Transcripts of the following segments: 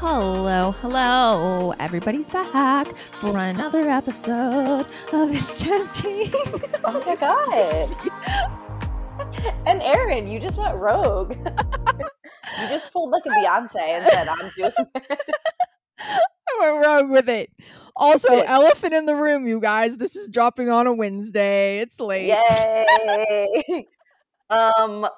Hello, hello. Everybody's back for another episode of It's Tempting. Oh my god. and Erin, you just went rogue. you just pulled like a Beyonce and said, I'm doing it. I went wrong with it. Also, elephant in the room, you guys. This is dropping on a Wednesday. It's late. Yay. um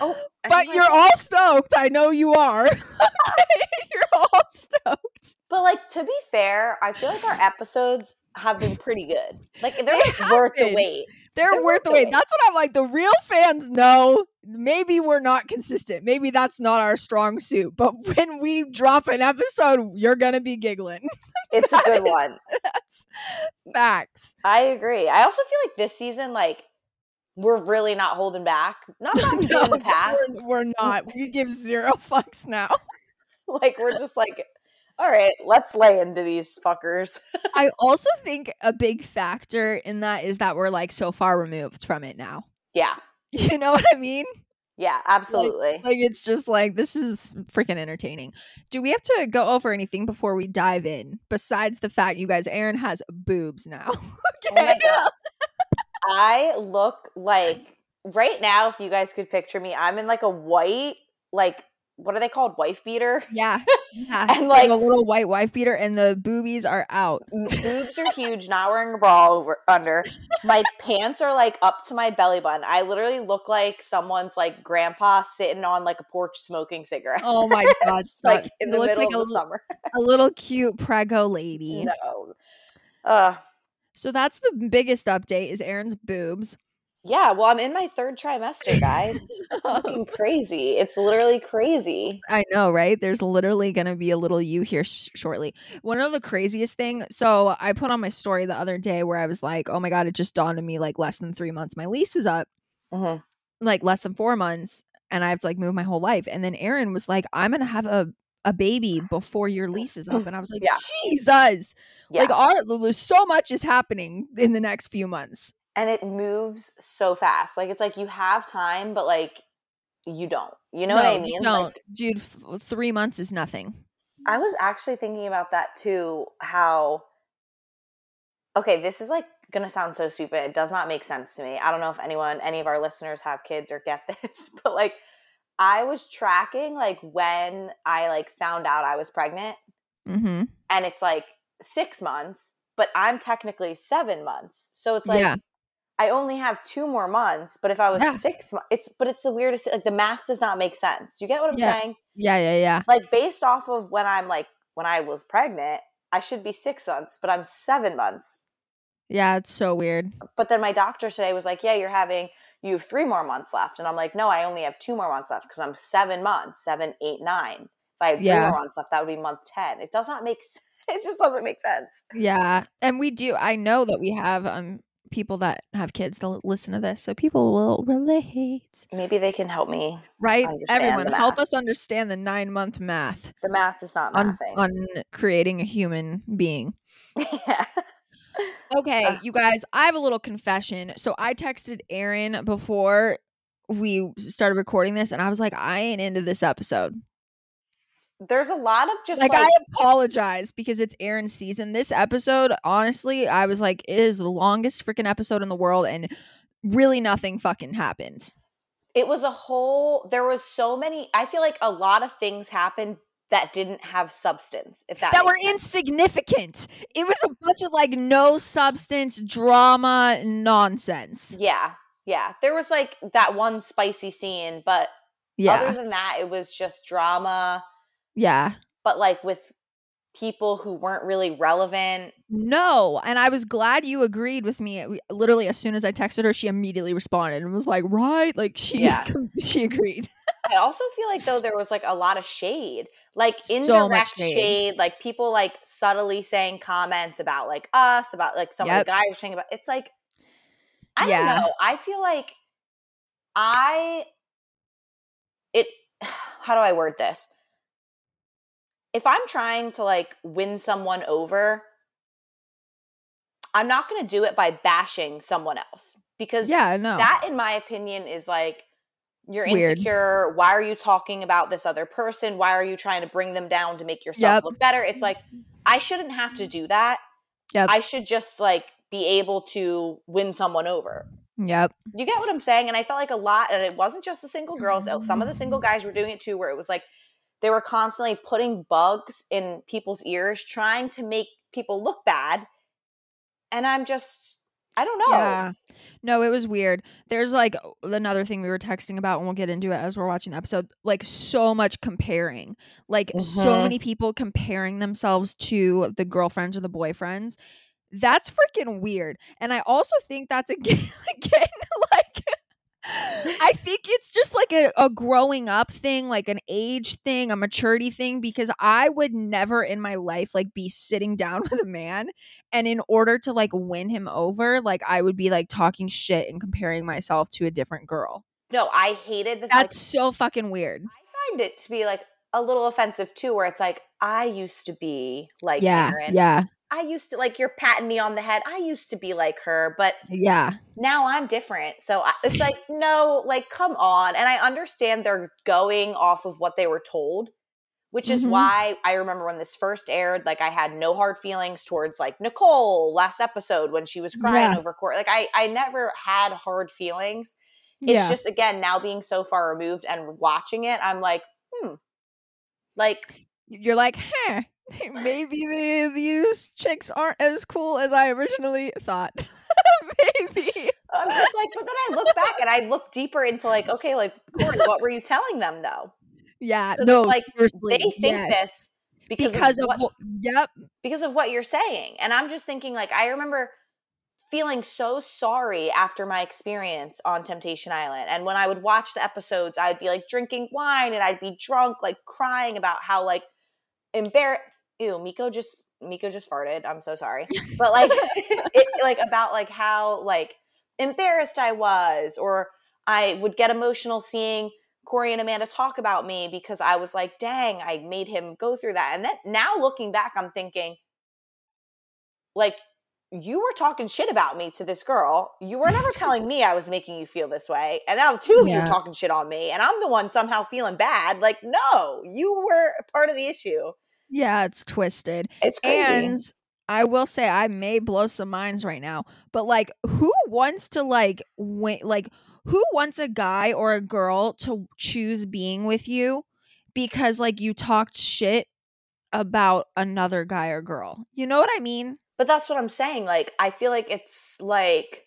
oh I But you're all stoked. I know you are. you're all stoked. But like to be fair, I feel like our episodes have been pretty good. Like they're like worth the wait. They're, They're worth the worth wait. That's what I'm like. The real fans know maybe we're not consistent. Maybe that's not our strong suit. But when we drop an episode, you're going to be giggling. It's a good is- one. that's facts. I agree. I also feel like this season, like, we're really not holding back. Not that we did in No, the past. We're, we're not. We give zero fucks now. Like we're just like, all right, let's lay into these fuckers. I also think a big factor in that is that we're like so far removed from it now. Yeah. You know what I mean? Yeah, absolutely. Like it's just like this is freaking entertaining. Do we have to go over anything before we dive in? Besides the fact you guys, Erin has boobs now. Oh my God. I look like right now, if you guys could picture me, I'm in like a white, like what are they called? Wife beater. Yeah. yeah. And, like like- a little white wife beater and the boobies are out. Boobs are huge, not wearing a bra over under. My pants are like up to my belly button. I literally look like someone's like grandpa sitting on like a porch smoking cigarettes. Oh my god. Like in It the looks middle like of a, the summer. a little cute prego lady. No. Uh So that's the biggest update is Erin's boobs. yeah, well, I'm in my third trimester, guys. It's fucking crazy. It's literally crazy. I know, right? There's literally going to be a little you here sh- shortly. One of the craziest thing. So I put on my story the other day where I was like, "Oh my god, it just dawned on me like less than 3 months my lease is up, Mhm. like less than 4 months and I have to like move my whole life." And then Erin was like, "I'm going to have a a baby before your oh, lease is oh, up." And I was like, Yeah. "Jesus." Yeah. Like our there's so much is happening in the next few months. and it moves so fast. Like it's like you have time, but like you don't. You know what I mean? Don't. Like Dude, f- 3 months is nothing. I was actually thinking about that too. How okay, this is like gonna sound so stupid. It does not make sense to me. I don't know if anyone, any of our listeners have kids or get this, but like I was tracking like when I like found out I was pregnant, Mm-hmm. and it's like six months, but I'm technically seven months. So it's like yeah. I only have two more months, but if I was Yeah. six months, it's but it's the weirdest. Like the math does not make sense. You get what I'm Yeah. saying? Yeah, yeah, yeah. Like based off of when I'm like when I was pregnant, I should be six months, but I'm seven months. Yeah, it's so weird. But then my doctor today was like, "Yeah, you're having you have three more months left," and I'm like, "No, I only have two more months left because I'm seven months, seven, eight, nine. If I had three Yeah. more months left, that would be month ten. It does not make. s- It just doesn't make sense. Yeah, and we do. I know that we have um people that have kids that listen to this, so people will relate, Maybe they can help me. right? Everyone, help us understand the nine month math The math is not on on creating a human being. yeah. Okay, Uh. you guys, I have a little confession. So I texted Erin before we started recording this, and I was like, I ain't into this episode. There's a lot of just like, like, I apologize because it's Erin's season. This episode, honestly, I was like, it is the longest freaking episode in the world, and really nothing fucking happened. it was a whole there was so many i feel like a lot of things happened that didn't have substance if that That, were sense. insignificant. It was a bunch of like no substance drama nonsense. yeah yeah there was like that one spicy scene but Yeah. other than that it was just drama yeah. but like with people who weren't really relevant No, and I was glad you agreed with me. Literally, as soon as I texted her, she immediately responded and was like, "Right," like she Yeah. she agreed. I also feel like though there was like a lot of shade like So indirect shade. shade. like people like subtly saying comments about like us about like some Yep. of the guys were saying about it's like i Yeah. don't know i feel like i it how do i word this if i'm trying to like win someone over i'm not going to do it by bashing someone else because Yeah, no, that in my opinion is like You're Weird. insecure. Why are you talking about this other person? Why are you trying to bring them down to make yourself Yep. look better? It's like I shouldn't have to do that. Yep. I should just like be able to win someone over. Yep. You get what I'm saying? And I felt like a lot, and it wasn't just the single girls. Some of the single guys were doing it too, where it was like they were constantly putting bugs in people's ears, trying to make people look bad. And I'm just, I don't know. Yeah. No, it was weird. There's like another thing we were texting about, and we'll get into it as we're watching the episode. Like so much comparing, like so Mhm. many people comparing themselves to the girlfriends or the boyfriends. That's freaking weird. And I also think that's again, again like I think it's just like a, a growing up thing, like an age thing, a maturity thing, because I would never in my life like be sitting down with a man and in order to like win him over, like I would be like talking shit and comparing myself to a different girl. No, I hated the That's so fucking weird. I find it to be like a little offensive too, where it's like, I used to be like yeah. Erin. Yeah. I used to like you're patting me on the head. I used to be like her, but Yeah. now I'm different. So I, it's like, no, like come on. And I understand they're going off of what they were told, which is Mhm. why I remember when this first aired, like I had no hard feelings towards like Nicole last episode when she was crying Yeah. over court. Like I, I never had hard feelings. It's yeah. just again now being so far removed and watching it, I'm like, hmm, like You're like, huh, maybe the, these chicks aren't as cool as I originally thought. maybe. I'm just like, but then I look back and I look deeper into like, okay, like Corey, what were you telling them though? Yeah, No, it's like, seriously, They think yes. this because, because, of, of, what, what, yep. because of what you're saying, and I'm just thinking like I remember feeling so sorry after my experience on Temptation Island, and when I would watch the episodes, I'd be like drinking wine and I'd be drunk, like crying about how like embarrassed. Ew, Miko just Miko just farted. I'm so sorry, but like it, like about like how like embarrassed I was, or I would get emotional seeing Corey and Amanda talk about me because I was like, dang, I made him go through that. And then now looking back, I'm thinking, like, you were talking shit about me to this girl. You were never telling me I was making you feel this way. And now the two of you are talking shit on me, and I'm the one somehow feeling bad. Like, no, you were part of the issue. Yeah, it's twisted. It's crazy. And I will say I may blow some minds right now, but like who wants to like wait like who wants a guy or a girl to choose being with you because like you talked shit about another guy or girl. You know what I mean? but that's what I'm saying. Like, I feel like it's like,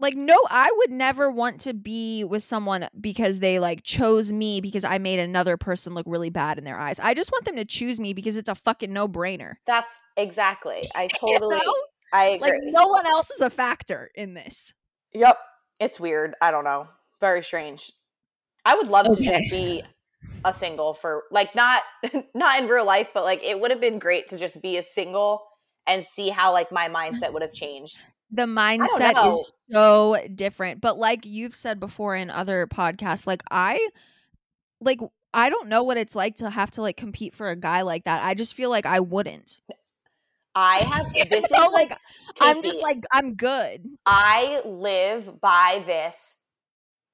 Like no, I would never want to be with someone because they like chose me because I made another person look really bad in their eyes. I just want them to choose me because it's a fucking no-brainer. that's exactly. I You totally, know? I agree. Like no one else is a factor in this. Yep. It's weird. I don't know. Very strange. I would love to just be a single for like not not in real life, but like it would have been great to just be a single and see how like my mm-hmm. mindset would have changed. The mindset is so different but like you've said before in other podcasts like i like i don't know what it's like to have to like compete for a guy like that i just feel like i wouldn't I have this So, is like i'm just like i'm good I live by this.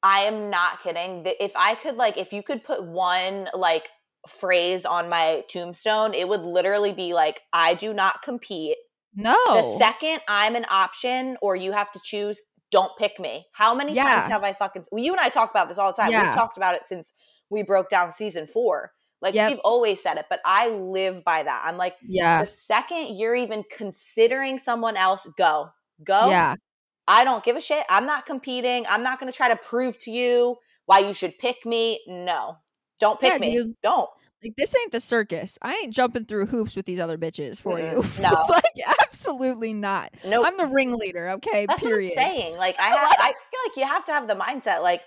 I am not kidding. If I could like if you could put one like phrase on my tombstone, it would literally be like I do not compete. No The second I'm an option or you have to choose, don't pick me. How many Yeah. times have I fucking well, you and I talk about this all the time. Yeah. We've talked about it since we broke down season four. Like Yep. we've always said it, but I live by that. I'm like, yeah the second you're even considering someone else, go. Go. yeah I don't give a shit. I'm not competing. I'm not gonna try to prove to you why you should pick me. No. Don't pick Yeah, me. dude. Don't. Like this ain't the circus i ain't jumping through hoops with these other bitches for you Mm-mm, no. like absolutely not Nope. i'm the ringleader okay That's period what I'm saying. Like I have, I feel like you have to have the mindset like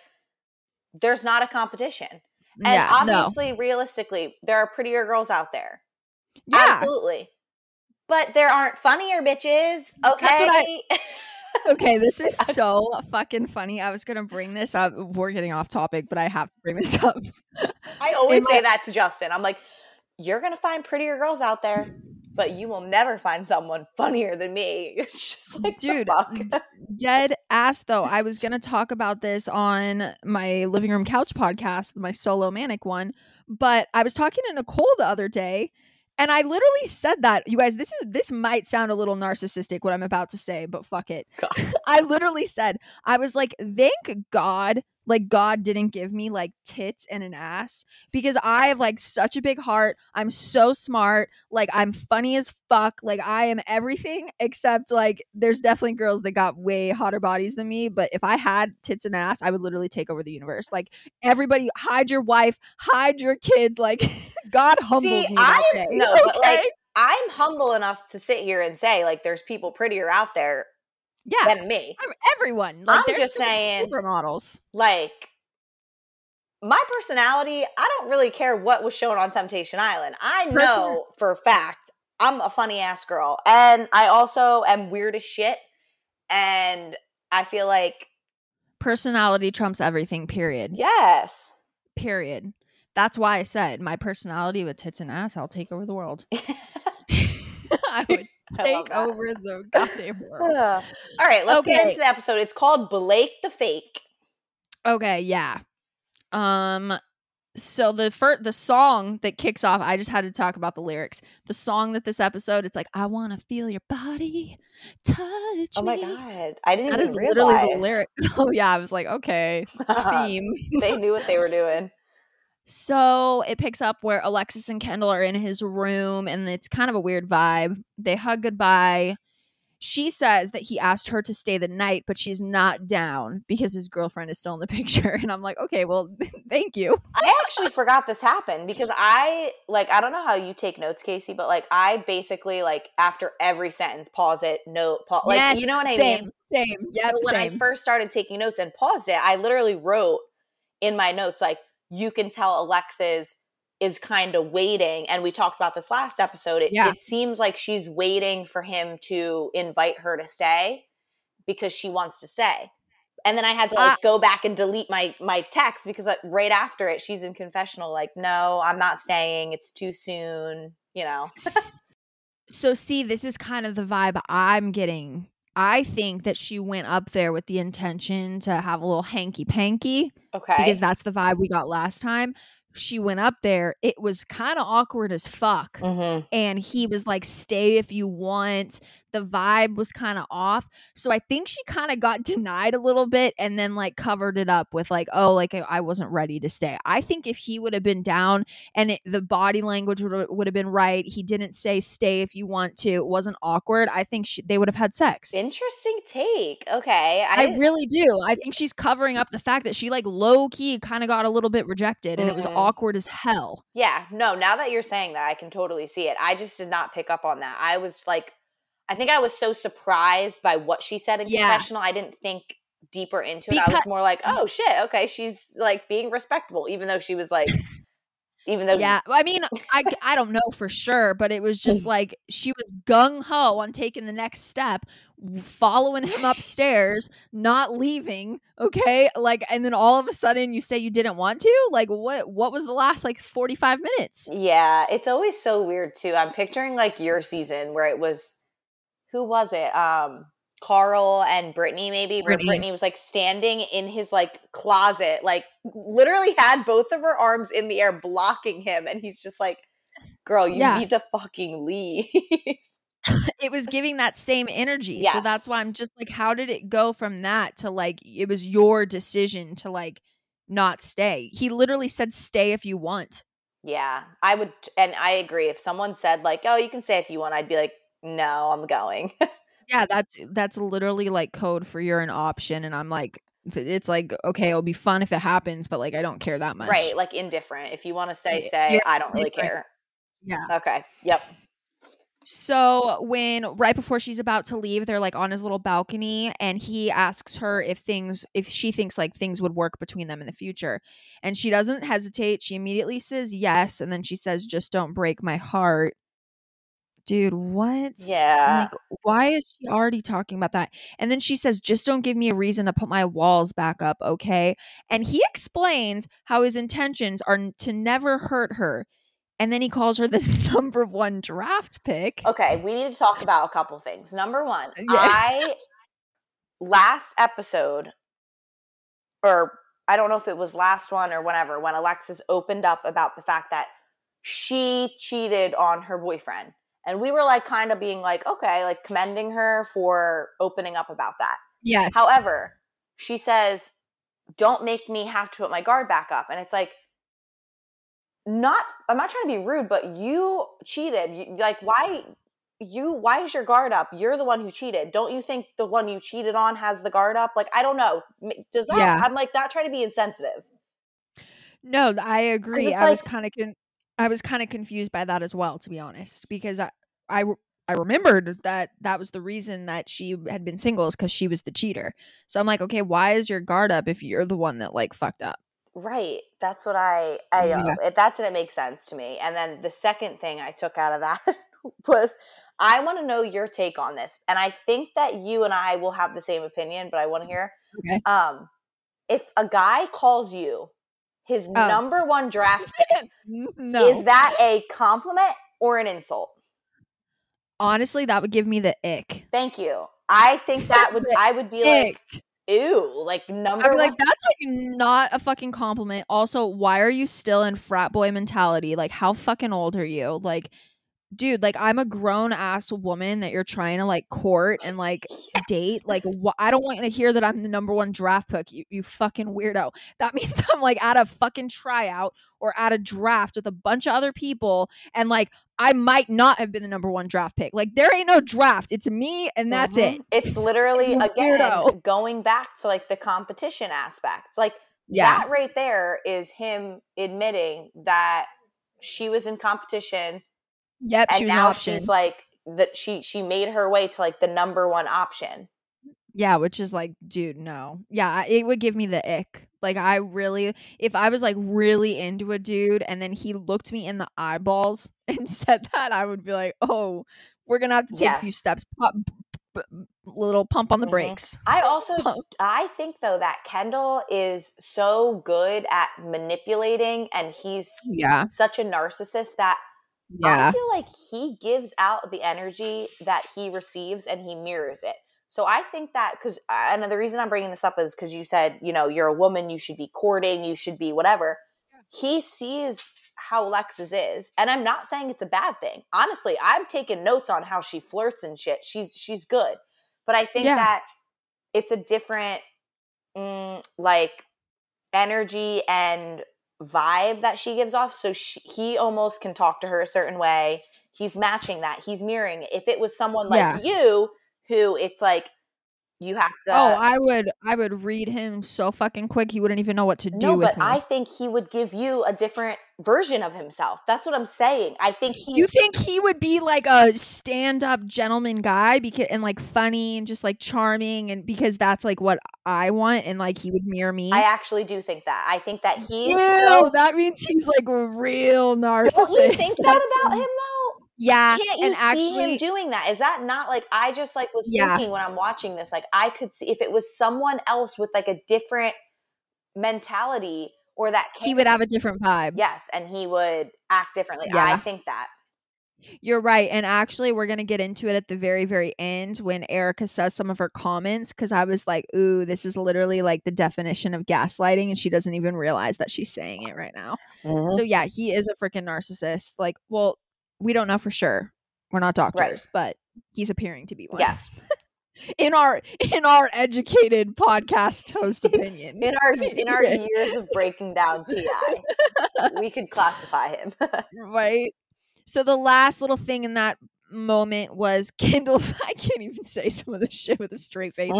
there's not a competition. And yeah no. obviously, realistically, there are prettier girls out there. yeah Absolutely. But there aren't funnier bitches. Okay. Okay, this is so fucking funny. I was gonna bring this up. We're getting off topic, but I have to bring this up. I always in say my- that to Justin. I'm like, you're gonna find prettier girls out there, but you will never find someone funnier than me. It's just like, Dude? Dead ass though, I was gonna talk about this on my living room couch podcast, my solo manic one, but I was talking to Nicole the other day, and I literally said that. You guys, this is this might sound a little narcissistic what I'm about to say, but fuck it. I literally said, I was like, thank God like God didn't give me like tits and an ass because I have like such a big heart. I'm so smart. Like I'm funny as fuck. Like I am everything except like there's definitely girls that got way hotter bodies than me. But if I had tits and ass, I would literally take over the universe. Like everybody, hide your wife, hide your kids. Like God humbled See, me. I no, but like? I'm humble enough to sit here and say like there's people prettier out there yeah, than me. ev- everyone. Like I'm just saying- supermodels. Like my personality, I don't really care what was shown on Temptation Island. I Person- know for a fact I'm a funny ass girl. And I also am weird as shit. And I feel like, Personality trumps everything. Period. yes. Period. That's why I said my personality with tits and ass, I'll take over the world. I would take over the goddamn world. All right, let's get into the episode. It's called Blake the Fake. Okay, yeah. Um so the first the song that kicks off, I just had to talk about the lyrics. The song that this episode, it's like, I wanna feel your body, touch Oh my me." god. I didn't That even is realize. literally the lyric. Oh yeah, I was like, okay, theme. they knew what they were doing. So it picks up where Alexis and Kendall are in his room, and it's kind of a weird vibe. They hug goodbye. She says that he asked her to stay the night, but she's not down because his girlfriend is still in the picture. And I'm like, okay, well, thank you. I actually forgot this happened because I like I don't know how you take notes, Kaci, but like I basically like after every sentence pause it, note, pause, like Yes, you know what I same, mean. Same. Yep, so when I first started taking notes and paused it, I literally wrote in my notes like you can tell Alexis is kind of waiting, and we talked about this last episode. It, Yeah. it seems like she's waiting for him to invite her to stay because she wants to stay. And then I had to like Ah. go back and delete my my text because like, right after it, she's in confessional like, no, I'm not staying. It's too soon. You know. so see, this is kind of the vibe I'm getting. I think that she went up there with the intention to have a little hanky panky. Okay. because that's the vibe we got last time. She went up there. It was kind of awkward as fuck. hmm And he was like, stay if you want. The vibe was kind of off. So I think she kind of got denied a little bit and then like covered it up with like, oh, like I- I wasn't ready to stay. I think if he would have been down and it, the body language would have been right, he didn't say stay if you want to, it wasn't awkward. I think she, they would have had sex. Interesting take. Okay. I didn't- really do. I think she's covering up the fact that she like low key kind of got a little bit rejected and it was awkward as hell. Yeah, no, now that you're saying that, I can totally see it. I just did not pick up on that. I was like, I think I was so surprised by what she said in Yeah. confessional. I didn't think deeper into it. I was more like, oh shit, okay, she's like being respectable, even though she was like, even though, Yeah. I mean, I I don't know for sure, but it was just like she was gung ho on taking the next step, following him upstairs, not leaving, okay? Like and then all of a sudden you say you didn't want to? Like what what was the last like 45 minutes? yeah, it's always so weird too. I'm picturing like your season where it was, who was it? Um, Carl and Brittany, maybe Brittany. Brittany was like standing in his like closet, like literally had both of her arms in the air blocking him, and he's just like, "Girl, you Yeah. need to fucking leave." it was giving that same energy. So that's why I'm just like, how did it go from that to like it was your decision to like not stay? He literally said, "Stay if you want." yeah, I would, and I agree. If someone said like, "Oh, you can stay if you want," I'd be like, "No, I'm going." Yeah, that's that's literally like code for you're an option, and I'm like, it's like okay, it'll be fun if it happens, but like I don't care that much. right, like indifferent. If you want to say, Yeah, I don't really care. Yeah. Okay. Yep. So when right before she's about to leave, they're like on his little balcony, and he asks her if things, if she thinks like things would work between them in the future, and she doesn't hesitate. She immediately says yes, and then she says, "Just don't break my heart." Dude, what? Yeah. Like, why is she already talking about that? And then she says, just don't give me a reason to put my walls back up, okay? And he explains how his intentions are to never hurt her. And then he calls her the number one draft pick. Okay, we need to talk about a couple things. Number one, Yeah. I last episode, or I don't know if it was last one or whenever, when Alexis opened up about the fact that she cheated on her boyfriend. And we were like kind of being like, okay, like commending her for opening up about that. Yeah. However, she says, don't make me have to put my guard back up. And it's like, not, I'm not trying to be rude, but you cheated. You, like, why? You, why is your guard up? You're the one who cheated. Don't you think the one you cheated on has the guard up? Like, I don't know. Does that, Yeah. I'm like, not trying to be insensitive. No, I agree. I was kind of con- I was kind of confused by that as well, to be honest, because I I I remembered that that was the reason that she had been single is because she was the cheater. So I'm like, okay, why is your guard up if you're the one that like fucked up? Right. That's what I, I Yeah. know. It, that didn't make sense to me. And then the second thing I took out of that was I want to know your take on this. And I think that you and I will have the same opinion, but I want to hear. Okay. Um, if a guy calls you his Oh. number one draft pick, no, is that a compliment or an insult? honestly that would give me the ick. Thank you. I think that would, I would be like, Ick. ew, like number I'd be one. like, that's like not a fucking compliment. Also, why are you still in frat boy mentality? Like, how fucking old are you? Like, dude, like I'm a grown ass woman that you're trying to like court and like date. Like, wh- I don't want you to hear that I'm the number one draft pick. You, you fucking weirdo. That means I'm like at a fucking tryout or at a draft with a bunch of other people, and like I might not have been the number one draft pick. Like, there ain't no draft. It's me, and that's Mhm. it. It's literally again weirdo. going back to like the competition aspect. Like Yeah. that right there is him admitting that she was in competition Yep. and she was an now option. she's like that she she made her way to like the number one option. Yeah, which is like, dude, no. Yeah, it would give me the ick. Like, I really, if I was like really into a dude and then he looked me in the eyeballs and said that, I would be like, oh, we're gonna have to take a few steps. Pop, little pump on the Mhm. brakes. I also Pump. I think though that Kendall is so good at manipulating and he's Yeah, such a narcissist that yeah, I feel like he gives out the energy that he receives and he mirrors it. So I think that because, and the reason I'm bringing this up is because you said, you know, you're a woman, you should be courting, you should be whatever. He sees how Alexis is, and I'm not saying it's a bad thing. Honestly, I'm taking notes on how she flirts and shit. She's she's good, but I think Yeah. that it's a different, mm, like, energy and vibe that she gives off. So she, he almost can talk to her a certain way. He's matching that. He's mirroring it. If it was someone like Yeah. you, who it's like you have oh, to. oh, I would, I would read him so fucking quick. He wouldn't even know what to do no, but me. I think he would give you a different version of himself. That's what I'm saying. I think he. you think he would be like a stand-up gentleman guy because and like funny and just like charming and because that's like what I want and like he would mirror me. I actually do think that. I think that he's. Ew, so, that means he's like real narcissist. don't you think that That's- about him though? Yeah, Can't you and see actually, him doing that? Is that not like I just like was Yeah. thinking when I'm watching this? Like I could see if it was someone else with like a different mentality or that he would have a different vibe. yes, and he would act differently. Yeah. I think that. You're right. And actually, we're going to get into it at the very, very end when Erica says some of her comments because I was like, ooh, this is literally like the definition of gaslighting. And she doesn't even realize that she's saying it right now. Mm-hmm. So, yeah, he is a freaking narcissist. Like, well, we don't know for sure. We're not doctors, but he's appearing to be one. yes, In our in our educated podcast host opinion. in our in our years of breaking down Ti, we could classify him. right? So the last little thing in that moment was Kendall. I can't even say some of this shit with a straight face.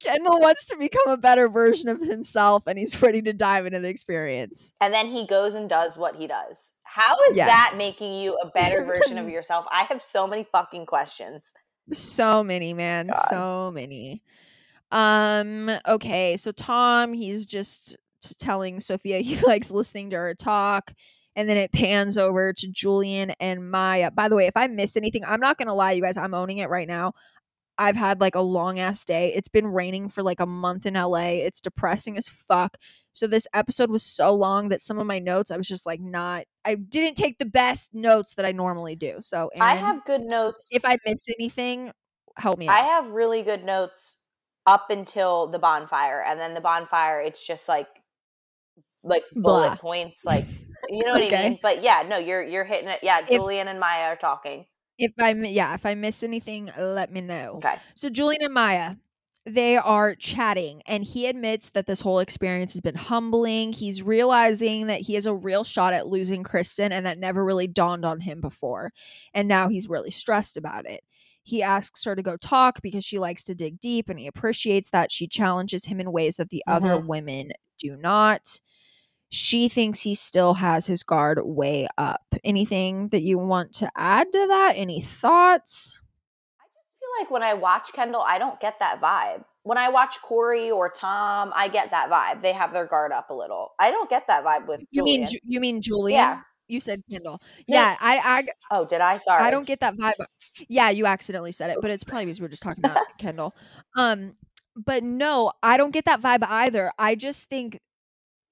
Kendall wants to become a better version of himself and he's ready to dive into the experience. and then he goes and does what he does. How is Yes. that making you a better version of yourself? I have so many fucking questions. So many, man. God. So many. Um, okay, so Tom, he's just telling Sophia he likes listening to her talk. And then it pans over to Julian and Maya. By the way, if I miss anything, I'm not gonna lie, you guys, I'm owning it right now. I've had like a long ass day. It's been raining for like a month in LA. It's depressing as fuck. So this episode was so long that some of my notes I was just like not I didn't take the best notes that I normally do. So I have good notes. if I miss anything, help me I have really good notes up until the bonfire, and then the bonfire, it's just like like bullet Blah. points, like you know what I mean. But yeah, no, you're you're hitting it. Yeah, If- Julian and Maya are talking. If I yeah, if I miss anything, let me know. Okay, So Julian and Maya, they are chatting, and he admits that this whole experience has been humbling. He's realizing that he has a real shot at losing Kristen, and that never really dawned on him before. And now he's really stressed about it. He asks her to go talk because she likes to dig deep, and he appreciates that she challenges him in ways that the other mm-hmm. women do not. She thinks he still has his guard way up. Anything that you want to add to that? Any thoughts? I just feel like when I watch Kendall, I don't get that vibe. When I watch Corey or Tom, I get that vibe. They have their guard up a little. I don't get that vibe with You Julian. mean you mean Julian? Yeah. You said Kendall. Yeah, I I. oh, did I? Sorry. I I don't get that vibe. Yeah, you accidentally said it, but it's probably because we were just talking about Kendall. Um, but no, I don't get that vibe either. I just think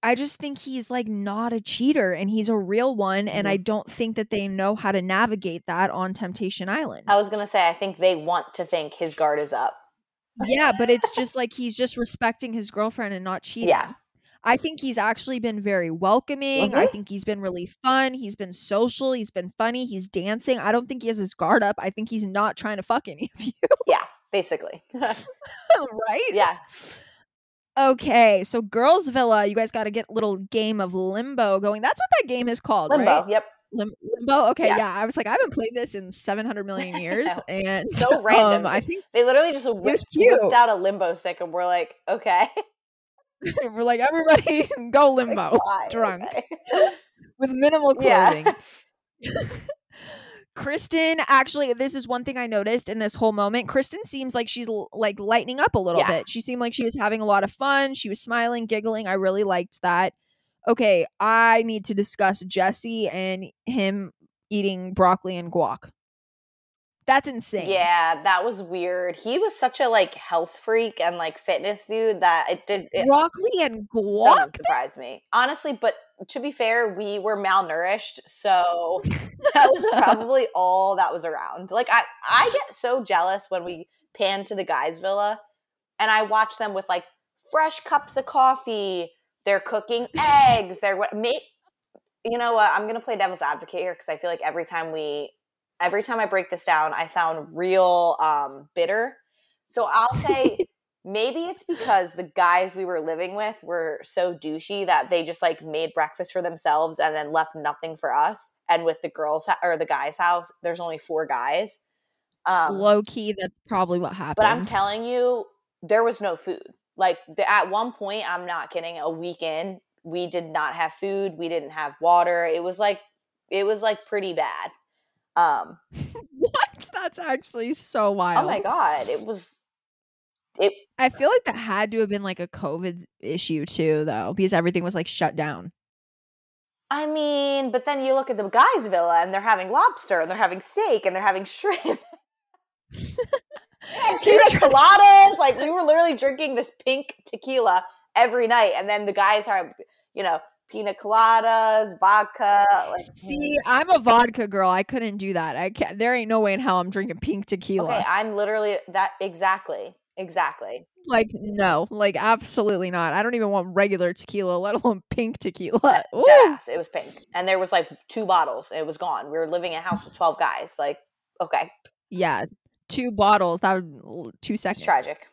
I just think he's like not a cheater and he's a real one and I don't think that they know how to navigate that on Temptation Island. I was gonna say I think they want to think his guard is up. yeah, but it's just like he's just respecting his girlfriend and not cheating. Yeah. I think he's actually been very welcoming. I Mhm. think he's been really fun. He's been social. He's been funny. He's dancing. I don't think he has his guard up. I think he's not trying to fuck any of you, Yeah, basically. right? yeah. Okay, so Girls Villa, you guys got to get a little game of limbo going. That's what that game is called, Limbo. right? Yep. Lim- limbo. Okay, Yeah. yeah. I was like, I haven't played this in 700 million years, and So random. Um, I think They literally just whipped, whipped out a limbo stick and we're like, okay. we're like, everybody go Like, limbo. why? drunk. Okay. with minimal Yeah. Kristen, actually, this is one thing I noticed in this whole moment. Kristen seems like she's l- like lightening up a little Yeah. bit. She seemed like she was having a lot of fun. She was smiling, giggling. I really liked that. Okay, I need to discuss Jesse and him eating broccoli and guac. That's insane. Yeah, that was weird. He was such a like health freak and like fitness dude that it did it Broccoli and guac. doesn't surprise me. Honestly, but to be fair, we were malnourished, so that was probably all that was around. Like I I get so jealous when we pan to the guys' villa and I watch them with like fresh cups of coffee, they're cooking eggs, they're what make you know what? I'm gonna play devil's advocate here because I feel like every time we every time I break this down, I sound real um bitter. So I'll say maybe it's because the guys we were living with were so douchey that they just like made breakfast for themselves and then left nothing for us. And with the girls or the guys' house, there's only four guys. Um, Low key, that's probably what happened. but I'm telling you, there was no food. Like the, at one point, I'm not kidding. A weekend, we did not have food. We didn't have water. It was like it was like pretty bad. Um, what? That's actually so wild. oh my god, it was. It I feel like that had to have been like a COVID issue too, though, because everything was like shut down. I mean, but then you look at the guys' villa and they're having lobster and they're having steak and they're having shrimp. and pina coladas. Like we were literally drinking this pink tequila every night, and then the guys are, you know, pina coladas, vodka. Like, See, mm. I'm a vodka girl. I couldn't do that. I can't. There ain't no way in hell I'm drinking pink tequila. okay, I'm literally that exactly, exactly. Like no, like absolutely not. I don't even want regular tequila, let alone pink tequila. Deadass, it was pink, and there was like two bottles. It was gone. We were living in a house with twelve guys. Like, okay, Yeah, two bottles. That would two it's seconds. tragic.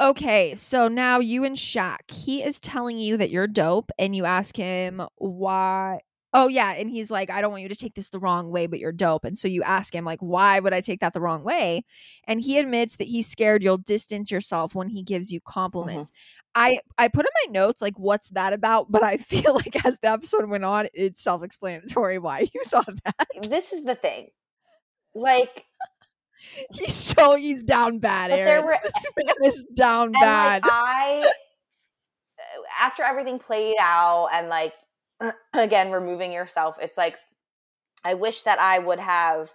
Okay, so now you and Shaq, he is telling you that you're dope, and you ask him why. Oh yeah, and he's like, I don't want you to take this the wrong way, but you're dope. And so you ask him like, why would I take that the wrong way? And he admits that he's scared you'll distance yourself when he gives you mm-hmm. compliments. I I put in my notes like, what's that about? But I feel like as the episode went on, it's self-explanatory why you thought that. This is the thing. Like, He's so he's down bad. But Erin. there were- this man is down and bad. like I, uh, after everything played out, and like again removing yourself, it's like I wish that I would have.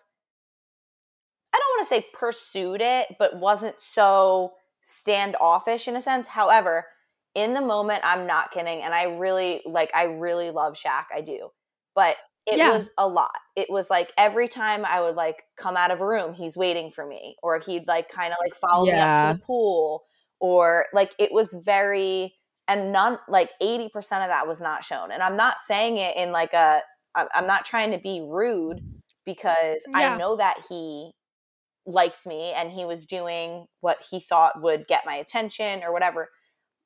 I don't want to say pursued it, but wasn't so standoffish in a sense. However, in the moment, I'm not kidding, and I really like. I really love Shaq. I do, but it Yeah. was a lot. It was like every time I would like come out of a room, he's waiting for me, or he'd like kind of like follow me up to the pool, or like it was very and none like 80% of that was not shown. And I'm not saying it in like a I'm I'm not trying to be rude because Yeah. I know that he liked me and he was doing what he thought would get my attention or whatever.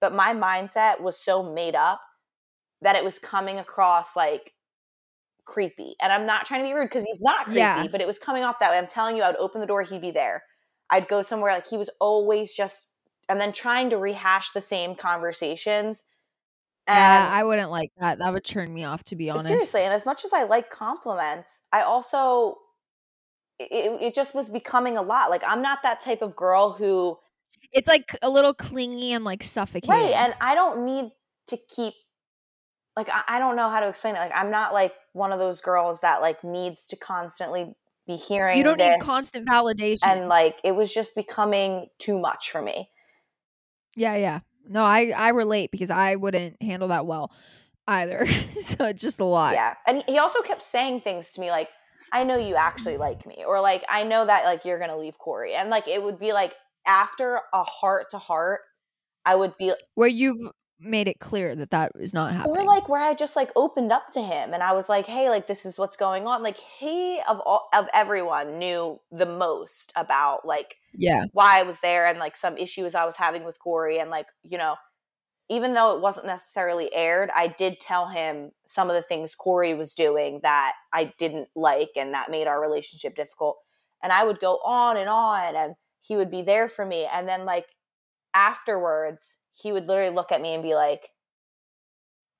But my mindset was so made up that it was coming across like creepy. And I'm not trying to be rude because he's not creepy, Yeah. but it was coming off that way. I'm telling you, I'd open the door, he'd be there. I'd go somewhere like he was always just, and then trying to rehash the same conversations. And yeah, I wouldn't like that. That would turn me off, to be honest. seriously, and as much as I like compliments, I also, it, it just was becoming a lot. Like, I'm not that type of girl who, it's like a little clingy and like suffocating. right, and I don't need to keep, like, I, I don't know how to explain it. Like, I'm not like one of those girls that like needs to constantly be hearing you don't need constant validation. and like it was just becoming too much for me. yeah, yeah. No, I I relate because I wouldn't handle that well either. so it's just a lot. Yeah. And he also kept saying things to me like, I know you actually mm-hmm. like me, or like, I know that like you're gonna leave Corey. And like it would be like after a heart to heart, I would be Where you've made it clear that that is not happening. or like where I just like opened up to him and I was like, hey, like this is what's going on. Like he of all of everyone knew the most about like yeah, why I was there and like some issues I was having with Corey and like, you know, even though it wasn't necessarily aired, I did tell him some of the things Corey was doing that I didn't like and that made our relationship difficult. And I would go on and on and he would be there for me. And then like afterwards, he would literally look at me and be like,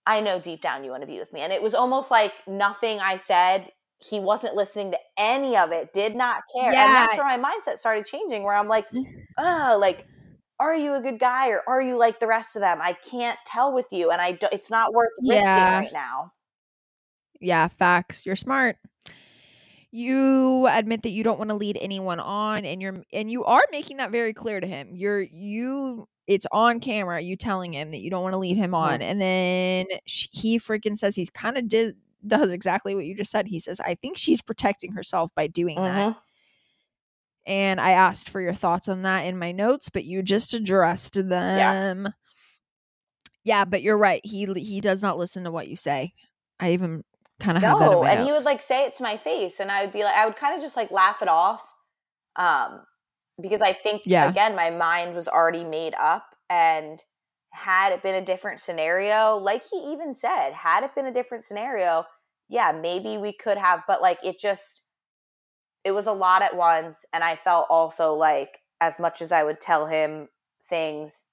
I know deep down you want to be with me. And it was almost like nothing I said, he wasn't listening to any of it, did not care. And that's where my mindset started changing, where I'm like, oh, like, are you a good guy or are you like the rest of them? I can't tell with you, and I do, it's not worth risking Yeah. right now. yeah. Facts. You're smart. You admit that you don't want to lead anyone on, and you're and you are making that very clear to him. You're you. It's on camera. You telling him that you don't want to lead him on, and then sh- he freaking says he's kind of did does exactly what you just said. He says, "I think she's protecting herself by doing that." Mhm. and I asked for your thoughts on that in my notes, but you just addressed them. Yeah, yeah but you're right. He he does not listen to what you say. I even kind of have No, and he would like say it to my face, and I would be like, I would kind of just like laugh it off, um, because I think Yeah. again, my mind was already made up, and had it been a different scenario, like he even said, had it been a different scenario, yeah, maybe we could have, but like it just, it was a lot at once, and I felt also like as much as I would tell him things.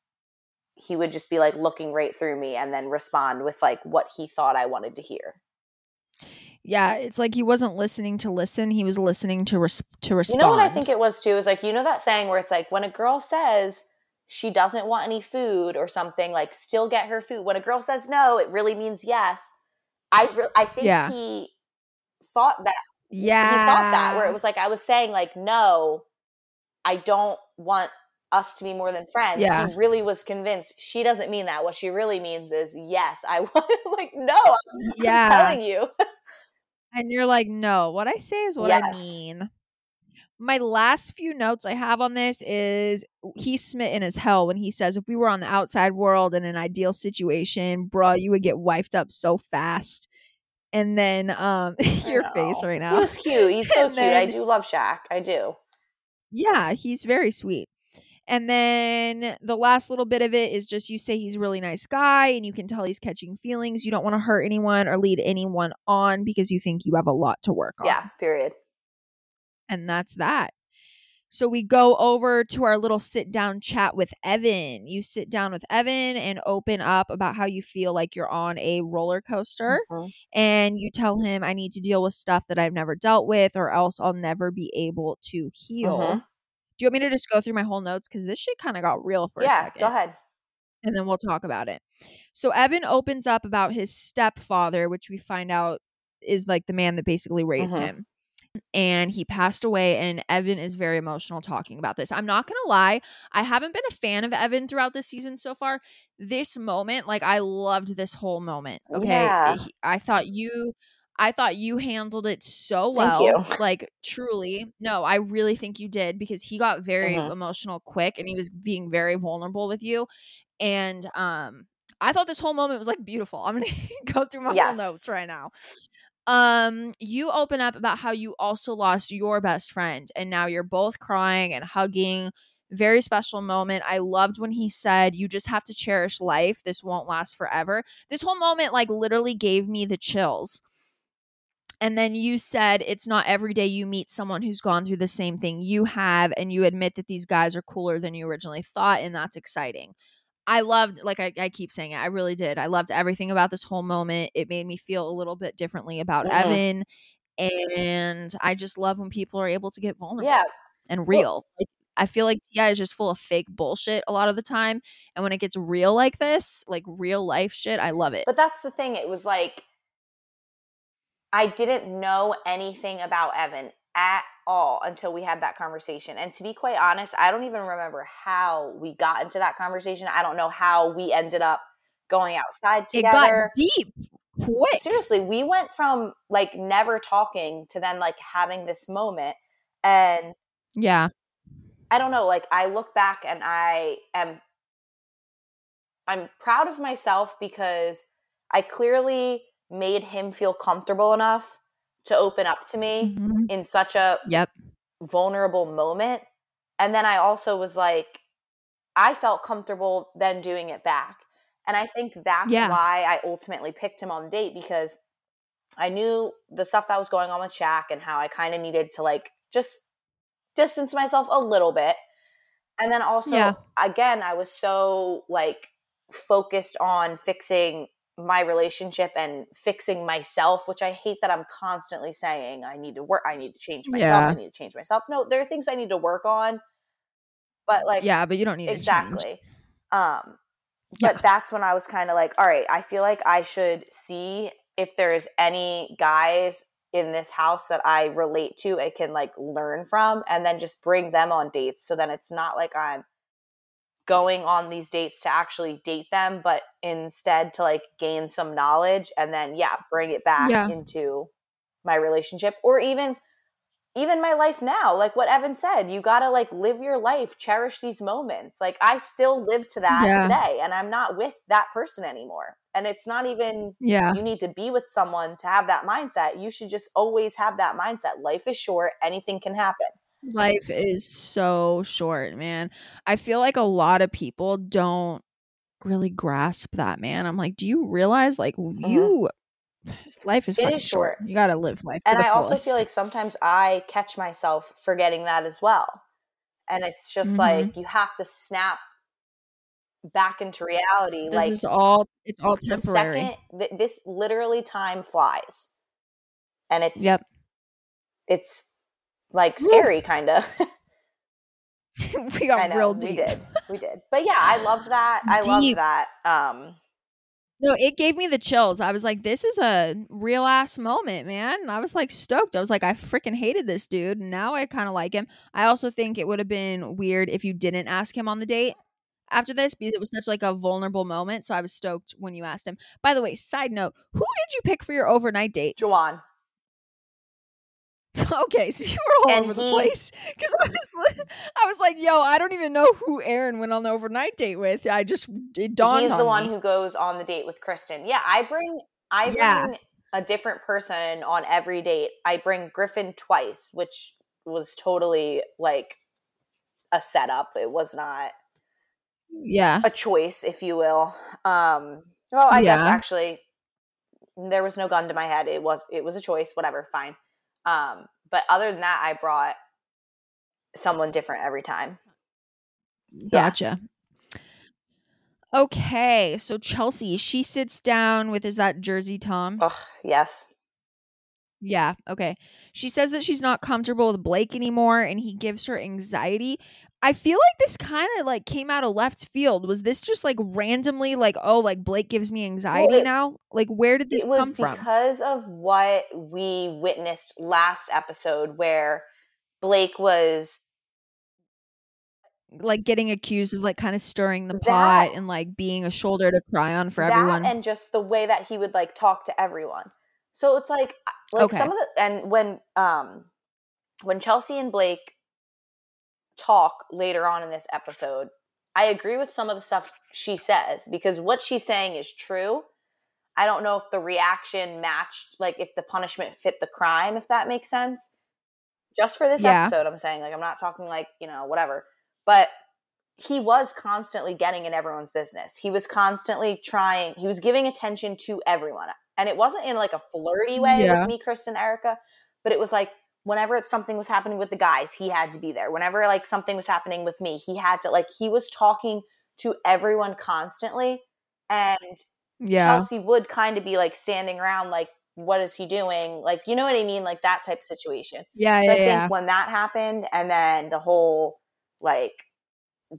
He would just be like looking right through me and then respond with like what he thought I wanted to hear. Yeah, it's like he wasn't listening to listen. He was listening to res- to respond. You know what I think it was too? Is like, you know that saying where it's like, when a girl says she doesn't want any food or something, like, still get her food. When a girl says no, it really means yes. I, re- I think Yeah. he thought that. yeah, He thought that, where it was like, I was saying, like, no, I don't want us to be more than friends. Yeah. He really was convinced she doesn't mean that. What she really means is, yes, I want, like, no, I'm yeah. telling you. And you're like, no, what I say is what I mean. My last few notes I have on this is he's smitten as hell when he says, if we were on the outside world in an ideal situation, bruh, you would get wifed up so fast. And then um your face right now. was cute. He's so And cute. I do love Shaq. I do. Yeah, he's very sweet. And then the last little bit of it is just you say he's a really nice guy and you can tell he's catching feelings. You don't want to hurt anyone or lead anyone on because you think you have a lot to work on. Yeah, period. And that's that. So we go over to our little sit down chat with Evan. You sit down with Evan and open up about how you feel like you're on a roller coaster. Mhm. And you tell him, I need to deal with stuff that I've never dealt with, or else I'll never be able to heal. Mhm. Do you want me to just go through my whole notes? Because this shit kind of got real for a Yeah, second go ahead. and then we'll talk about it. So Evan opens up about his stepfather, which we find out is like the man that basically raised Mhm. him. And he passed away, and Evan is very emotional talking about this. I'm not gonna lie, I haven't been a fan of Evan throughout this season so far. This moment, like I loved this whole moment. Okay, Yeah. I thought you, I thought you handled it so Thank well. you. Like truly. No, I really think you did because he got very Mhm. emotional quick and he was being very vulnerable with you. And um I thought this whole moment was like beautiful. I'm gonna go through my Yes. whole notes right now. Um, you open up about how you also lost your best friend and now you're both crying and hugging. Very special moment. I loved when he said, You just have to cherish life. This won't last forever. This whole moment, like, literally gave me the chills. And then you said, It's not every day you meet someone who's gone through the same thing you have, and you admit that these guys are cooler than you originally thought, and that's exciting. I loved, like I, I keep saying it, I really did. I loved everything about this whole moment. It made me feel a little bit differently about. Evan. And I just love when people are able to get vulnerable Yeah. and real. Like, I feel like Ti is just full of fake bullshit a lot of the time. And when it gets real like this, like real life shit, I love it. But that's the thing. It was like I didn't know anything about Evan at all until we had that conversation. And to be quite honest, I don't even remember how we got into that conversation. I don't know how we ended up going outside together. it got deep quick. Seriously, we went from like never talking to then like having this moment. And Yeah. I don't know, like I look back and I am I'm proud of myself because I clearly made him feel comfortable enough to open up to me Mhm. in such a Yep. vulnerable moment. And then I also was like I felt comfortable then doing it back. And I think that's Yeah. why I ultimately picked him on the date because I knew the stuff that was going on with Shaq and how I kind of needed to like just distance myself a little bit. And then also, Yeah. again, I was so like focused on fixing my relationship and fixing myself, which I hate that I'm constantly saying I need to work, I need to change myself, Yeah. I need to change myself. No, there are things I need to work on, but like, Yeah, but you don't need exactly. Um, Yeah. but that's when I was kind of like, all right, I feel like I should see if there's any guys in this house that I relate to, I can like learn from, and then just bring them on dates. So then it's not like I'm going on these dates to actually date them, but instead to like gain some knowledge and then yeah, bring it back Yeah. into my relationship or even even my life now. Like what evan said you gotta like live your life cherish these moments. Like i still live to that Yeah. today and i'm not with that person anymore. And it's not even Yeah. you need to be with someone to have that mindset. You should just always have that mindset. Life is short. Anything can happen Life is so short, man. I feel like a lot of people don't really grasp that, man. I'm like, do you realize like you life is Mm-hmm. It is short. You got to live life. and i also feel like sometimes i catch myself forgetting that as well and it's just Mhm. like you have to snap back into reality this like is all it's all temporary. second th- this literally time flies and it's Yep. it's like scary kind of we got know real we did we did but yeah i loved that i loved that um No, it gave me the chills. I was like, this is a real ass moment, man. I was like stoked. I was like, I freaking hated this dude. Now I kind of like him. I also think it would have been weird if you didn't ask him on the date after this because it was such like a vulnerable moment. So I was stoked when you asked him. By the way, side note, who did you pick for your overnight date? Joanne. okay, so you were all And over the place because I was, I was like, yo, I don't even know who Erin went on the overnight date with. I just it dawned He's on the one who goes on the date with Kristen. Yeah, I bring I bring Yeah. a different person on every date. I bring Griffin twice, which was totally like a setup. It was not yeah, a choice, if you will. Um, well, I guess actually there was no gun to my head. It was it was a choice. Whatever, fine. Um, but other than that, I brought someone different every time. Gotcha. Okay, so Chelsea, she sits down with is that Jersey Tom? Ugh, yes. Yeah, okay. She says that she's not comfortable with Blake anymore and he gives her anxiety. I feel like this kind of like came out of left field. Was this just like randomly like, oh, like Blake gives me anxiety it- now? Like where did this it was come from? because of what we witnessed last episode, where Blake was like getting accused of like kind of stirring the That- pot and like being a shoulder to cry on for that everyone. and just the way that he would like talk to everyone. So it's like like Okay. some of the and when um when Chelsea and Blake talk later on in this episode, I agree with some of the stuff she says because what she's saying is true. I don't know if the reaction matched like if the punishment fit the crime if that makes sense. Just for this Yeah. episode I'm saying like I'm not talking like, you know, whatever. But he was constantly getting in everyone's business. He was constantly trying, he was giving attention to everyone. And it wasn't in like a flirty way Yeah. with me, Kristen, Erica, but it was like whenever something was happening with the guys, he had to be there. Whenever like something was happening with me, he had to like he was talking to everyone constantly. And Yeah. Chelsea would kind of be like standing around like what is he doing? Like, you know what I mean? Like that type of situation. Yeah. So Yeah. I think yeah. when that happened, and then the whole like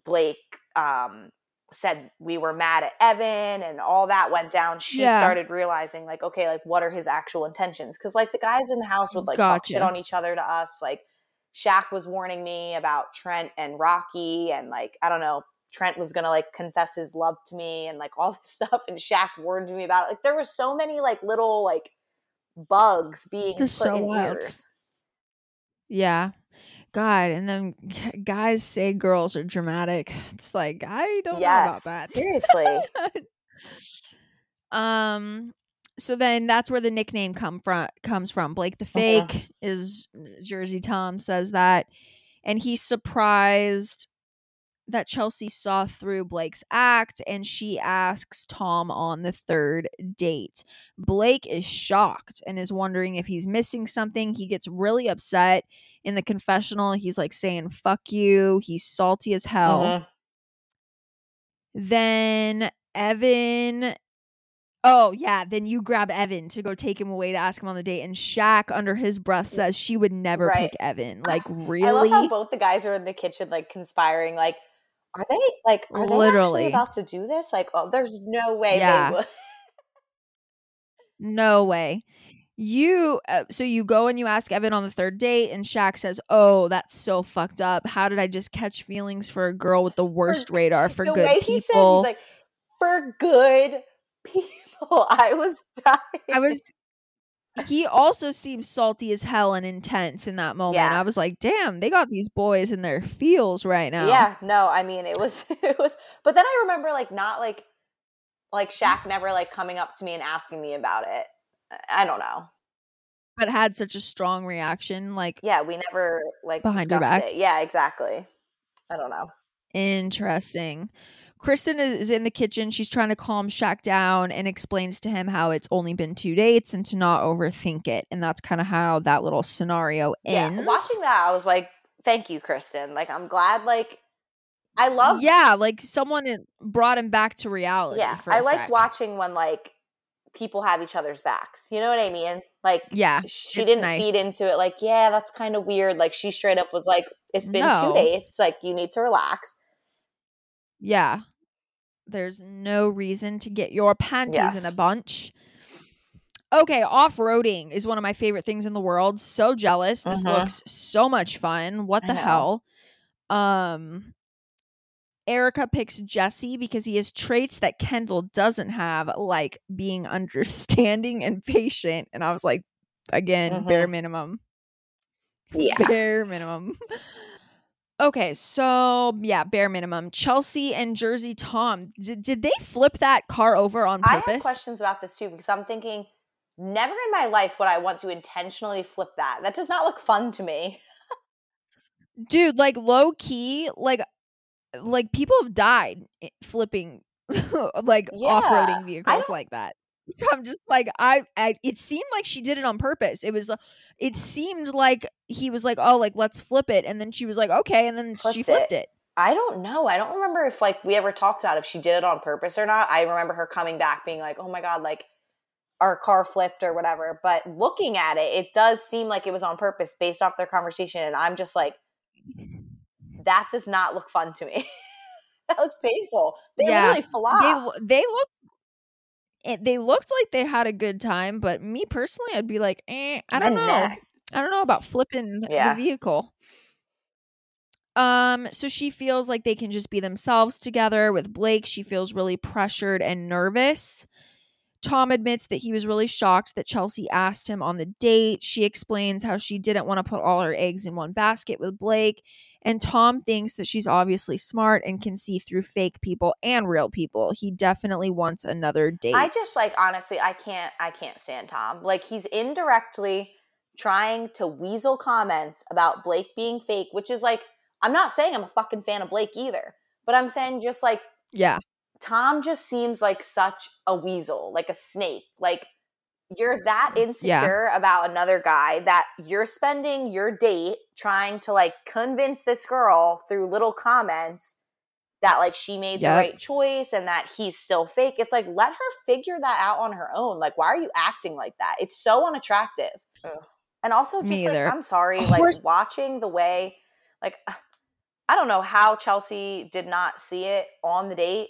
Blake um, said we were mad at Evan, and all that went down, she Yeah. started realizing like, okay, like what are his actual intentions? Because like the guys in the house would like talk shit on each other to us. Like Shaq was warning me about Trent and Rocky, and like I don't know. Trent was gonna like confess his love to me and like all this stuff, and Shaq warned me about it. Like there were so many like little like bugs being put so in wild. ears. Yeah. God, and then guys say girls are dramatic. It's like I don't know about that. seriously. um so then that's where the nickname come from comes from. Blake the Mhm. fake is Jersey Tom says that and he's surprised that Chelsea saw through Blake's act and she asks Tom on the third date. Blake is shocked and is wondering if he's missing something. He gets really upset in the confessional. He's like saying, fuck you. He's salty as hell. Mhm. Then Evan. Oh, yeah. Then you grab Evan to go take him away to ask him on the date. And Shaq, under his breath, says she would never Right. pick Evan. Like, really? I love how both the guys are in the kitchen, like conspiring. Like, are they like are they Literally. actually about to do this? Like, oh, there's no way Yeah. they would. No way. You uh, so you go and you ask Evan on the third date, and Shaq says, "Oh, that's so fucked up. How did I just catch feelings for a girl with the worst radar for the good way people?" he says, he's like, for good people. I was dying. I was. He also seems salty as hell and intense in that moment. Yeah. I was like, "Damn, they got these boys in their feels right now." Yeah, no, I mean it was it was but then I remember like not like like Shaq never like coming up to me and asking me about it. I- don't know. but had such a strong reaction. Like, Yeah, we never like Behind your back? it. Yeah, exactly. I don't know. Interesting. Kristen is in the kitchen. She's trying to calm Shaq down and explains to him how it's only been two dates and to not overthink it. And that's kind of how that little scenario ends. Yeah, watching that, I was like, "Thank you, Kristen." Like, I'm glad. Like, I love. Yeah, like someone brought him back to reality. yeah, I like sec. watching when like people have each other's backs. You know what I mean? Like, Yeah, she didn't nice. feed into it. Like, yeah, that's kind of weird. Like, she straight up was like, "It's been No. two dates. Like, you need to relax." Yeah, there's no reason to get your panties in a bunch. Okay, off roading is one of my favorite things in the world. So jealous. This Mhm. looks so much fun. What the hell? Um Erica picks Jesse because he has traits that Kendall doesn't have, like being understanding and patient. And I was like, again, bare minimum. Yeah. Bare minimum. Okay, so yeah, bare minimum. Chelsea and Jersey Tom. Did, did they flip that car over on purpose? I have questions about this too because I'm thinking, never in my life would I want to intentionally flip that. That does not look fun to me. dude like low key like like people have died eh, flipping like Yeah, off-roading vehicles like that so i'm just like I, I it seemed like she did it on purpose it was uh, it seemed like he was like oh like let's flip it and then she was like okay and then she Flipped flipped it. it. I don't know. I don't remember if like we ever talked about if she did it on purpose or not. I remember her coming back being like, "Oh my god, like our car flipped or whatever." But looking at it, it does seem like it was on purpose based off their conversation and I'm just like that does not look fun to me. that looks painful. They Yeah, they flopped. lo- they looked it, they looked like they had a good time but me personally i'd be like eh, i don't know. I don't know about flipping Yeah. the vehicle. Um, so she feels like they can just be themselves together with Blake. She feels really pressured and nervous. Tom admits that he was really shocked that Chelsea asked him on the date. She explains how she didn't want to put all her eggs in one basket with Blake. And Tom thinks that she's obviously smart and can see through fake people and real people. He definitely wants another date. I just like honestly, I can't I can't stand Tom. Like he's indirectly trying to weasel comments about Blake being fake, which is like I'm not saying I'm a fucking fan of Blake either, but I'm saying just like yeah. Tom just seems like such a weasel, like a snake. Like you're that insecure yeah. about another guy that you're spending your date trying to like convince this girl through little comments that like she made yep. the right choice and that he's still fake. It's like let her figure that out on her own. Like why are you acting like that? It's so unattractive. Ugh. And also just like I'm sorry, like watching the way like I don't know how Chelsea did not see it on the date,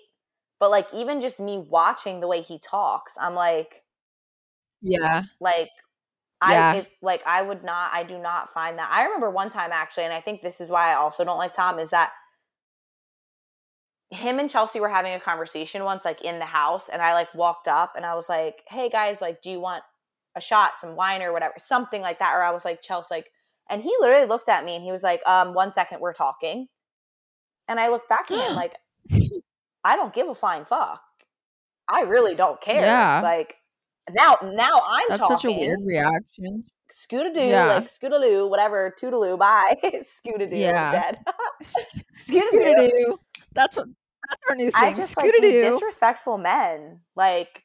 but like even just me watching the way he talks, I'm like yeah. Like yeah. I if like I would not I do not find that. I remember one time actually and I think this is why I also don't like Tom is that him and Chelsea were having a conversation once like in the house and I like walked up and I was like, "Hey guys, like do you want a shot, some wine or whatever?" Something like that or I was like, "Chelsea, like and he literally looked at me and he was like, um, one second, we're talking. And I looked back at him like, I don't give a flying fuck. I really don't care. Yeah. Like, now, now I'm talking. That's talking. such a weird reaction. Scootaloo, yeah. like scootaloo, whatever, toodaloo, bye. scootaloo, yeah. dead. scootaloo. That's what. That's our new thing. I just like these disrespectful men. Like,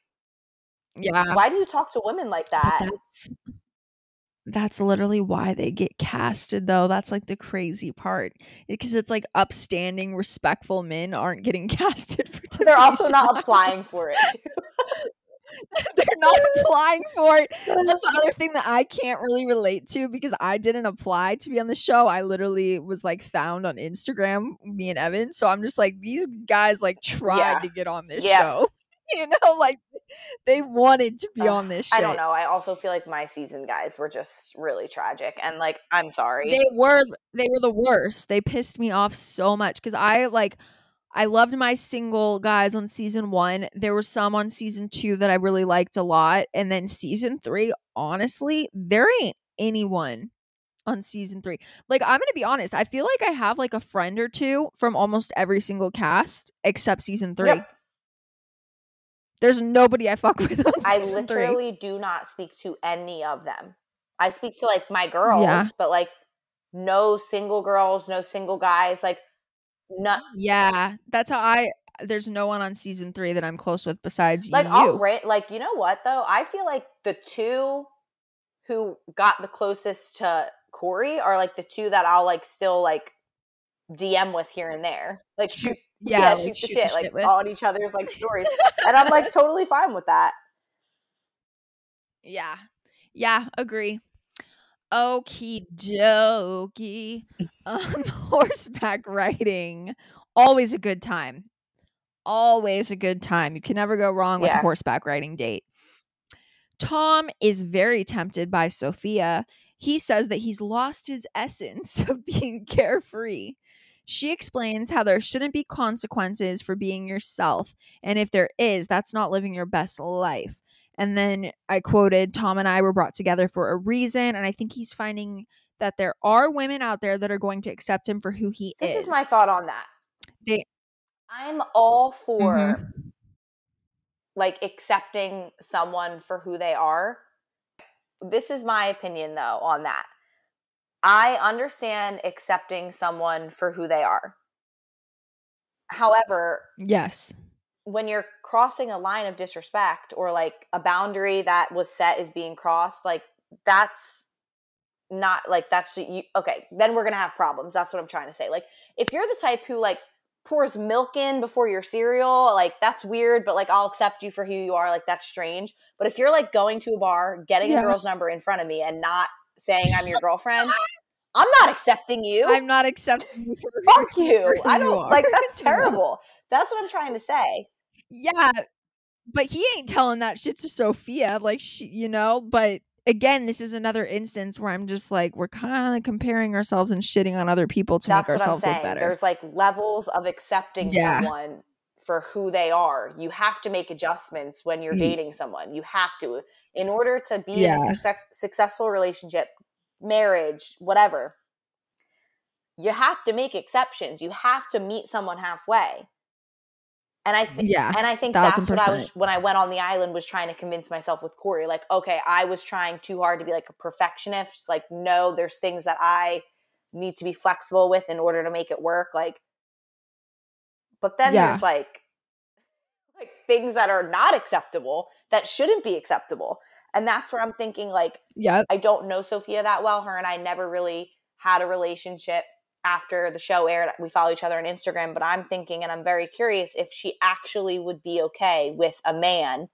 yeah. Why do you talk to women like that? That's, that's literally why they get casted though. That's like the crazy part. Because it's like upstanding, respectful men aren't getting casted for They're also not applying for it. They're not applying for it. That's the other thing that I can't really relate to because I didn't apply to be on the show. I literally was like found on Instagram, me and Evan. So I'm just like, these guys like tried yeah. to get on this yeah. show. you know, like they wanted to be uh, on this. Shit. I don't know. I also feel like my season guys were just really tragic, and like I'm sorry. They were. They were the worst. They pissed me off so much because I like. I loved my single guys on season one. There were some on season two that I really liked a lot. And then season three, honestly, there ain't anyone on season three. Like, I'm going to be honest. I feel like I have like a friend or two from almost every single cast except season three. Yep. There's nobody I fuck with. I literally three. do not speak to any of them. I speak to like my girls, yeah. but like no single girls, no single guys. Like, not. Yeah, that's how I. There's no one on season three that I'm close with besides like you. I'll rate, like you know what though? I feel like the two who got the closest to Corey are like the two that I'll like still like DM with here and there. Like shoot yeah, yeah like, shoot, shoot the shit, like shit on each other's like stories. and I'm like totally fine with that. Yeah. Yeah, agree. Okie dokie. Um, horseback riding. Always a good time. Always a good time. You can never go wrong with yeah. a horseback riding date. Tom is very tempted by Sophia. He says that he's lost his essence of being carefree. She explains how there shouldn't be consequences for being yourself. And if there is, that's not living your best life. And then I quoted, Tom and I were brought together for a reason. And I think he's finding that there are women out there that are going to accept him for who he this is. This is my thought on that. They, I'm all for mm-hmm. like accepting someone for who they are. This is my opinion though on that. I understand accepting someone for who they are. However, yes. When you're crossing a line of disrespect or like a boundary that was set is being crossed, like that's not like that's you okay, then we're going to have problems. That's what I'm trying to say. Like if you're the type who like pours milk in before your cereal, like that's weird, but like I'll accept you for who you are, like that's strange. But if you're like going to a bar, getting yeah. a girl's number in front of me and not saying I'm your girlfriend, I'm not accepting you. I'm not accepting you. Fuck you. I don't like that's terrible. That's what I'm trying to say. Yeah. But he ain't telling that shit to Sophia. Like she you know, but again, this is another instance where I'm just like, we're kind of comparing ourselves and shitting on other people to That's make ourselves look better. There's like levels of accepting yeah. someone for who they are. You have to make adjustments when you're Ye- dating someone. You have to. In order to be in Yeah. a success, successful relationship, marriage, whatever, you have to make exceptions. You have to meet someone halfway. And I think Yeah, and I think that's what I was when I went on the island was trying to convince myself with Corey. Like, okay, I was trying too hard to be like a perfectionist. Like, no, there's things that I need to be flexible with in order to make it work. Like, but then Yeah. there's like like things that are not acceptable that shouldn't be acceptable. And that's where I'm thinking like yeah, I don't know Sophia that well. Her and I never really had a relationship after the show aired. We follow each other on Instagram, but I'm thinking and I'm very curious if she actually would be okay with a man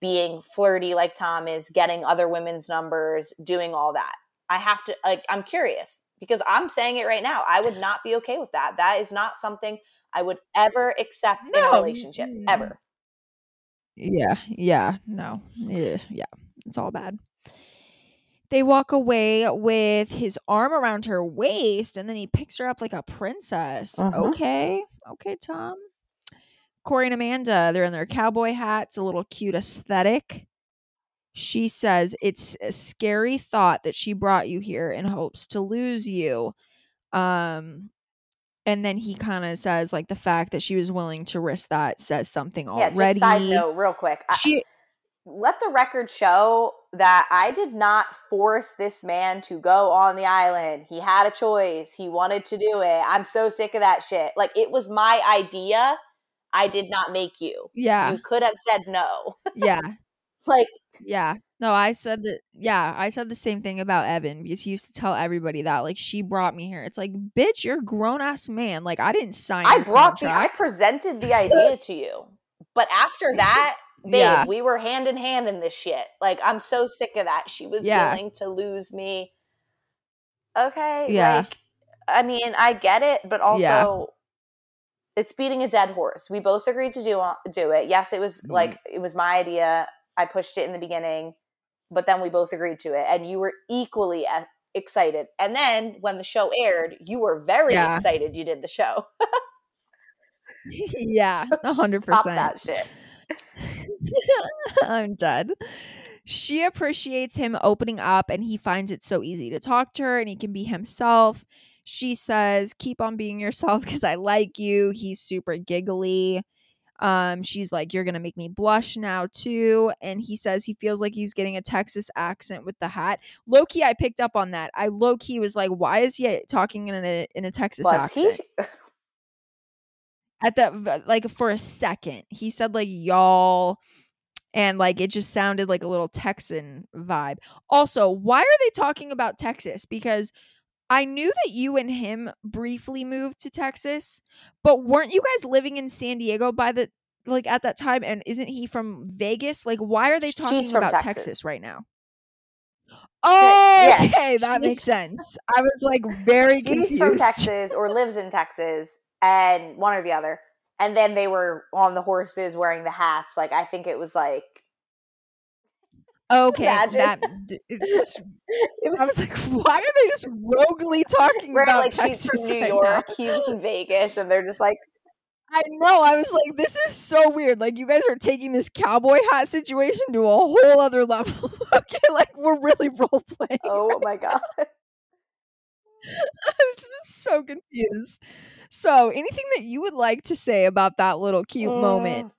being flirty like Tom is, getting other women's numbers, doing all that. I have to like I'm curious because I'm saying it right now. I would not be okay with that. That is not something I would ever accept in a relationship ever. Yeah, yeah, no, yeah, yeah, it's all bad. They walk away with his arm around her waist, and then he picks her up like a princess. Mhm. Okay, okay, Tom. Corey and Amanda, they're in their cowboy hats, a little cute aesthetic. She says it's a scary thought that she brought you here in hopes to lose you. Um, and then he kind of says like the fact that she was willing to risk that says something Yeah, already. just side note, real quick. I- She let the record show that I did not force this man to go on the island. He had a choice. He wanted to do it. I'm so sick of that shit. Like it was my idea. I did not make you. Yeah. You could have said no. yeah. Like Yeah. No, I said that yeah, I said the same thing about Evan because he used to tell everybody that like she brought me here. It's like, bitch, you're a grown ass man. Like I didn't sign I brought the I presented the idea to you. But after that, babe, Yeah. we were hand in hand in this shit. Like I'm so sick of that. She was Yeah. willing to lose me. Okay, Yeah. like I mean, I get it, but also Yeah. it's beating a dead horse. We both agreed to do do it. Yes, it was Mhm. like it was my idea. I pushed it in the beginning, but then we both agreed to it, and you were equally excited. And then when the show aired, you were very Yeah. excited. You did the show. yeah, hundred Stop percent. that shit. I'm dead. She appreciates him opening up and he finds it so easy to talk to her and he can be himself. She says, "Keep on being yourself because I like you." He's super giggly. Um she's like, "You're going to make me blush now too." And he says he feels like he's getting a Texas accent with the hat. Low key I picked up on that. I low key was like, "Why is he talking in a in a Texas Was accent?" he? at that like for a second he said like y'all and like it just sounded like a little texan vibe. Also why are they talking about texas? Because i knew that you and him briefly moved to texas but weren't you guys living in san diego by the like at that time? And isn't he from vegas? Like why are they talking about texas. Texas. right now? Oh yeah, okay that makes sense. I was like very She's confused. From Texas or lives in Texas, and one or the other. And then they were on the horses wearing the hats. Like I think it was like Okay, Imagine. that just, I was like, why are they just roguely talking Right, about like Texas she's from New right York, now? he's in Vegas, and they're just like, I know. I was like, this is so weird. Like, you guys are taking this cowboy hat situation to a whole other level. okay, like we're really role playing. oh my god. I was just so confused. So, anything that you would like to say about that little cute moment?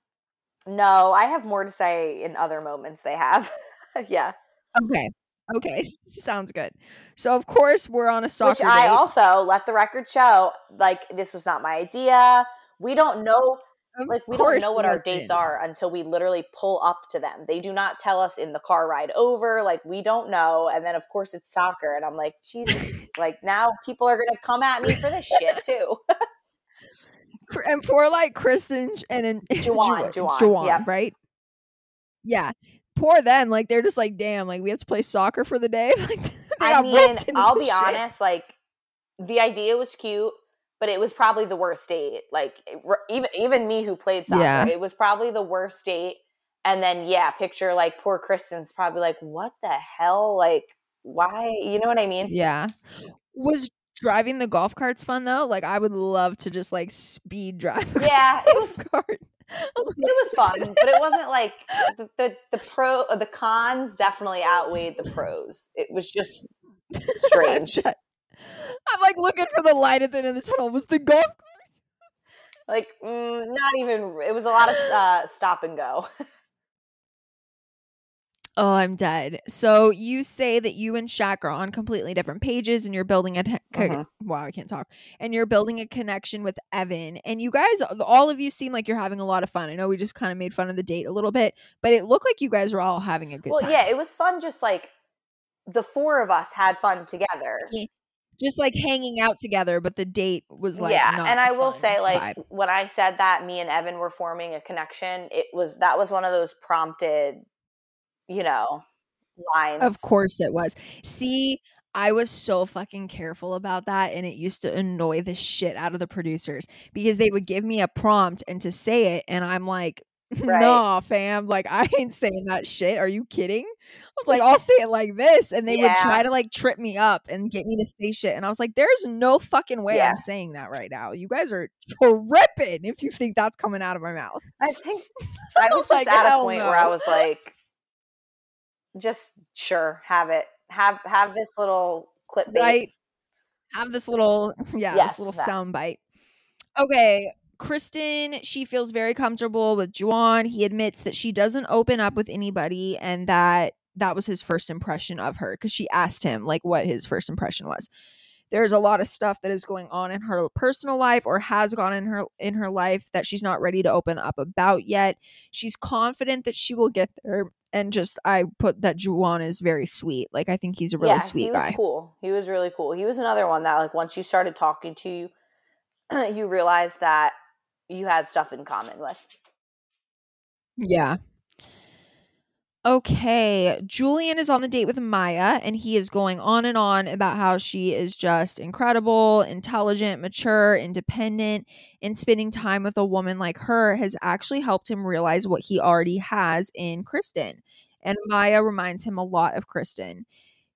Mm, No, I have more to say in other moments they have. yeah. Okay. Okay, sounds good. So, of course, we're on a soccer Which I date. also let the record show, like this was not my idea. We don't know Of like we don't know what our dates are until we literally pull up to them. They do not tell us in the car ride over. Like we don't know. And then of course it's soccer, and I'm like, Jesus! like now people are gonna come at me for this shit too. And for like Kristen and, and Juwan, Ju- Juwan, Juwan, yep. right? Yeah. Poor them. Like they're just like, damn, like we have to play soccer for the day. Like I mean, I'll be shit. honest. Like the idea was cute, but it was probably the worst date. Like it- even even me who played soccer, Yeah. it was probably the worst date. And then yeah, picture like poor Kristen's probably like, what the hell? Like why? You know what I mean? Yeah. Was driving the golf cart's fun though. Like I would love to just like speed drive. Yeah, it was cart. it oh was fun, but it wasn't like the, the the pro the cons definitely outweighed the pros. It was just strange. I'm like looking for the light at the end of the tunnel. Was the golf Like mm, not even. It was a lot of uh, stop and go. Oh, I'm dead. So you say that you and Shaq are on completely different pages and you're building a co- Mhm. wow, I can't talk. And you're building a connection with Evan. And you guys all of you seem like you're having a lot of fun. I know we just kind of made fun of the date a little bit, but it looked like you guys were all having a good well, time. yeah, it was fun. Just like the four of us had fun together. Yeah, Just like hanging out together, but the date was like yeah, and I will say, like vibe. when I said that me and Evan were forming a connection, it was that was one of those prompted, you know, lines. Of course it was. See, I was so fucking careful about that and it used to annoy the shit out of the producers because they would give me a prompt and to say it and I'm like Right. Nah, fam. Like I ain't saying that shit. Are you kidding? I was like, I'll say it like this, and they would try to like trip me up and get me to say shit. And I was like, there's no fucking way Yeah. I'm saying that right now. You guys are tripping if you think that's coming out of my mouth. I think I was just Like, at a point where I was like, just sure, have it, have have this little clip bait. right have this little yeah Yes, this little that. sound bite okay kristen she feels very comfortable with Juwan. He admits that she doesn't open up with anybody and that that was his first impression of her because she asked him like what his first impression was. There's a lot of stuff that is going on in her personal life or has gone in her in her life that she's not ready to open up about yet. She's confident that she will get there and just i put that Juwan is very sweet. Like i think he's a really yeah, sweet he was guy. cool. He was really cool. He was another one that like once you started talking to you, you realized that you had stuff in common with. Yeah. Okay, Julian is on the date with Maya, and he is going on and on about how she is just incredible, intelligent, mature, independent, and spending time with a woman like her has actually helped him realize what he already has in Kristen. And Maya reminds him a lot of Kristen.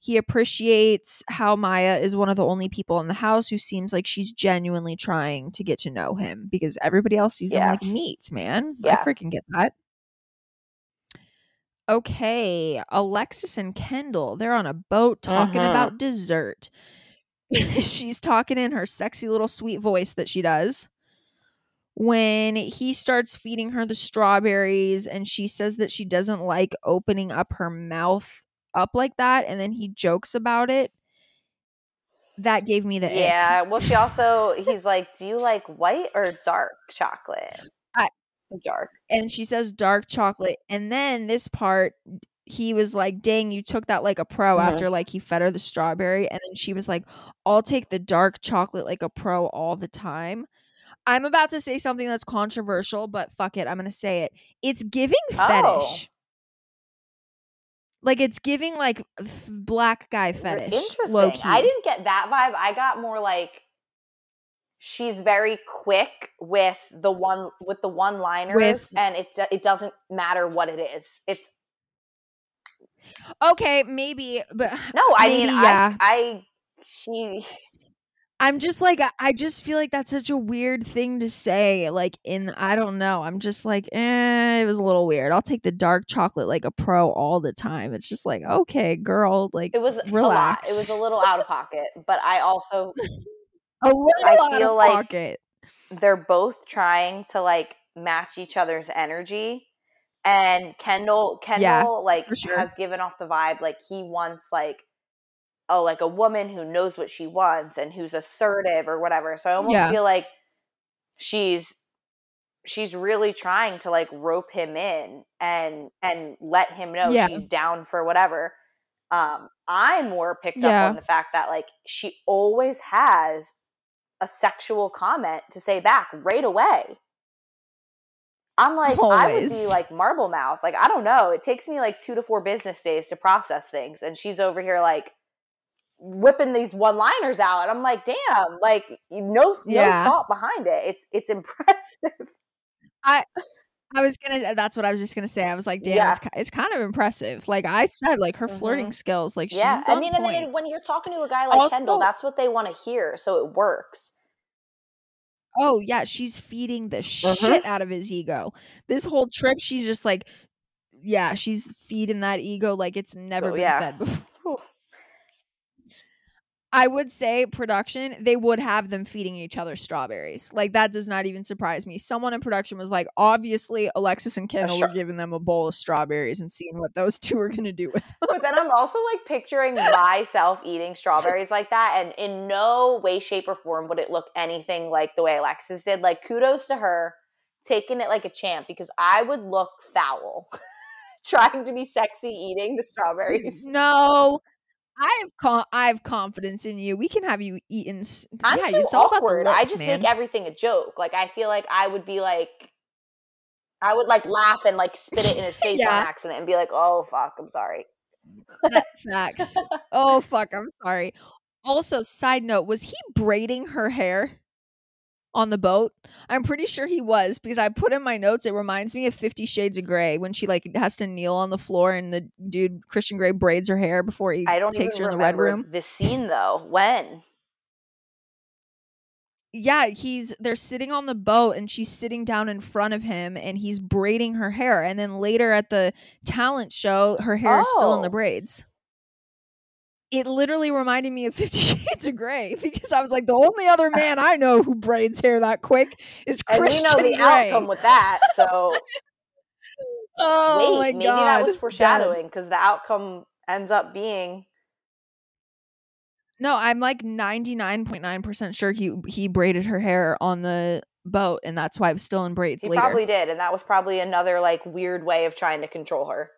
He appreciates how Maya is one of the only people in the house who seems like she's genuinely trying to get to know him because everybody else sees him like meat, man. Yeah. I freaking get that. Okay, Alexis and Kendall, they're on a boat talking Mhm. about dessert. She's talking in her sexy little sweet voice that she does. When he starts feeding her the strawberries and she says that she doesn't like opening up her mouth up like that and then he jokes about it. That gave me the ick. Yeah. Well, she also he's like, "Do you like white or dark chocolate?" I- dark. and she says dark chocolate and then this part he was like dang you took that like a pro Mhm. after like he fed her the strawberry and then she was like i'll take the dark chocolate like a pro all the time i'm about to say something that's controversial but fuck it i'm gonna say it it's giving Oh. Like it's giving like f- black guy fetish Interesting. I didn't get that vibe. I got more like she's very quick with the one with the one liners, With- and it it doesn't matter what it is. It's okay maybe but no. I maybe, mean, yeah. I I she I'm just like I- just feel like that's such a weird thing to say. Like in I don't know. I'm just like, eh, it was a little weird. I'll take the dark chocolate like a pro all the time. It's just like, okay, girl, like it was a relax. It was a little out of pocket, but I also a little I feel like- pocket. they're both trying to like match each other's energy. And Kendall, Kendall, Yeah, like sure. has given off the vibe like he wants like, oh, like a woman who knows what she wants and who's assertive or whatever. So I almost Yeah. feel like she's she's really trying to like rope him in and and let him know Yeah. she's down for whatever. Um, I more picked Yeah. up on the fact that like she always has a sexual comment to say back right away. I'm like, I would be like marble mouth. Like, I don't know. It takes me like two to four business days to process things. And she's over here like whipping these one liners out. And I'm like, damn, like no, no Yeah. thought behind it. It's it's impressive. I I was gonna. That's what I was just gonna say. I was like, damn, Yeah. it's, it's kind of impressive. Like I said, like her flirting Mhm. skills, like Yeah, she's I mean, and then when you're talking to a guy like Also- Kendall, that's what they want to hear, so it works. Oh yeah, she's feeding the Mhm. shit out of his ego. This whole trip, she's just like, yeah, she's feeding that ego like it's never Oh, been yeah. fed before. Whew. I would say production, they would have them feeding each other strawberries. Like that does not even surprise me. Someone in production was like, obviously Alexis and Kendall stra- were giving them a bowl of strawberries and seeing what those two are gonna do with. Them. But then I'm also like picturing myself eating strawberries like that, and in no way, shape, or form would it look anything like the way Alexis did. Like, kudos to her taking it like a champ because I would look foul trying to be sexy eating the strawberries. No. I have con- I have confidence in you. We can have you eating. s- I'm yeah, too it's all about the awkward. I just man. make everything a joke. Like, I feel like I would be like, I would like laugh and like spit it in his face on accident and be like, "Oh fuck, I'm sorry." Fa- Facts. oh fuck, I'm sorry. Also, side note, was he braiding her hair on the boat? I'm pretty sure he was because I put in my notes. It reminds me of Fifty Shades of Grey when she like has to kneel on the floor and the dude Christian Grey braids her hair before he I don't takes her in the red room. this scene though. When? Yeah, he's they're sitting on the boat and she's sitting down in front of him and he's braiding her hair. And then later at the talent show, her hair is still in the Oh. braids. It literally reminded me of Fifty Shades of Grey because I was like, the only other man I know who braids hair that quick is And Christian we know the Grey. outcome with that. So oh my wait, maybe god, that was foreshadowing because the outcome ends up being No, I'm like 99.9% sure he he braided her hair on the boat and that's why it was still in braids he later. probably did, and that was probably another like weird way of trying to control her.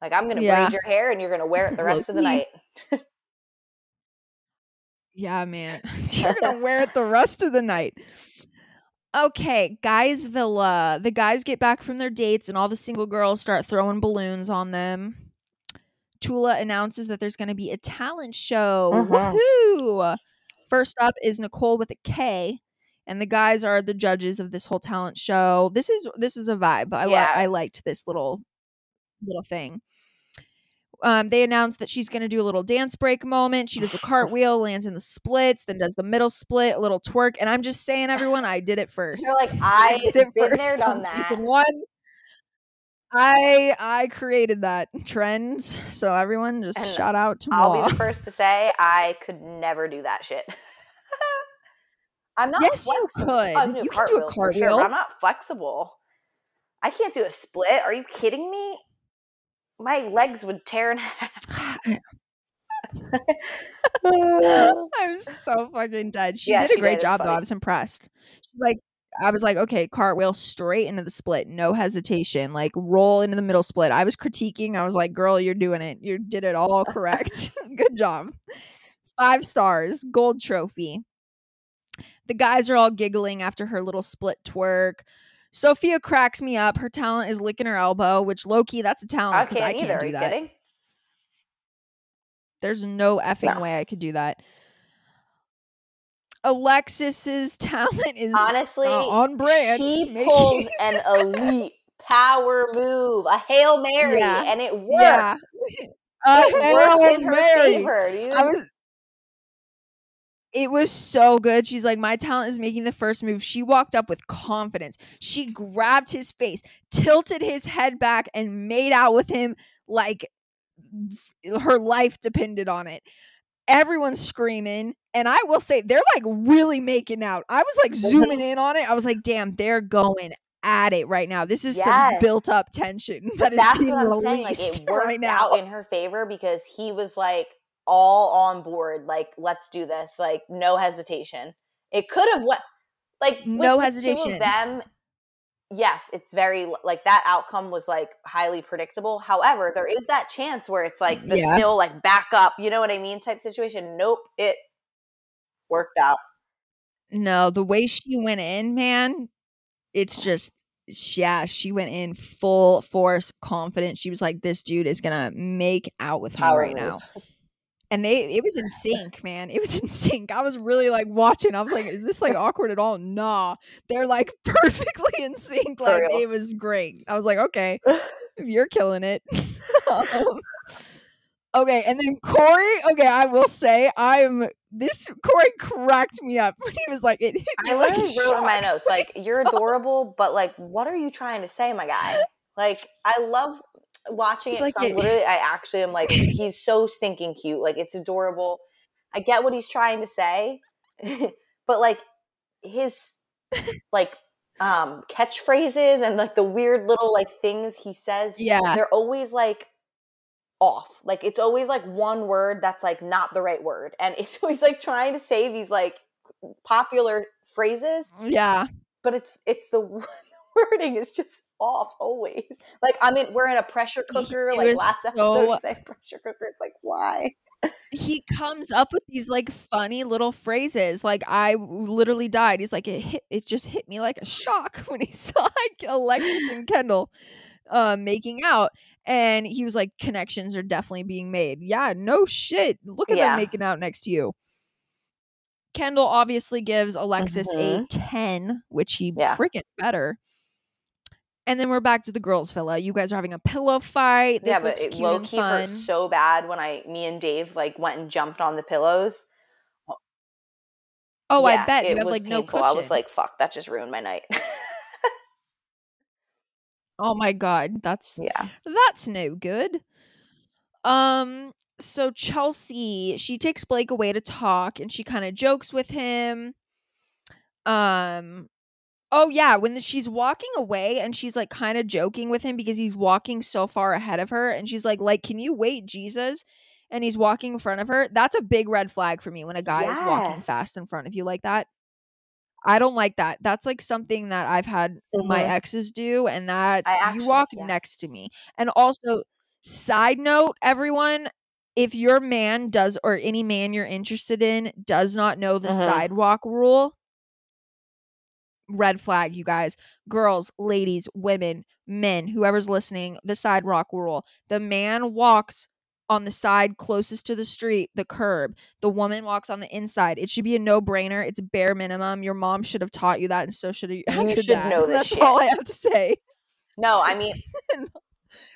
Like I'm gonna Yeah. braid your hair and you're gonna wear it the rest of the night. Yeah, man. You're gonna wear it the rest of the night. Okay, guys villa. The guys get back from their dates and all the single girls start throwing balloons on them. Tula announces that there's gonna be a talent show. Mhm. Woohoo! First up is Nicole with a K. And the guys are the judges of this whole talent show. This is this is a vibe. I li- I liked this little little thing. Um, they announced that she's going to do a little dance break moment. She does a cartwheel, lands in the splits, then does the middle split, a little twerk. And I'm just saying, everyone, I did it 1st You're like, I did it there, first done on that. Season one. I I created that trend. So everyone, just And shout out to my I'll Maw. be the first to say I could never do that shit. I'm not. Yes, you could. I can do You a can do a cartwheel sure, I'm not flexible. I can't do a split. Are you kidding me? My legs would tear in half. I'm so fucking dead. She Yeah, did a she great did. Job though. I was impressed. She's like, I was like, okay, cartwheel straight into the split, no hesitation. Like roll into the middle split. I was critiquing. I was like, girl, you're doing it. You did it all correct. Good job. Five stars, gold trophy. The guys are all giggling after her little split twerk. Sophia cracks me up. Her talent is licking her elbow, which Loki, that's a talent. I can't I can't either. Are do you that. kidding? There's no effing No. way I could do that. Alexis's talent is Honestly, uh, on brand. she pulls an elite power move, a hail mary, Yeah. and it worked. yeah. It worked in her Mary. favor, dude. I was. It was so good. She's like, my talent is making the first move. She walked up with confidence. She grabbed his face, tilted his head back, and made out with him like her life depended on it. Everyone's screaming. And I will say, they're like really making out. I was like zooming in on it. I was like, damn, they're going at it right now. This is some built up tension. But that is that's being what I'm saying. Like it worked right now. out in her favor because he was like all on board. Like, let's do this. Like, no hesitation. It could have went like No the Two hesitation. of them. Yes, it's very like that outcome was like highly predictable. However, there is that chance where it's like the Yeah. still like back up. You know what I mean? Type situation. Nope, it worked out. No, the way she went in, man, it's just yeah, she went in full force, confident. She was like, "This dude is gonna make out with me Power right now." And they it was in sync, man. It was in sync. I was really like watching. I was like, is this like awkward at all? Nah. They're like perfectly in sync. Like it was great. I was like, okay, you're killing it. Um, okay, and then Corey, okay, I will say I'm this Corey cracked me up when he was like, it hit me I like literally wrote in my notes like you're adorable, but like what are you trying to say, my guy? Like I love watching it. like, it- literally, I actually am like he's so stinking cute. Like it's adorable. I get what he's trying to say, but like his like um catchphrases and like the weird little like things he says, Yeah. they're always like off. Like it's always like one word that's like not the right word, and it's always like trying to say these like popular phrases Yeah. but it's it's the wording is just off always. Like I mean, we're in a pressure cooker. it Like last so- episode, you said pressure cooker. It's like why? he comes up with these like funny little phrases. Like I literally died. He's like it hit. It just hit me like a shock when he saw like Alexis and Kendall uh, making out, and he was like, connections are definitely being made. Yeah, no shit. Look at Yeah. them making out next to you. Kendall obviously gives Alexis a Mhm. ten, which he Yeah. freaking better. And then we're back to the girls' villa. You guys are having a pillow fight. This yeah, but it low key hurt so bad when I, me and Dave like went and jumped on the pillows. oh, I Yeah, bet you it have was like no cushion. I was like, fuck, that just ruined my night. Oh my god, that's yeah, that's no good. Um so Chelsea, she takes Blake away to talk and she kind of jokes with him. Um Oh yeah, when the, she's walking away and she's like kind of joking with him because he's walking so far ahead of her and she's like like can you wait Jesus? And he's walking in front of her. That's a big red flag for me when a guy is walking fast in front of you like that. I don't like that. That's like something that I've had my Mhm. exes do and that's actually- you walk yeah. next to me. And also side note everyone if your man does or any man you're interested in does not know the Mhm. sidewalk rule red flag you guys. Girls ladies women men whoever's listening the sidewalk rule the man walks on the side closest to the street the curb. The woman walks on the inside. It should be a no-brainer. It's bare minimum. Your mom should have taught you that and so should you, You should know this that's shit. all i have to say. No, I mean,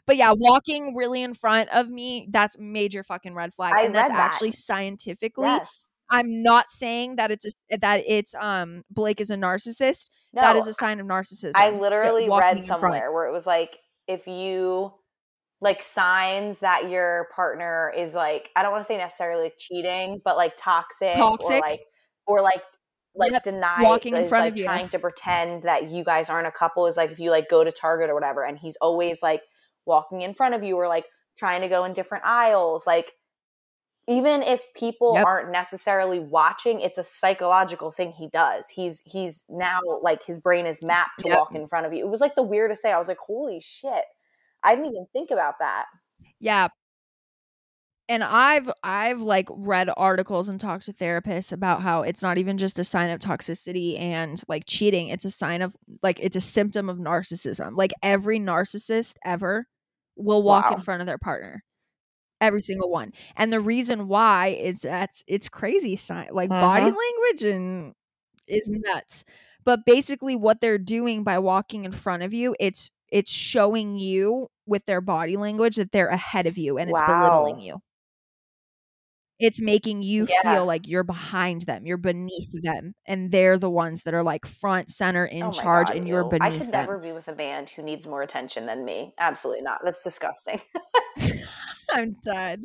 but yeah walking really in front of me that's major fucking red flag I and that's that. actually scientifically yes, i'm not saying that it's a, that it's um blake is a narcissist no, that is a sign of narcissism I literally walking read somewhere where it was like if you like signs that your partner is like I don't want to say necessarily cheating, but like toxic, or like or like like Yep, deny walking in front like of you. trying to pretend that you guys aren't a couple is like if you like go to Target or whatever and he's always like walking in front of you or like trying to go in different aisles like even if people Yep. aren't necessarily watching it's a psychological thing he does he's he's now like his brain is mapped to Yep. walk in front of you it was like the weirdest thing i was like holy shit i didn't even think about that Yeah. And I've I've like read articles and talked to therapists about how it's not even just a sign of toxicity and like cheating, it's a sign of like it's a symptom of narcissism. Like every narcissist ever will walk in front of their partner. Every single one. And the reason why is that it's crazy sign like body Mhm. language and is nuts. But basically what they're doing by walking in front of you, it's it's showing you with their body language that they're ahead of you and it's belittling you. It's making you Yeah. feel like you're behind them, you're beneath them, and they're the ones that are like front center in oh charge God, and you're ew. beneath i could them. never be with a man who needs more attention than me absolutely not that's disgusting I'm done.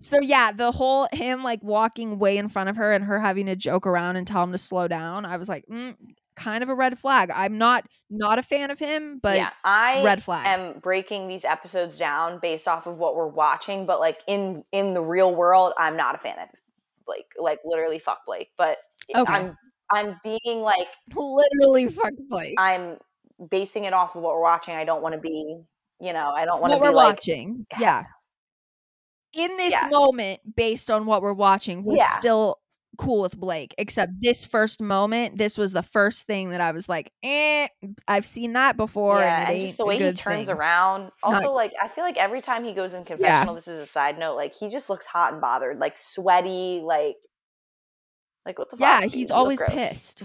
So yeah, the whole him like walking way in front of her and her having to joke around and tell him to slow down. I was like, mm, kind of a red flag. I'm not not a fan of him, but yeah i red flag. am breaking these episodes down based off of what we're watching but like in in the real world i'm not a fan of blake like literally fuck blake but Okay. i'm i'm being like Literally fuck Blake. i'm basing it off of what we're watching i don't want to be you know i don't want to be we're like watching. Yeah. In this Yes. moment, based on what we're watching, would Yeah. still cool with Blake. Except this first moment, this was the first thing that I was like, eh, I've seen that before. yeah, and, and just the way he turns thing. around. Not- Also, like I feel like every time he goes in confessional, this is a side note. Like he just looks hot and bothered, like sweaty, like like what the fuck. Yeah, fuck? he's You always pissed.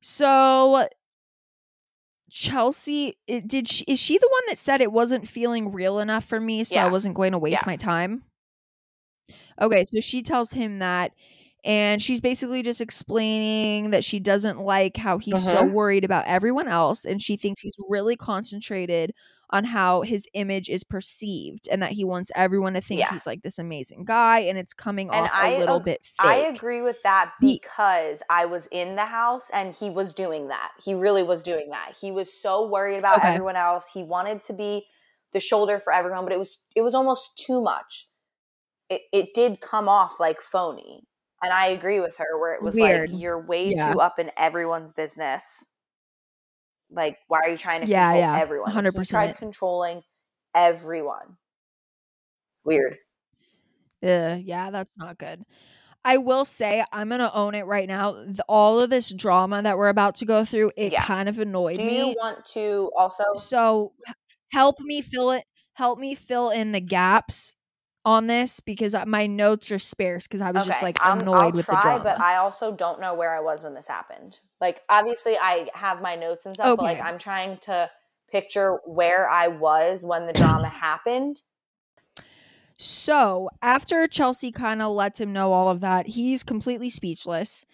So Chelsea, it, did she, is she the one that said it wasn't feeling real enough for me, so I wasn't going to waste Yeah. my time? Okay, so she tells him that, and she's basically just explaining that she doesn't like how he's so Mhm. worried about everyone else, and she thinks he's really concentrated on how his image is perceived, and that he wants everyone to think Yeah. he's like this amazing guy, and it's coming And off I a little ag- bit fake. I agree with that Be- because I was in the house and he was doing that. He really was doing that. He was so worried about Okay. everyone else. He wanted to be the shoulder for everyone, but it was it was almost too much. It it did come off like phony. And I agree with her where it was Weird. like you're way Yeah. too up in everyone's business. Like why are you trying to Yeah, control yeah, everyone? He 100%. tried controlling everyone. Weird. Yeah, yeah, that's not good. I will say I'm gonna own it right now. The, all of this drama that we're about to go through, it Yeah. kind of annoyed Do me. Do you want to also so help me fill it. Help me fill in the gaps on this because my notes are sparse because I was just like annoyed I'm- annoyed I'll with try, the drama. but I also don't know where I was when this happened. Like, obviously, I have my notes and stuff, but like, I'm trying to picture where I was when the drama happened. So after Chelsea kind of lets him know all of that, he's completely speechless.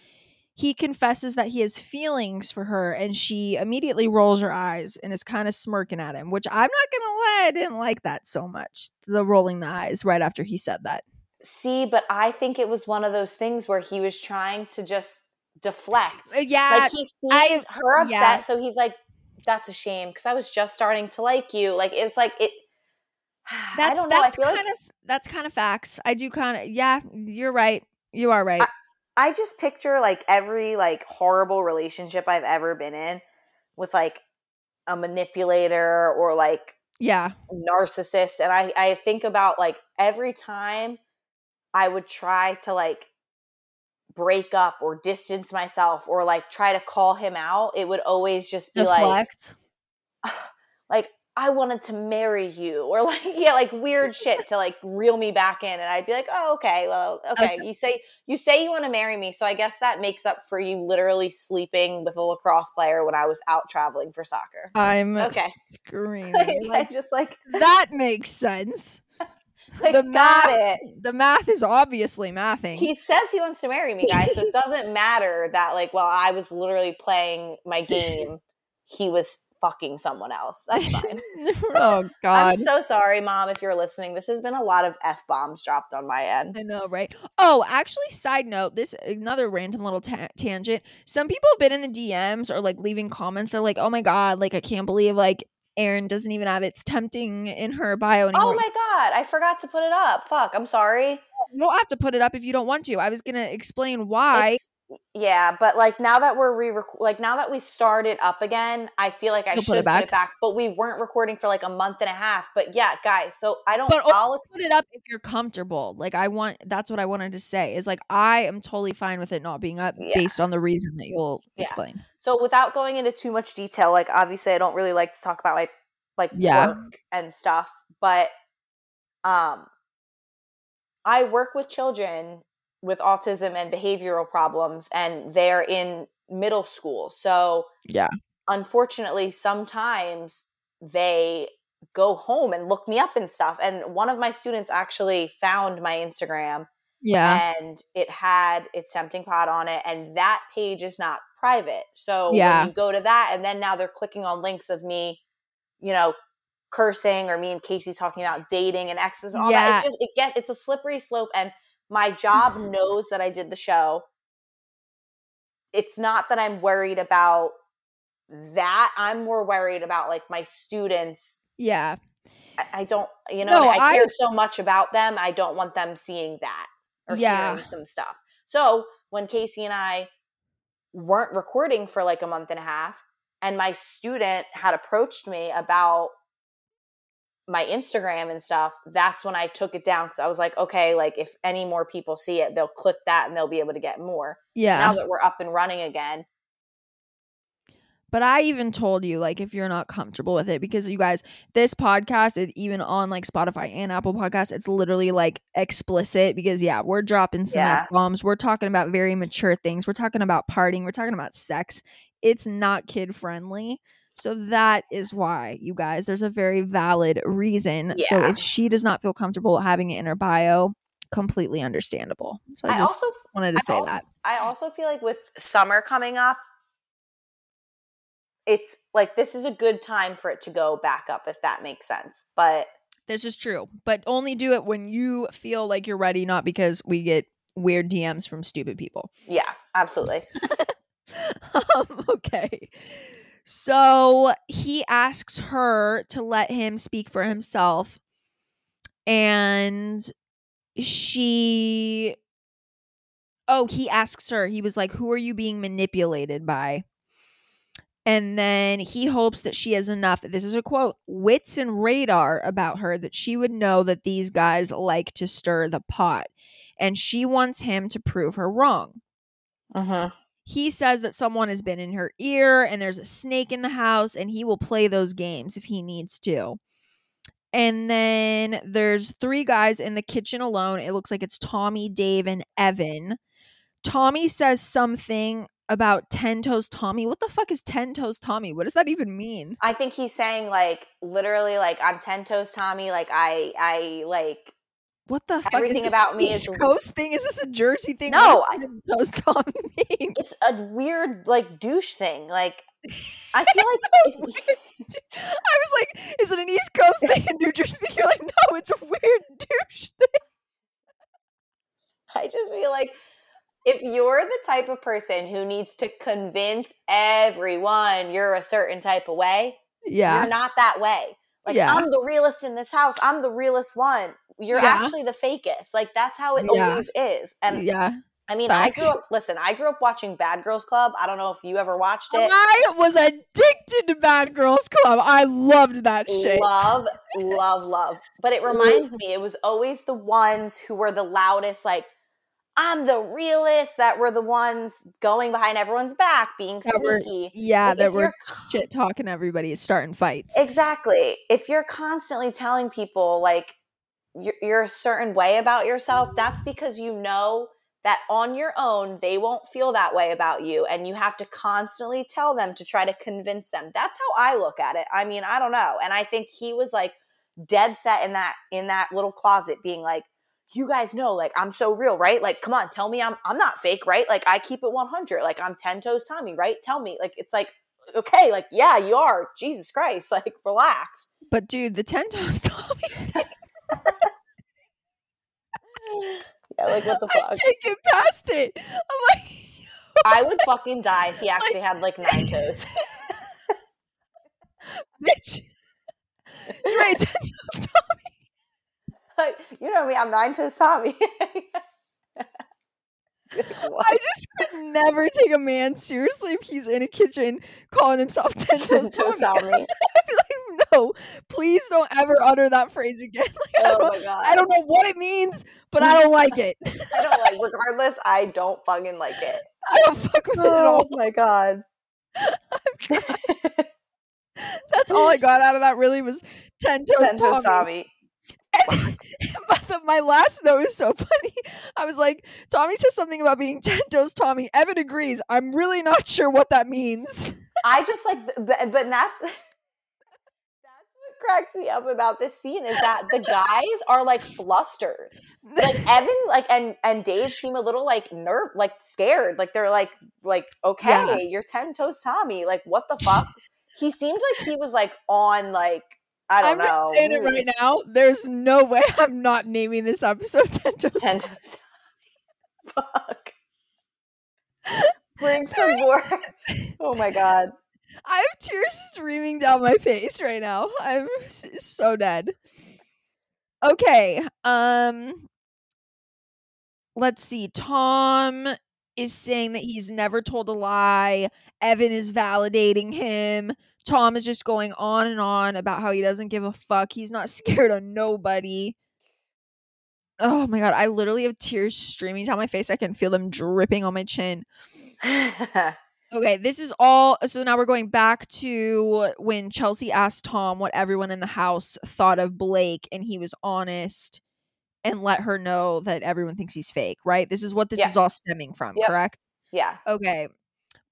He confesses that he has feelings for her, and she immediately rolls her eyes and is kind of smirking at him, which I'm not gonna lie, I didn't like that so much. The rolling the eyes right after he said that. See, but I think it was one of those things where he was trying to just deflect. Uh, Yeah, Like, he sees I- her upset, yeah. so he's like, that's a shame because I was just starting to like you. Like, it's like, it. that's I don't know. I that's feel kind like of that's kind of facts. I do kind of yeah. You're right. You are right. I just picture like every like horrible relationship I've ever been in with like a manipulator or like yeah, narcissist and I I think about like every time I would try to like break up or distance myself or like try to call him out it would always just be like deflect. like I wanted to marry you or like yeah like weird shit to like reel me back in and I'd be like oh okay well okay, Okay. you say you say you want to marry me so I guess that makes up for you literally sleeping with a lacrosse player when I was out traveling for soccer I'm Okay. screaming. I Like, just like that makes sense. like The got math- it The math is obviously mathing. he says he wants to marry me guys so it doesn't matter that like well I was literally playing my game he was fucking someone else that's fine oh God. I'm so sorry, mom, if you're listening. This has been a lot of f bombs dropped on my end. I know, right? Oh, actually, side note, this another random little ta- tangent. Some people have been in the DMs or like leaving comments. They're like, "Oh my god, like I can't believe like Erin doesn't even have it's tempting in her bio oh anymore." Oh my god, I forgot to put it up. Fuck, I'm sorry. You don't have to put it up if you don't want to. I was gonna explain why. It's- yeah, but like now that we're re like now that we started up again, I feel like I You'll should put it put it, back? But we weren't recording for like a month and a half. But yeah, guys, so I don't. But I'll ex- put it up if you're comfortable. Like I want. That's what I wanted to say. Is like I am totally fine with it not being up Yeah. based on the reason that you'll Yeah. explain. so without going into too much detail. Like obviously, I don't really like to talk about my like Yeah. work and stuff, but um, I work with children with autism and behavioral problems, and they're in middle school. So Yeah. unfortunately, sometimes they go home and look me up and stuff. And one of my students actually found my Instagram Yeah. and it had its tempting pot on it, and that page is not private. So Yeah. you go to that, and then now they're clicking on links of me, you know, cursing or me and Kaci talking about dating and exes and all that. It's just it get it's a slippery slope, and my job mm-hmm. knows that I did the show. It's not that I'm worried about that. I'm more worried about like my students. yeah. I, I don't, you know, No, I care I- so much about them. I don't want them seeing that or Yeah. hearing some stuff. So when Kaci and I weren't recording for like a month and a half, and my student had approached me about my Instagram and stuff, that's when I took it down because I was like, okay, like if any more people see it, they'll click that and they'll be able to get more. Yeah. Now that we're up and running again, But I even told you, like, if you're not comfortable with it, because you guys, this podcast is even on like Spotify and Apple Podcasts, it's literally like explicit because, yeah, we're dropping some Yeah. F bombs. We're talking about very mature things. We're talking about partying. We're talking about sex. It's not kid friendly. So that is why, you guys, there's a very valid reason. So if she does not feel comfortable having it in her bio, completely understandable. So I, I, just also wanted to I say als- that. I also feel like with summer coming up, it's like this is a good time for it to go back up if that makes sense. But This is true, but only do it when you feel like you're ready, not because we get weird DMs from stupid people. yeah, absolutely. um, okay. So he asks her to let him speak for himself. And she. Oh, he asks her, he was like, Who are you being manipulated by? And then he hopes that she has enough, this is a quote, wits and radar about her that she would know that these guys like to stir the pot. And she wants him to prove her wrong Mm-hmm. He says that someone has been in her ear and there's a snake in the house and he will play those games if he needs to. And then there's three guys in the kitchen alone. It looks like it's Tommy, Dave, and Evan. Tommy says something about 10 toes Tommy. What the fuck is 10 toes Tommy? What does that even mean? I think he's saying like literally like I'm ten toes Tommy. Like I I like What the fuck? Everything is this about me East is- Coast thing? Is this a Jersey thing? No, does 10 toes Tommy mean? it's a weird like douche thing. Like I feel like if, I was like, is it an East Coast thing in New Jersey? You're like, no, it's a weird douche thing. I just feel like if you're the type of person who needs to convince everyone you're a certain type of way, Yeah. you're not that way. Like Yeah. I'm the realist in this house. I'm the realest one. You're Yeah. actually the fakest. Like that's how it Yeah. always is. And yeah. I mean, Facts. I grew up. Listen, I grew up watching Bad Girls Club. I don't know if you ever watched it. I was addicted to Bad Girls Club. I loved that shit. Love, love, love. But it reminds me, it was always the ones who were the loudest, like, I'm the realist, that were the ones going behind everyone's back, being That sneaky. yeah, Like, that were shit talking everybody, starting fights. Exactly. If you're constantly telling people, like, you're, you're a certain way about yourself, that's because you know that on your own, they won't feel that way about you. And you have to constantly tell them to try to convince them. That's how I look at it. I mean, I don't know. And I think he was like dead set in that in that little closet being like, you guys know, like I'm so real, right? Like, come on, tell me I'm I'm not fake, right? Like I keep it 100. Like I'm 10 toes Tommy, right? Tell me. Like it's like, okay, like yeah, you are. Jesus Christ, like relax. But dude, the ten toes Tommy, Yeah, like what the fuck? I can't get past it. I'm like, I would fucking die if he actually had like nine toes. bitch. Right, 10. You know me, I'm nine toes Tommy. What? I just could never take a man seriously if he's in a kitchen calling himself ten toes Tommy. Tommy. I'd be like, no, please don't ever utter that phrase again. Like, I Oh don't, my god. I don't know what it means, but I don't like it. I don't like regardless, I don't fucking like it. I don't fuck with it at oh all. my god. That's all I got out of that. Really was Ten toes Tommy. But the- my last note is so funny. I was like, Tommy says something about being ten toes Tommy. Evan agrees. I'm really not sure what that means. I just like, but, but that's that's what cracks me up about this scene is that the guys are like flustered. Like Evan, like and and Dave seem a little like nerve, like scared. Like they're like like okay, Yeah. you're ten toes Tommy. Like what the fuck? he seemed like he was like on like I don't I'm know. just saying it right now. There's no way I'm not naming this episode ten toes. Ten toes. Fuck. Bring some more. Oh my god. I have tears streaming down my face right now. I'm so dead. Okay. Um let's see. Tom is saying that he's never told a lie. Evan is validating him. Tom is just going on and on about how he doesn't give a fuck. He's not scared of nobody. Oh my god, I literally have tears streaming down my face. I can feel them dripping on my chin. Okay, this is all. So now we're going back to when Chelsea asked Tom what everyone in the house thought of Blake, and he was honest and let her know that everyone thinks he's fake, right? This is what this Yeah. is all stemming from, Yep. correct? yeah. Okay.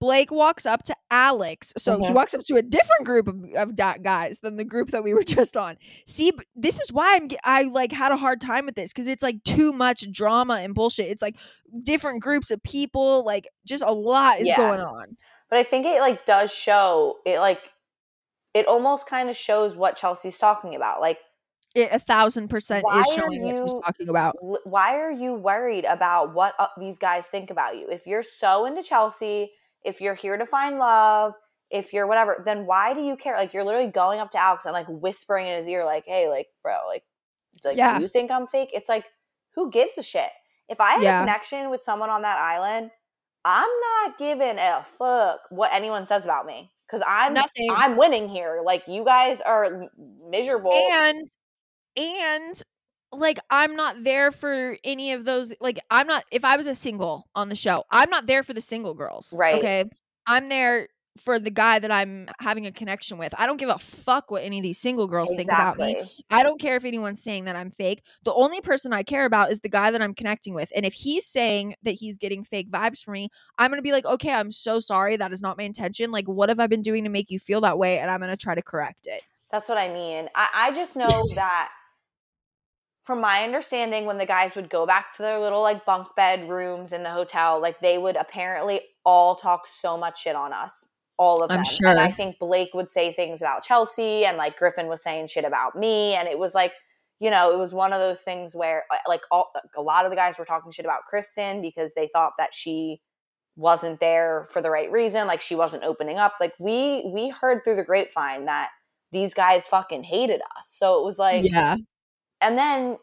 Blake walks up to Alex. So he Mhm. walks up to a different group of, of guys than the group that we were just on. See, this is why I'm I like had a hard time with this because it's like too much drama and bullshit. It's like different groups of people, like just a lot is Yeah. going on. But I think it like does show it like it almost kind of shows what Chelsea's talking about. Like It a thousand percent Why is showing what she's talking about. why are you worried about what uh, these guys think about you? If you're so into Chelsea, if you're here to find love, if you're whatever, then why do you care? Like you're literally going up to Alex and like whispering in his ear, like, "Hey, like, bro, like, like, Yeah. do you think I'm fake?" It's like, who gives a shit? If I have Yeah. a connection with someone on that island, I'm not giving a fuck what anyone says about me because I'm Nothing. I'm winning here. Like you guys are miserable. and and like i'm not there for any of those like i'm not if i was a single on the show i'm not there for the single girls Right. okay? I'm there for the guy that i'm having a connection with. I don't give a fuck what any of these single girls think about me. I don't care if anyone's saying that i'm fake. The only person i care about is the guy that i'm connecting with and if he's saying that he's getting fake vibes from me i'm gonna be like okay i'm so sorry that is not my intention like what have i been doing to make you feel that way and i'm gonna try to correct it. That's what I mean. I, I just know that from my understanding, when the guys would go back to their little like bunk bed rooms in the hotel, like they would apparently all talk so much shit on us. All of I'm them. And I think Blake would say things about Chelsea and like Griffin was saying shit about me. And it was like, you know, it was one of those things where uh, like all a lot of the guys were talking shit about Kristen because they thought that she wasn't there for the right reason, like she wasn't opening up. Like we we heard through the grapevine that these guys fucking hated us. So it was like yeah and then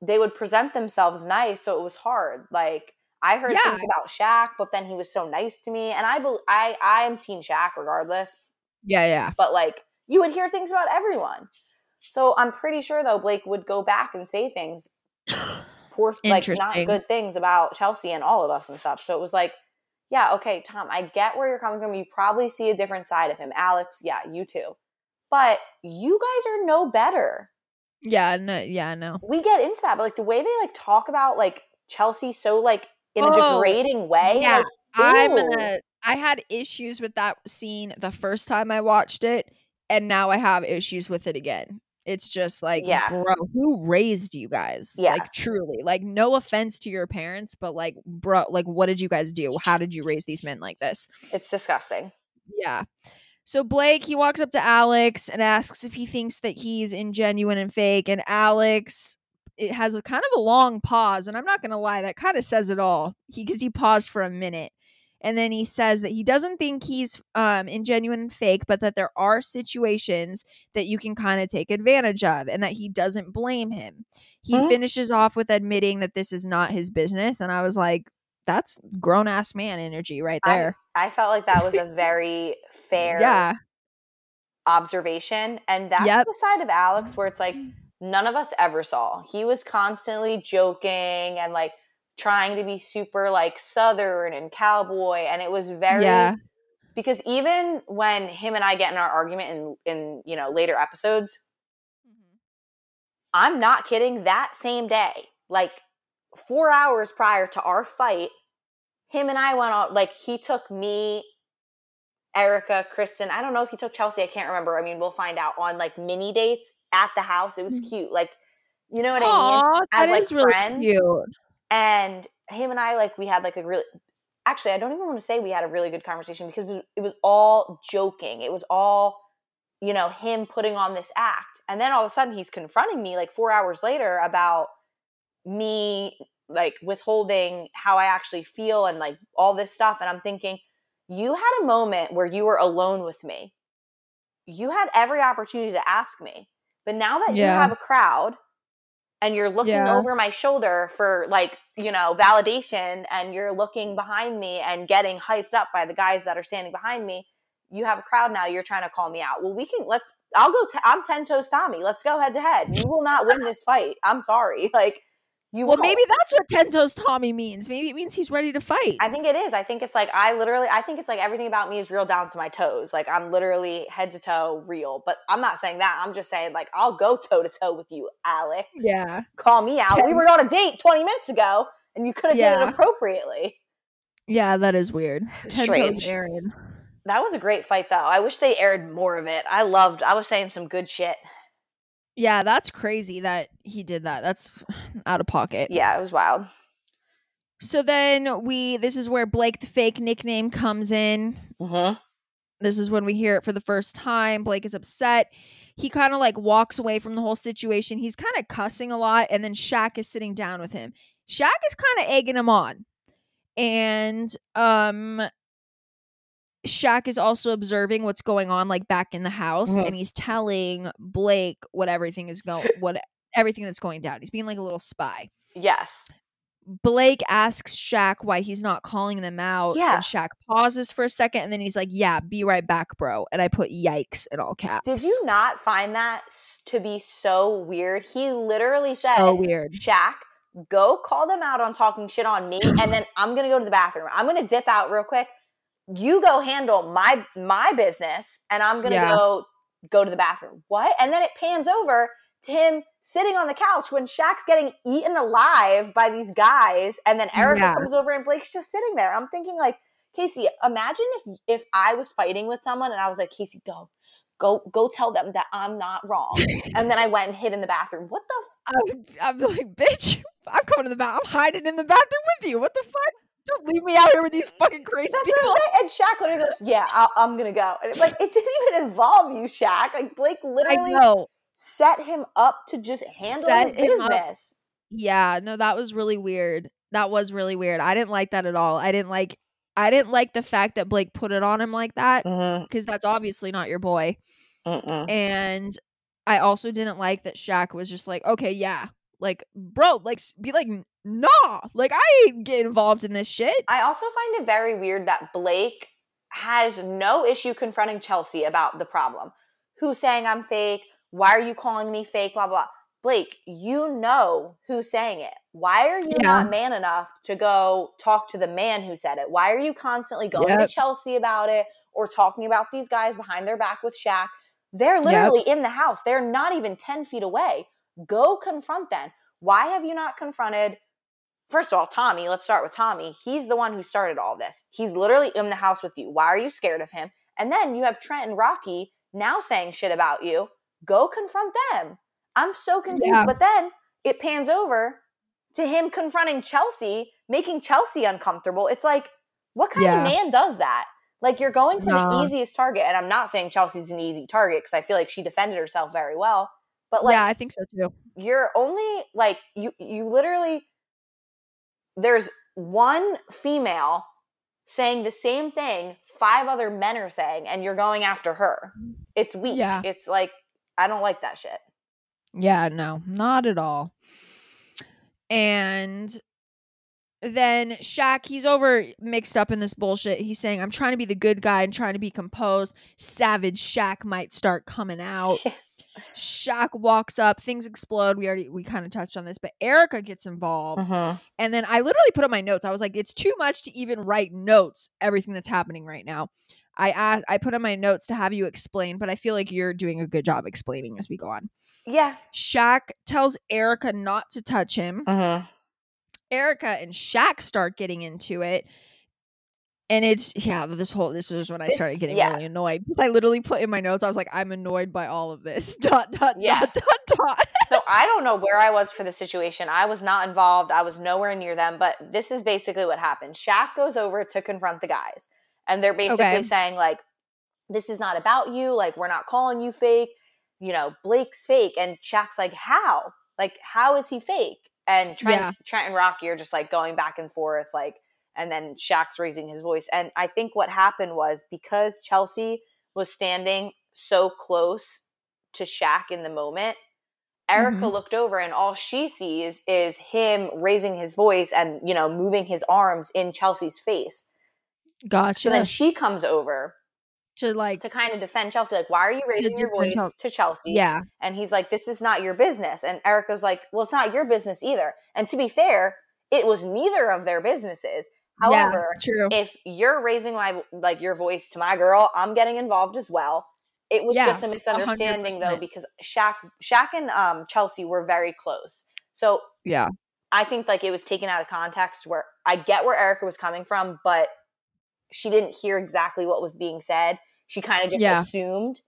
they would present themselves nice, so it was hard. Like I heard Yeah. things about Shaq, but then he was so nice to me, and I bel I I am Team Shaq regardless. yeah yeah But like you would hear things about everyone, so I'm pretty sure though Blake would go back and say things poor like not good things about Chelsea and all of us and stuff. So it was like, yeah, okay, Tom, I get where you're coming from. You probably see a different side of him. Alex, yeah, you too. But you guys are no better. Yeah, no, yeah, no. we get into that, but like the way they like talk about like Chelsea so like in a Oh, degrading way. yeah. like, I'm gonna. I had issues with that scene the first time I watched it, and now I have issues with it again. It's just like, Yeah. bro, who raised you guys? Yeah. Like, truly. Like, no offense to your parents, but like, bro, like, what did you guys do? How did you raise these men like this? it's disgusting. Yeah. So Blake, he walks up to Alex and asks if he thinks that he's ingenuine and fake. And Alex, it has a kind of a long pause, and I'm not gonna lie, that kind of says it all. He because he paused for a minute, and then he says that he doesn't think he's um ingenuine and fake, but that there are situations that you can kind of take advantage of, and that he doesn't blame him. He Mhm. finishes off with admitting that this is not his business, and I was like, that's grown ass man energy right I- there. I felt like that was a very fair yeah. observation. And that's Yep. the side of Alex where it's like mm. none of us ever saw. He was constantly joking and like trying to be super like southern and cowboy. And it was very Yeah. because even when him and I get in our argument in in you know later episodes, mm-hmm. I'm not kidding. That same day, like four hours prior to our fight, him and I went on, like, he took me, Erica, Kristen. I don't know if he took Chelsea. I can't remember. I mean, we'll find out on like mini dates at the house. It was mm. cute. Like, you know what I mean? As, that like, is really friends. cute. And him and I, like, we had like a really, actually, I don't even want to say we had a really good conversation because it was, it was all joking. It was all, you know, him putting on this act. And then all of a sudden he's confronting me like four hours later about me like withholding how I actually feel and like all this stuff. And I'm thinking, you had a moment where you were alone with me. You had every opportunity to ask me. But now that you have a crowd and you're looking Yeah. over my shoulder for like, you know, validation and you're looking behind me and getting hyped up by the guys that are standing behind me, you have a crowd now. You're trying to call me out. Well, we can let's. I'll go. i I'm ten toes Tommy. Let's go head to head. You will not win this fight. I'm sorry. Like you. Well, won't. maybe that's what Ten Toes Tommy means. Maybe it means he's ready to fight. I think it is. I think it's like I literally. I think it's like everything about me is real down to my toes. Like I'm literally head to toe real. But I'm not saying that. I'm just saying like I'll go toe to toe with you, Alex. yeah. Call me out. We were on a date 20 minutes ago, and you could have Yeah. it appropriately. Yeah, that is weird. Ten. Toes Erin. That was a great fight, though. I wish they aired more of it. I loved. I was saying some good shit. Yeah, that's crazy that he did that. That's out of pocket. Yeah, it was wild. So then we this is where Blake the fake nickname comes in. Mm-hmm. This is when we hear it for the first time. Blake is upset. He kind of like walks away from the whole situation. He's kind of cussing a lot and then Shaq is sitting down with him. Shaq is kind of egging him on. And um Shaq is also observing what's going on like back in the house Mhm. and he's telling Blake what everything is going what everything that's going down. He's being like a little spy. Yes. Blake asks Shaq why he's not calling them out. Yeah. And Shaq pauses for a second and then he's like, Yeah, be right back, bro. And I put yikes in all caps. Did you not find that to be so weird? He literally said, so weird. Shaq, go call them out on talking shit on me, and then I'm gonna go to the bathroom. I'm gonna dip out real quick. You go handle my my business, and I'm gonna Yeah. go go to the bathroom. What? And then it pans over to him sitting on the couch when Shaq's getting eaten alive by these guys, and then Erica Yeah. comes over and Blake's just sitting there. I'm thinking like, Kaci, imagine if if I was fighting with someone and I was like, Kaci, go. Go, go tell them that I'm not wrong. And then I went and hid in the bathroom. What the I'm, I'm like, bitch, I'm coming to the bathroom. I'm hiding in the bathroom with you. What the fuck? Don't leave me out here with these fucking crazy That's what people. I'm saying. And Shaq literally goes, "Yeah, I'll, I'm gonna go." And it's like it didn't even involve you, Shaq. Like Blake literally set him up to just handle Set his him up. business. Yeah, no, that was really weird. That was really weird. I didn't like that at all. I didn't like I didn't like the fact that Blake put it on him like that Mm-hmm. because that's obviously not your boy. Mm-mm. And I also didn't like that Shaq was just like, okay, yeah, like, bro, like, be like, nah, like, I ain't get involved in this shit. I also find it very weird that Blake has no issue confronting Chelsea about the problem. Who's saying I'm fake? Why are you calling me fake? Blah blah. Blake, you know who's saying it. Why are you Yeah. not man enough to go talk to the man who said it? Why are you constantly going Yep. to Chelsea about it or talking about these guys behind their back with Shaq? They're literally in the house. They're not even 10 feet away. Go confront them. Why have you not confronted? First of all, Tommy, let's start with Tommy. He's the one who started all this. He's literally in the house with you. Why are you scared of him? And then you have Trent and Rocky now saying shit about you. Go confront them. I'm so confused. Yeah. But then it pans over to him confronting Chelsea, making Chelsea uncomfortable. It's like, what kind Yeah. of man does that? Like you're going for the easiest target, and I'm not saying Chelsea's an easy target because I feel like she defended herself very well. But like yeah, I think so too. you're only like you you literally there's one female saying the same thing five other men are saying and you're going after her mm. it's weak Yeah. it's like i don't like that shit Yeah, no, not at all. And then Shaq, he's over mixed up in this bullshit. He's saying, I'm trying to be the good guy and trying to be composed. Savage Shaq might start coming out. Shaq walks up, things explode. We already we kind of touched on this, but Erica gets involved. And then I literally put on my notes. I was like, it's too much to even write notes, everything that's happening right now. I asked, I put on my notes to have you explain, but I feel like you're doing a good job explaining as we go on. yeah Shaq tells Erica not to touch him. mm-hmm. Erica and Shaq start getting into it. And it's yeah, this whole this was when I started getting yeah. really annoyed. Because I literally put in my notes, I was like, I'm annoyed by all of this. Dot dot Yeah. dot dot dot. so i don't know where i was for the situation i was not involved i was nowhere near them but this is basically what happened Shaq goes over to confront the guys and they're basically Okay. saying like this is not about you like we're not calling you fake you know blake's fake and Shaq's like how like how is he fake and Trent, Yeah. Trent and Rocky are just like going back and forth like and then Shaq's raising his voice and I think what happened was because Chelsea was standing so close to Shaq in the moment Erica Mhm. looked over and all she sees is him raising his voice and you know moving his arms in Chelsea's face Gotcha. so then she comes over to like to kind of defend Chelsea. Like, why are you raising your voice Chel- to Chelsea? yeah And he's like, this is not your business. And Erica's like, well, it's not your business either. And to be fair, it was neither of their businesses. However, yeah, true if you're raising my like your voice to my girl, I'm getting involved as well. It was Yeah, just a misunderstanding though 100%. because Shaq Shaq and um Chelsea were very close. So yeah I think like it was taken out of context where I get where Erica was coming from, but she didn't hear exactly what was being said. She kind of just Yeah. assumed.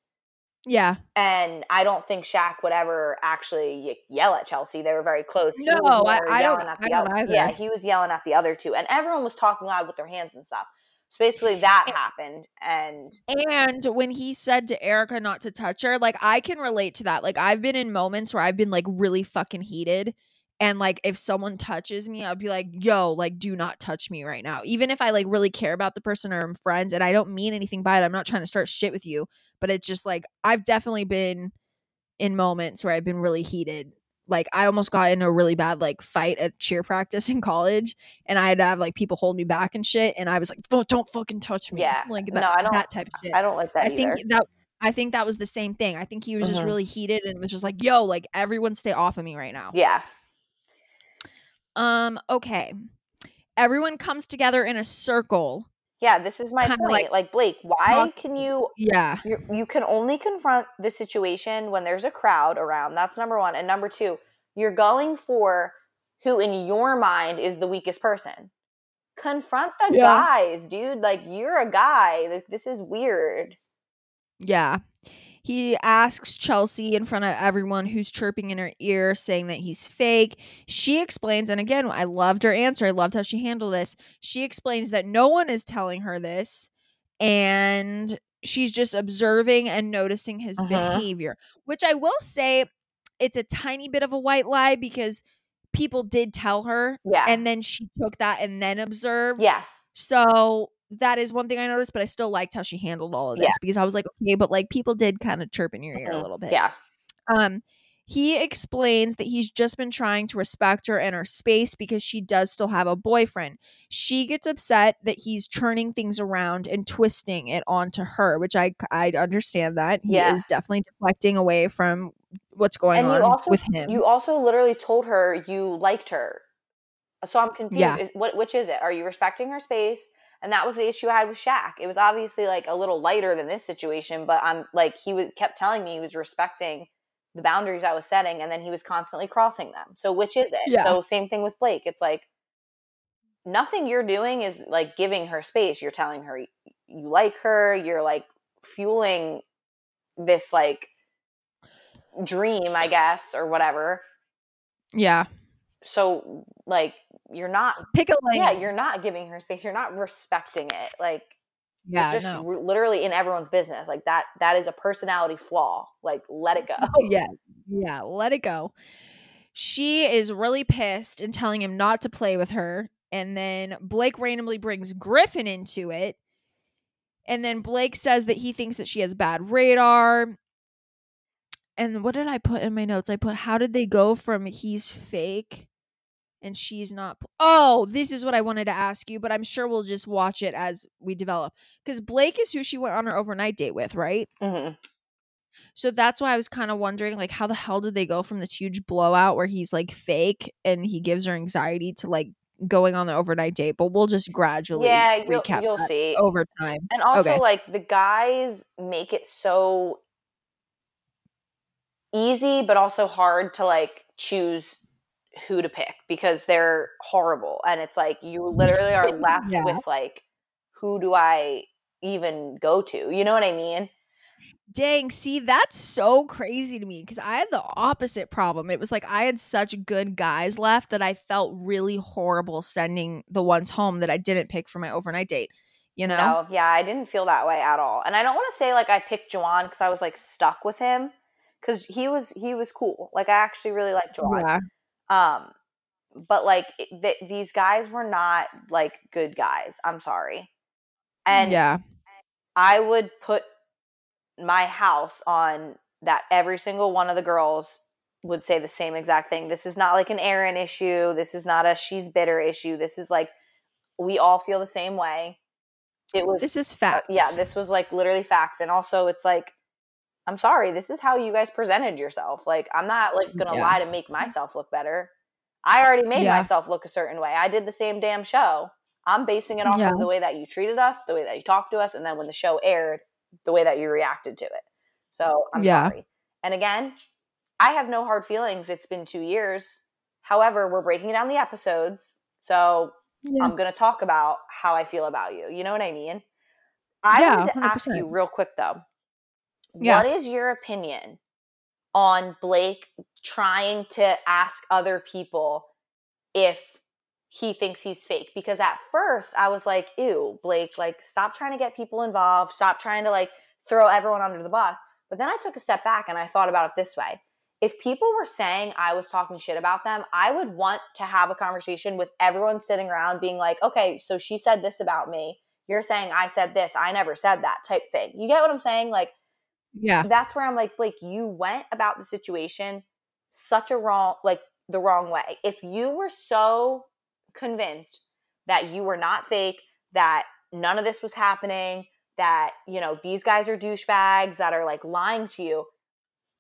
Yeah And I don't think Shaq would ever actually yell at Chelsea. They were very close. He No, was I- I don't- at I don't other. either. Yeah, he was yelling at the other two, and everyone was talking loud with their hands and stuff. So basically, that happened, and And when he said to Erica not to touch her, like I can relate to that. Like I've been in moments where I've been like really fucking heated. And like if someone touches me, I'll be like, yo, like do not touch me right now. Even if I like really care about the person or I'm friends and I don't mean anything by it. I'm not trying to start shit with you. But it's just like I've definitely been in moments where I've been really heated. Like I almost got in a really bad like fight at cheer practice in college and I had to have like people hold me back and shit. And I was like, "Fuck, don't fucking touch me. Yeah. Like No, that, I don't- that type of shit. I don't like that I either. think that I think that was the same thing. I think he was just Mhm. really heated and was just like, "Yo, like everyone stay off of me right now." yeah, Um, okay. Everyone comes together in a circle. yeah. This is my point. like Like, Blake, why can you Yeah. you you can only confront the situation when there's a crowd around. That's number one. And number two, you're going for who in your mind is the weakest person. Confront the Yeah. guys, dude. Like you're a guy. Like, this is weird. Yeah. He asks Chelsea in front of everyone who's chirping in her ear, saying that he's fake. She explains, and again, I loved her answer. I loved how she handled this. She explains that no one is telling her this, and she's just observing and noticing his Uh-huh. behavior, which I will say it's a tiny bit of a white lie because people did tell her, Yeah. and then she took that and then observed. yeah. So that is one thing I noticed, but I still liked how she handled all of this Yeah. because I was like, okay, but like people did kind of chirp in your ear a Mhm. little bit. Yeah. Um, he explains that he's just been trying to respect her and her space because she does still have a boyfriend. She gets upset that he's turning things around and twisting it onto her, which I I understand that he Yeah. is definitely deflecting away from what's going And you on also with him. you also literally told her you liked her. So I'm confused. Yeah. Is what which is it? Are you respecting her space? And that was the issue I had with Shaq. It was obviously like a little lighter than this situation, but I'm like he was kept telling me he was respecting the boundaries I was setting, and then he was constantly crossing them. So which is it? Yeah. So same thing with Blake. It's like nothing you're doing is like giving her space. You're telling her you, you like her. You're like fueling this like dream, I guess, or whatever. yeah, So like you're not pick a lane. yeah, you're not giving her space. You're not respecting it. Like yeah, just no. r- literally in everyone's business. Like that that is a personality flaw. Like let it go. Oh, yeah, yeah, let it go. She is really pissed and telling him not to play with her. And then Blake randomly brings Griffin into it. And then Blake says that he thinks that she has bad radar. And what did I put in my notes? I put, how did they go from he's fake and she's not? pl- Oh, this is what I wanted to ask you, but I'm sure we'll just watch it as we develop. Because Blake is who she went on her overnight date with, right? Mhm. So that's why I was kind of wondering, like, how the hell did they go from this huge blowout where he's like fake and he gives her anxiety to like going on the overnight date? But we'll just gradually Yeah, you'll, recap you'll see. over time. And also, Okay. like the guys make it so easy, but also hard to like choose who to pick because they're horrible. And it's like you literally are left Yeah. with like, who do I even go to? You know what I mean? Dang, see, that's so crazy to me because I had the opposite problem. It was like I had such good guys left that I felt really horrible sending the ones home that I didn't pick for my overnight date. You know? No, yeah, I didn't feel that way at all. And I don't want to say like I picked Juwan because I was like stuck with him because he was he was cool. Like I actually really liked Juwan. Yeah. Um, but like th- these guys were not like good guys. I'm sorry. And yeah. I would put my house on that every single one of the girls would say the same exact thing. This is not like an Erin issue. This is not a she's bitter issue. This is like we all feel the same way. It was This is uh, facts. yeah, this was like literally facts. And also it's like, I'm sorry, this is how you guys presented yourself. Like, I'm not like gonna Yeah. lie to make myself look better. I already made Yeah. myself look a certain way. I did the same damn show. I'm basing it off Yeah. of the way that you treated us, the way that you talked to us, and then when the show aired, the way that you reacted to it. So I'm Yeah. sorry. And again, I have no hard feelings. It's been two years. However, we're breaking down the episodes. So. I'm going to talk about how I feel about you. You know what I mean? I Yeah, wanted to ask 100%. you real quick though. Yeah. What is your opinion on Blake trying to ask other people if he thinks he's fake? Because at first I was like, ew, Blake, like stop trying to get people involved, stop trying to like throw everyone under the bus. But then I took a step back and I thought about it this way. If people were saying I was talking shit about them, I would want to have a conversation with everyone sitting around being like, okay, so she said this about me. You're saying I said this. I never said that type thing. You get what I'm saying? Like, yeah. that's where I'm like, Blake, you went about the situation such a wrong, like the wrong way. If you were so convinced that you were not fake, that none of this was happening, that, you know, these guys are douchebags that are like lying to you,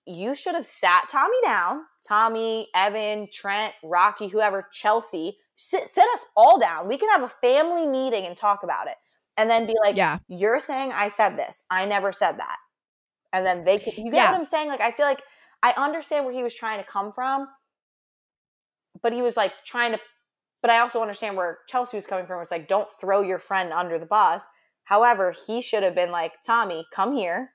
you should have sat Tommy down, Tommy, Evan, Trent, Rocky, whoever, Chelsea, sit, sit us all down. We can have a family meeting and talk about it. And then be like, yeah. you're saying I said this. I never said that. And then they could, you get Yeah. what I'm saying? Like, I feel like I understand where he was trying to come from, but he was like trying to, but I also understand where Chelsea was coming from. It's like, don't throw your friend under the bus. However, he should have been like, Tommy, come here.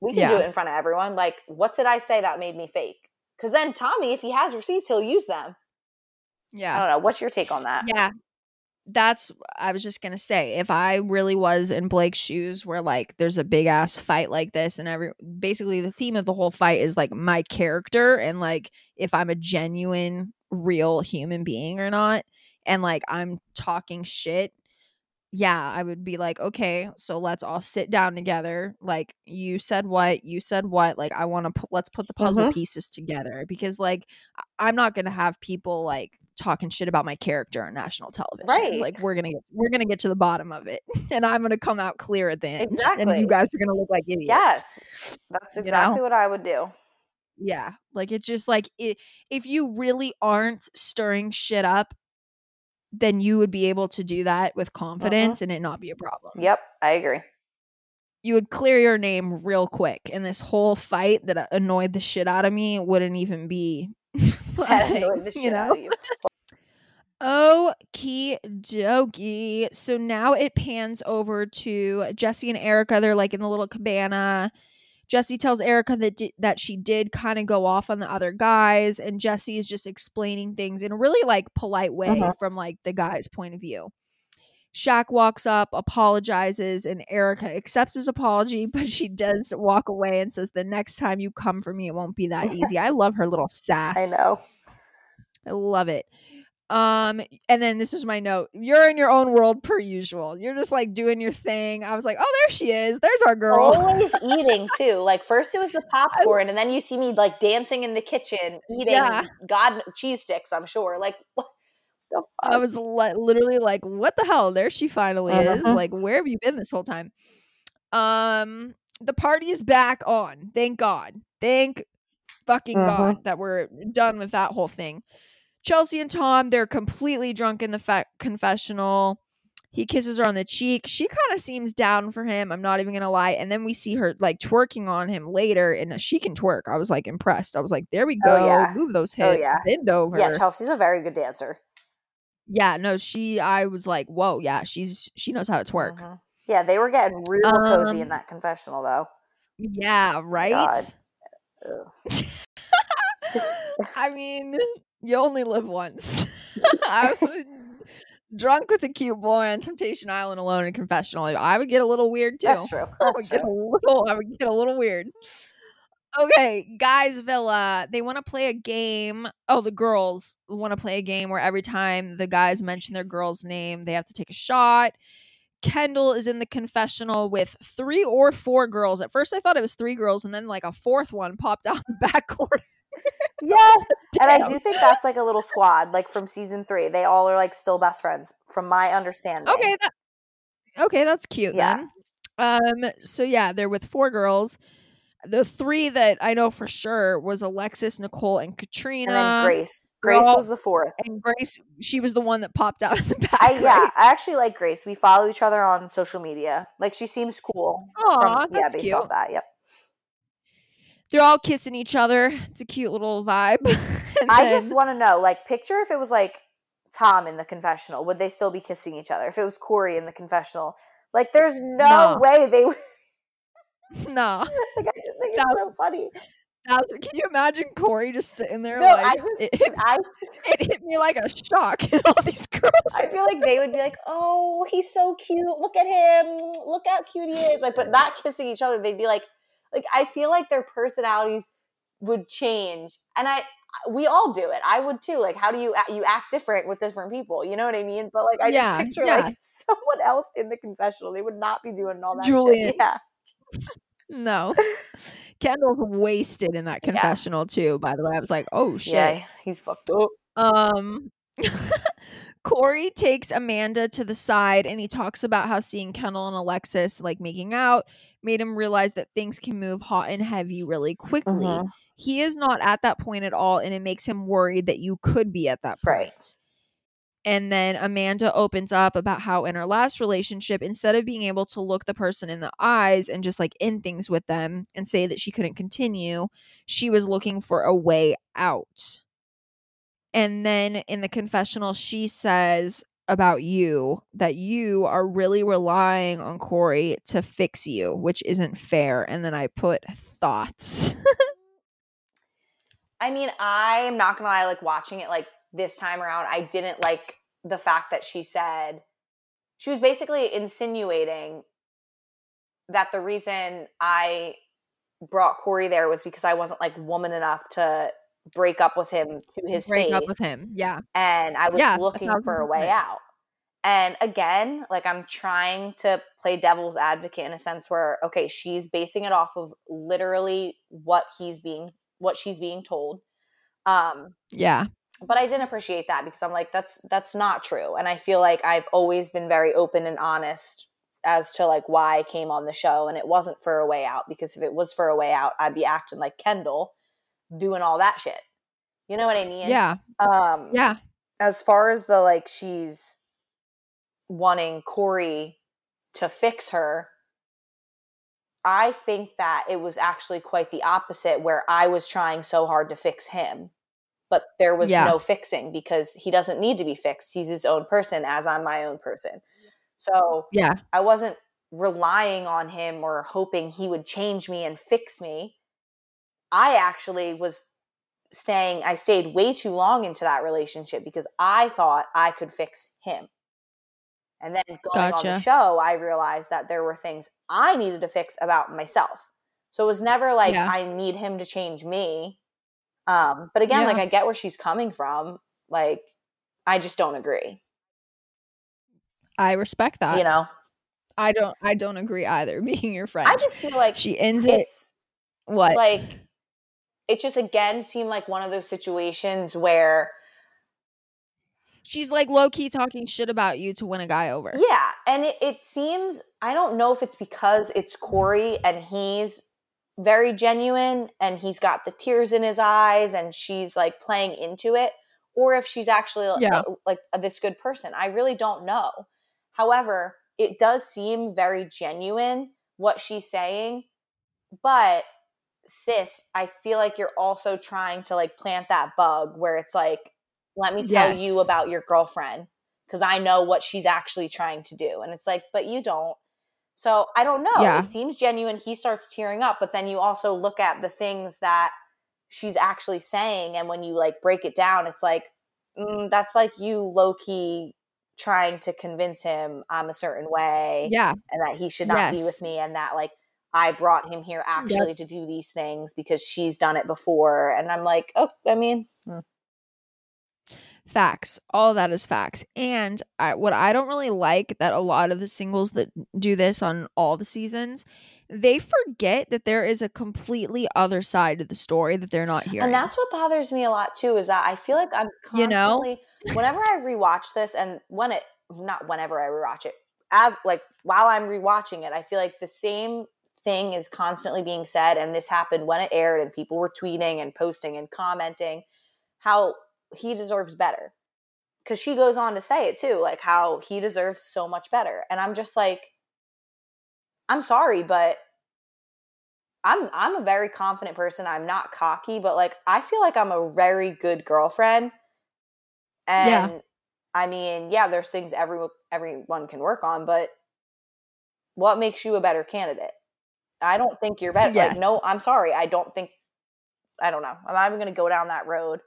We can do it in front of everyone. Like, what did I say that made me fake? Because then Tommy, if he has receipts, he'll use them. Yeah. I don't know. What's your take on that? Yeah. That's I was just gonna say, if I really was in Blake's shoes where like there's a big ass fight like this and every basically the theme of the whole fight is like my character and like if I'm a genuine real human being or not and like I'm talking shit yeah, I would be like, okay, so let's all sit down together. Like, you said what, you said what. Like, I want to put, let's put the puzzle Mhm. pieces together because, like, I'm not gonna have people like talking shit about my character on national television. Right. Like, we're gonna get, we're gonna get to the bottom of it, and I'm gonna come out clear at the end, and Exactly. you guys are gonna look like idiots. Yes. That's You exactly know? what I would do. Yeah, like it's just like i if you really aren't stirring shit up, then you would be able to do that with mm-hmm. confidence and it not be a problem. Yep. I agree. You would clear your name real quick, and this whole fight that uh, annoyed the shit out of me wouldn't even be. a That thing, the shit you know? out of you. Okie dokie. So now it pans over to Jesse and Erica. They're like in the little cabana. Jesse tells Erica that di- that she did kind of go off on the other guys, and Jesse is just explaining things in a really like polite way Mhm. from like the guy's point of view. Shaq walks up, apologizes, and Erica accepts his apology, but she does walk away and says, "The next time you come for me, it won't be that easy." I love her little sass. I know. I love it. Um, and then this is my note. You're in your own world per usual. You're just like doing your thing. I was like, oh, there she is. There's our girl. Always eating too. Like first it was the popcorn, and then you see me like dancing in the kitchen eating Yeah. God cheese sticks. I'm sure. Like what? I was li- literally like, what the hell? There she finally is. Mhm. Like, where have you been this whole time? Um, the party is back on. Thank God. Thank fucking Mhm. God that we're done with that whole thing. Chelsea and Tom, they're completely drunk in the fa- confessional. He kisses her on the cheek. She kind of seems down for him. I'm not even gonna lie. And then we see her like twerking on him later, and she can twerk. I was like impressed. I was like, there we Oh, go. yeah. Move those hips. Oh, yeah. Bend over. yeah, Chelsea's a very good dancer. Yeah, no, she I was like, whoa, yeah, she's she knows how to twerk. Mhm. Yeah, they were getting real cozy in Um, that confessional though. Yeah, right? God. Just I mean, you only live once. I was drunk with a cute boy on Temptation Island alone in confessional. I would get a little weird too. that's true. That's I would get a true. little I would get a little weird. Okay, guys villa. They want to play a game. Oh, the girls want to play a game where every time the guys mention their girl's name, they have to take a shot. Kendall is in the confessional with three or four girls. At first, I thought it was three girls, and then like a fourth one popped out the back corner. Yes. And I do think that's like a little squad, like from season three. They all are like still best friends, from my understanding. Okay, that Okay, that's cute Yeah. then. Um, so yeah, they're with four girls. The three that I know for sure was Alexis, Nicole, and Katrina. And then Grace. Grace was the fourth. And Grace, she was the one that popped out of the back. I yeah. I actually like Grace. We follow each other on social media. Like she seems cool. Aw, from- yeah, based cute. off that. Yep. They're all kissing each other. It's a cute little vibe. I just want to know, like, picture if it was like Tom in the confessional, would they still be kissing each other? If it was Corey in the confessional, like, there's no, No. way they would. no. Like, I just think That it's so funny. Was- can you imagine Corey just sitting there No, like I was- it, hit, I it hit me like a shock and all these girls I feel like they would be like, "Oh, he's so cute. Look at him. Look how cute he is." Like, but not kissing each other. They'd be like, like I feel like their personalities would change, and I we all do it. I would too. Like, how do you act- you act different with different people? You know what I mean? But like, I Yeah, just picture yeah. like someone else in the confessional. They would not be doing all that. Julian. Shit. Yeah. No kendall's wasted in that confessional too by the way i was like oh shit Yeah, he's fucked up. Um, Corey takes Amanda to the side and he talks about how seeing Kendall and Alexis like making out made him realize that things can move hot and heavy really quickly. Mhm. He is not at that point at all, and it makes him worried that you could be at that point. Right. And then Amanda opens up about how in her last relationship, instead of being able to look the person in the eyes and just like end things with them and say that she couldn't continue, she was looking for a way out. And then in the confessional, she says about you that you are really relying on Corey to fix you, which isn't fair. And then I put thoughts. I mean, I'm not gonna lie, like watching it like this time around, I didn't like the fact that she said she was basically insinuating that the reason I brought Corey there was because I wasn't like woman enough to break up with him to his break face. up with him. Yeah. And I was Yeah, looking thousand for a way out. And again, like I'm trying to play devil's advocate in a sense where, okay, she's basing it off of literally what he's being what she's being told. Um, Yeah. But I didn't appreciate that because I'm like, that's that's not true. And I feel like I've always been very open and honest as to like why I came on the show, and it wasn't for a way out. Because if it was for a way out, I'd be acting like Kendall, doing all that shit. You know what I mean? Yeah. Um, Yeah. As far as the like, she's wanting Corey to fix her. I think that it was actually quite the opposite, where I was trying so hard to fix him but there was Yeah. no fixing because he doesn't need to be fixed. He's his own person, as I'm my own person. So Yeah. I wasn't relying on him or hoping he would change me and fix me. I actually was staying, I stayed way too long into that relationship because I thought I could fix him. And then going on the show, I realized that there were things I needed to fix about myself. So it was never like Yeah. I need him to change me. Um, but again, Yeah. like I get where she's coming from. Like I just don't agree. I respect that. you know, I don't I don't agree either being your friend. I just feel like she ends it what? like it just again seemed like one of those situations where She's like low key talking shit about you to win a guy over. yeah and it, it seems i don't know if it's because it's corey and he's very genuine and he's got the tears in his eyes and she's like playing into it or if she's actually uh, Yeah. like this good person. I really don't know. However it does seem very genuine what she's saying. But sis i feel like you're also trying to like plant that bug where it's like let me tell you about your girlfriend because i know what she's actually trying to do. And it's like but you don't so i don't know Yeah. it seems genuine he starts tearing up but then you also look at the things that she's actually saying and when you like break it down it's like mm, that's like you low-key trying to convince him i'm a certain way Yeah. and that he should not be with me and that like I brought him here actually to do these things because she's done it before and I'm like, "Oh, I mean, hmm. Facts. All that is facts. And I, what I don't really like that a lot of the singles that do this on all the seasons, they forget that there is a completely other side to the story that they're not hearing. And that's what bothers me a lot too is that I feel like I'm You know? whenever I rewatch this and when it not whenever I rewatch it, as like while I'm rewatching it, I feel like the same thing is constantly being said and this happened when it aired and people were tweeting and posting and commenting how he deserves better. Cuz she goes on to say it too, like how he deserves so much better. And I'm just like I'm sorry, but I'm I'm a very confident person. I'm not cocky, but like I feel like I'm a very good girlfriend. And yeah. I mean, yeah, there's things every everyone can work on, but what makes you a better candidate? I don't think you're better. Yes. Like, no, I'm sorry. I don't think I don't know. I'm not even gonna go down that road.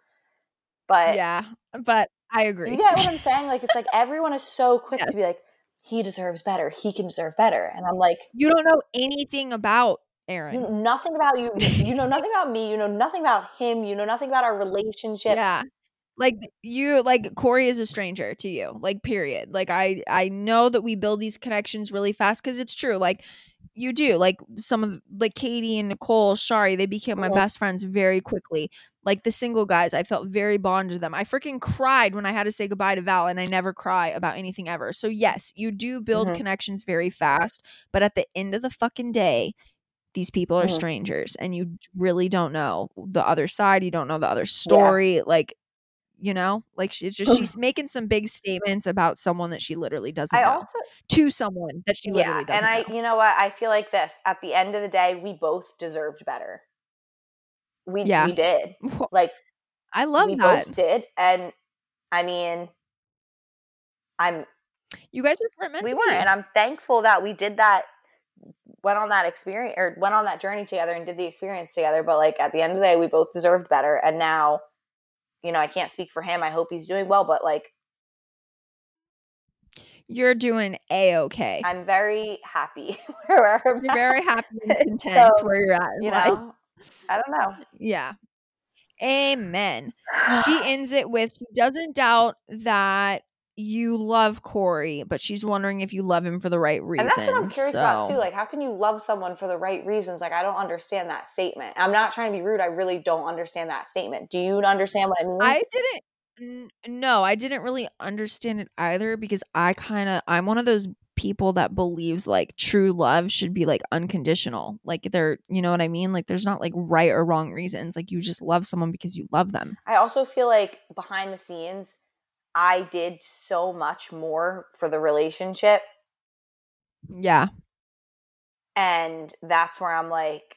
But Yeah, but I agree. You get what I'm saying? Like it's like everyone is so quick yes. to be like, he deserves better. He can deserve better. And I'm like, you don't know anything about Erin. You nothing about you. You know nothing about me. You know nothing about him. You know nothing about our relationship. Yeah. Like you like Corey is a stranger to you. Like period. Like I I know that we build these connections really fast cuz it's true. Like you do. Like some of like Katie and Nicole, Shari, they became my mm-hmm. best friends very quickly. Like the single guys, I felt very bonded to them. I freaking cried when I had to say goodbye to Val, and I never cry about anything ever. So yes, you do build mm-hmm. connections very fast, but at the end of the fucking day, these people are mm-hmm. strangers and you really don't know the other side you don't know the other story yeah. like you know like she's just she's making some big statements about someone that she literally doesn't I know also, to someone that she literally yeah, doesn't and i know. you know what i feel like this at the end of the day we both deserved better we yeah. we did like i love we that. both did and i mean i'm you guys were meant we to weren't be. and i'm thankful that we did that went on that experience or went on that journey together and did the experience together. But like at the end of the day, we both deserved better. And now, you know, I can't speak for him. I hope he's doing well, but like you're doing a okay. I'm very happy where I'm You're very happy and content so, where you're at. You know, I don't know. Yeah. Amen. she ends it with she doesn't doubt that you love Corey, but she's wondering if you love him for the right reasons. And that's what I'm curious so. about too. Like, how can you love someone for the right reasons? Like, I don't understand that statement. I'm not trying to be rude. I really don't understand that statement. Do you understand what it means? I didn't. no, I didn't really understand it either because I kind of I'm one of those people that believes like true love should be like unconditional. Like they're, you know what I mean? Like there's not like right or wrong reasons. Like you just love someone because you love them. I also feel like behind the scenes I did so much more for the relationship. Yeah. And that's where I'm like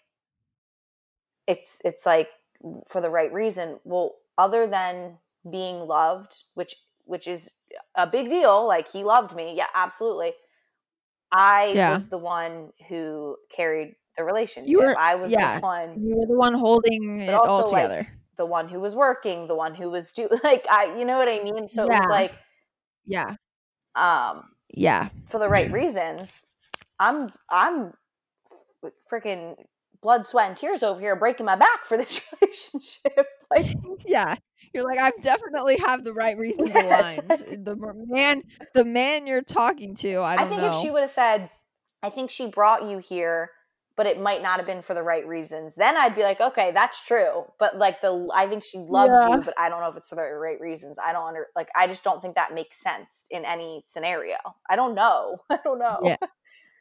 it's it's like for the right reason. Well, other than being loved, which which is a big deal, like he loved me. Yeah, absolutely. I yeah. was the one who carried the relationship. You were, I was yeah, the one. You were the one holding it all together. Like, the one who was working, the one who was do like I you know what I mean? So yeah. it was like yeah. Um yeah. For the right reasons. I'm I'm freaking blood, sweat, and tears over here breaking my back for this relationship. like yeah. You're like, I definitely have the right reasons yes. aligned. The man the man you're talking to, I, I think know. if she would have said, I think she brought you here but it might not have been for the right reasons. Then I'd be like, okay, that's true. But like the, I think she loves yeah. you, but I don't know if it's for the right reasons. I don't under, like, I just don't think that makes sense in any scenario. I don't know. I don't know. Yeah.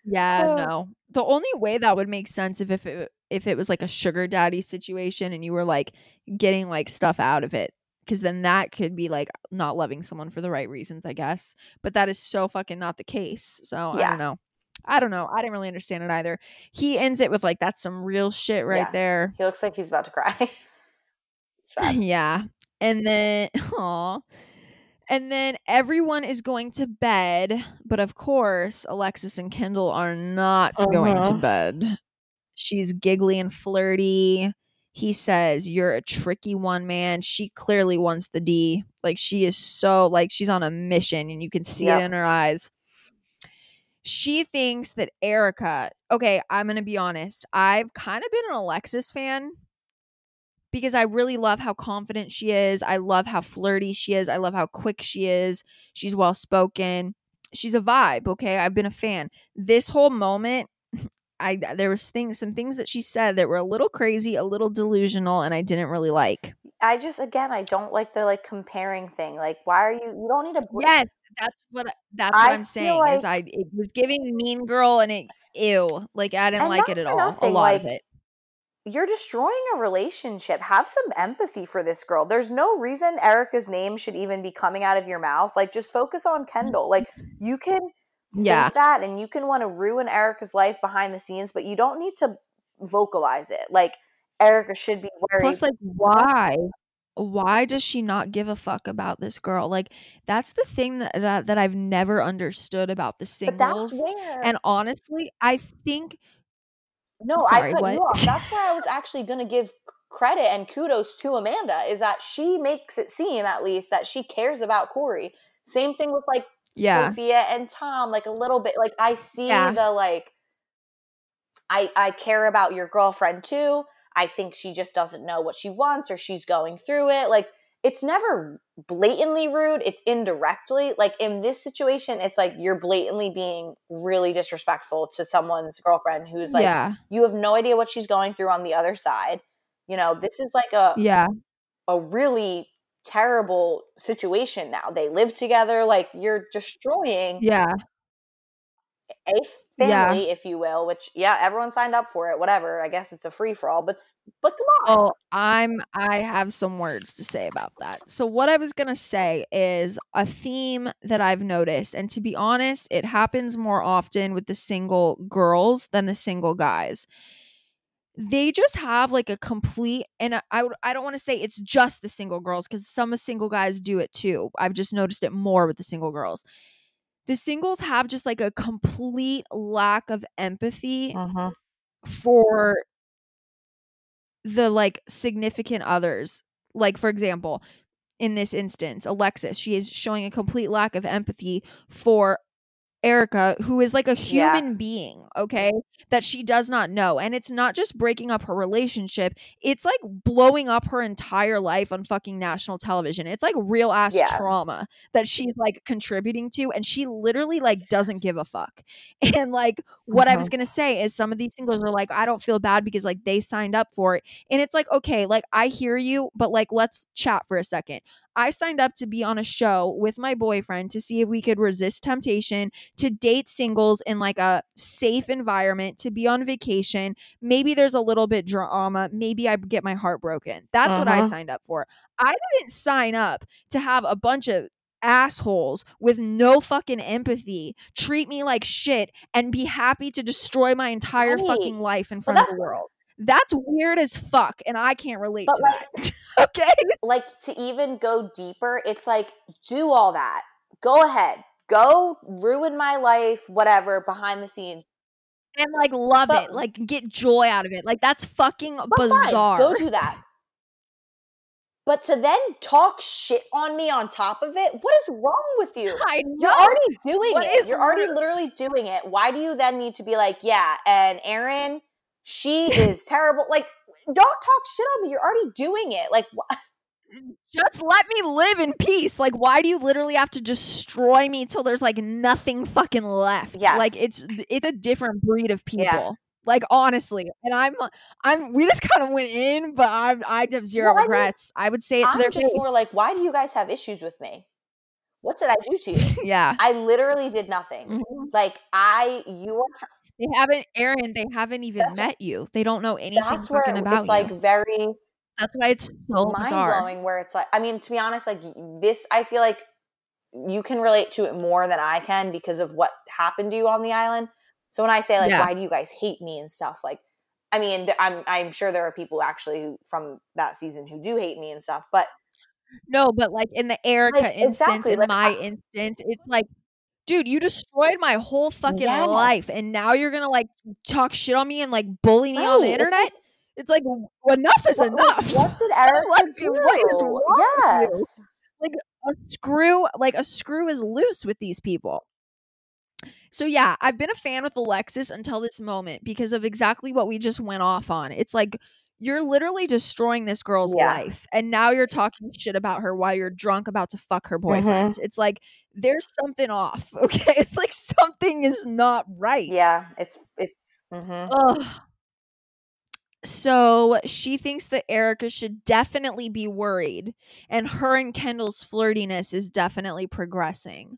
Yeah, no. The only way that would make sense if, if it if it was like a sugar daddy situation and you were like getting like stuff out of it because then that could be like not loving someone for the right reasons, I guess. But that is so fucking not the case. So yeah. I don't know. I don't know. I didn't really understand it either. He ends it with like that's some real shit right yeah. there. He looks like he's about to cry. yeah. And then aw. And then everyone is going to bed, but of course, Alexis and Kendall are not uh-huh. going to uh-huh. bed. She's giggly and flirty. He says, You're a tricky one, man. She clearly wants the D. Like, she is so, like, she's on a mission, and you can see yep. it in her eyes she thinks that Erica, okay, I'm going to be honest. I've kind of been an Alexis fan because I really love how confident she is. I love how flirty she is. I love how quick she is. She's well spoken. She's a vibe, okay? I've been a fan. This whole moment I there was things some things that she said that were a little crazy, a little delusional and I didn't really like. I just again I don't like the like comparing thing. Like why are you you don't need to Yes, that's what that's what I I'm feel saying is I it was giving Mean Girl and it ew like I didn't like it at all. A lot of it. You're destroying a relationship. Have some empathy for this girl. There's no reason Erica's name should even be coming out of your mouth. Like, just focus on mm-hmm. Kendall. Like, you can think Yeah. that and you can want to ruin Erica's life behind the scenes, but you don't need to vocalize it. Like, Erica should be worried. Plus, like, why? Why does she not give a fuck about this girl? Like, that's the thing that that, that I've never understood about the but that's singles. And honestly, I think no, sorry, I cut what? you off. That's why I was actually going to give credit and kudos to Amanda is that she makes it seem, at least, that she cares about Corey. Same thing with like Yeah. Sophia and Tom, like a little bit. Like I see Yeah. the like, I I care about your girlfriend too. I think she just doesn't know what she wants or she's going through it. Like it's never blatantly rude. It's indirectly. Like in this situation, it's like you're blatantly being really disrespectful to someone's girlfriend who's like yeah, you have no idea what she's going through on the other side. You know, this is like a yeah, a really terrible situation now. They live together like you're destroying yeah. A Yeah. family, if you will, which yeah, everyone signed up for it, whatever. I guess it's a free for all, but but come on. Oh, I'm I have some words to say about that. So what I was going to say is a theme that I've noticed and to be honest, it happens more often with the single girls than the single guys. They just have like a complete and I- I I don't want to say it's just the single girls cuz some of single guys do it too. I've just noticed it more with the single girls. The singles have just like a complete lack of empathy Mhm. for the like significant others. Like for example, in this instance, Alexis, she is showing a complete lack of empathy for Erica, who is like a Yeah. human being, okay, that she does not know. And it's not just breaking up her relationship, it's like blowing up her entire life on fucking national television. It's like real ass Yeah. trauma that she's like contributing to, and she literally like doesn't give a fuck. And like, what I was Mhm. gonna say is some of these singles are like, I don't feel bad because like they signed up for it. And it's like, okay, like I hear you, but like let's chat for a second. I signed up to be on a show with my boyfriend to see if we could resist temptation, to date singles in like a safe environment, to be on vacation. Maybe there's a little bit drama. Maybe I get my heart broken. That's what I Uh-huh. signed up for. I didn't sign up to have a bunch of assholes with no fucking empathy treat me like shit and be happy to destroy my entire Right. fucking life in front of the world. That's weird as fuck, and I can't relate But, to like- that. okay? like to even go deeper, it's like do all that. Go ahead. Go ruin my life, whatever, behind the scenes. And like love But- it, like get joy out of it. Like that's fucking But fine, bizarre. go do that. But to then talk shit on me on top of it, what is wrong with you? I You're already doing What it. You're already literally doing it. Why do you then need to be like, yeah, and Erin, she is terrible? Like, don't talk shit on me. You're already doing it. Like, wh- Just let me live in peace. Like, why do you literally have to destroy me till there's like nothing fucking left? Yes. Like it's it's a different breed of people. Yeah. Like honestly, and I'm I'm we just kind of went in, but I'm I have zero Well, I mean, regrets. I would say it to I'm their just face. more like, why do you guys have issues with me? What did I do to you? yeah, I literally did nothing. Mhm. Like, I, you are, they haven't, Erin. They haven't even That's- met you. They don't know anything that's where fucking about it's like very That's why it's so mind blowing. where it's like i mean to be honest like this i feel like you can relate to it more than i can because of what happened to you on the island so when i say like Yeah. why do you guys hate me and stuff like i mean i'm i'm sure there are people actually who from that season who do hate me and stuff but No, but like in the Erica Like, instance, exactly, in like, my I- instance, it's like, dude, you destroyed my whole fucking Yes. life, and now you're gonna like talk shit on me and like bully me on the it's internet. like- It's like enough is what, enough. what did erica Like, do what is wrong yes a screw, like a screw, is loose with these people. So yeah, I've been a fan with Alexis until this moment because of exactly what we just went off on. It's like you're literally destroying this girl's Yeah. life, and now you're talking shit about her while you're drunk about to fuck her boyfriend. It's like there's something off. Okay, it's like something is not right. yeah it's it's mhm. Ugh. So she thinks that Erica should definitely be worried, and her and Kendall's flirtiness is definitely progressing.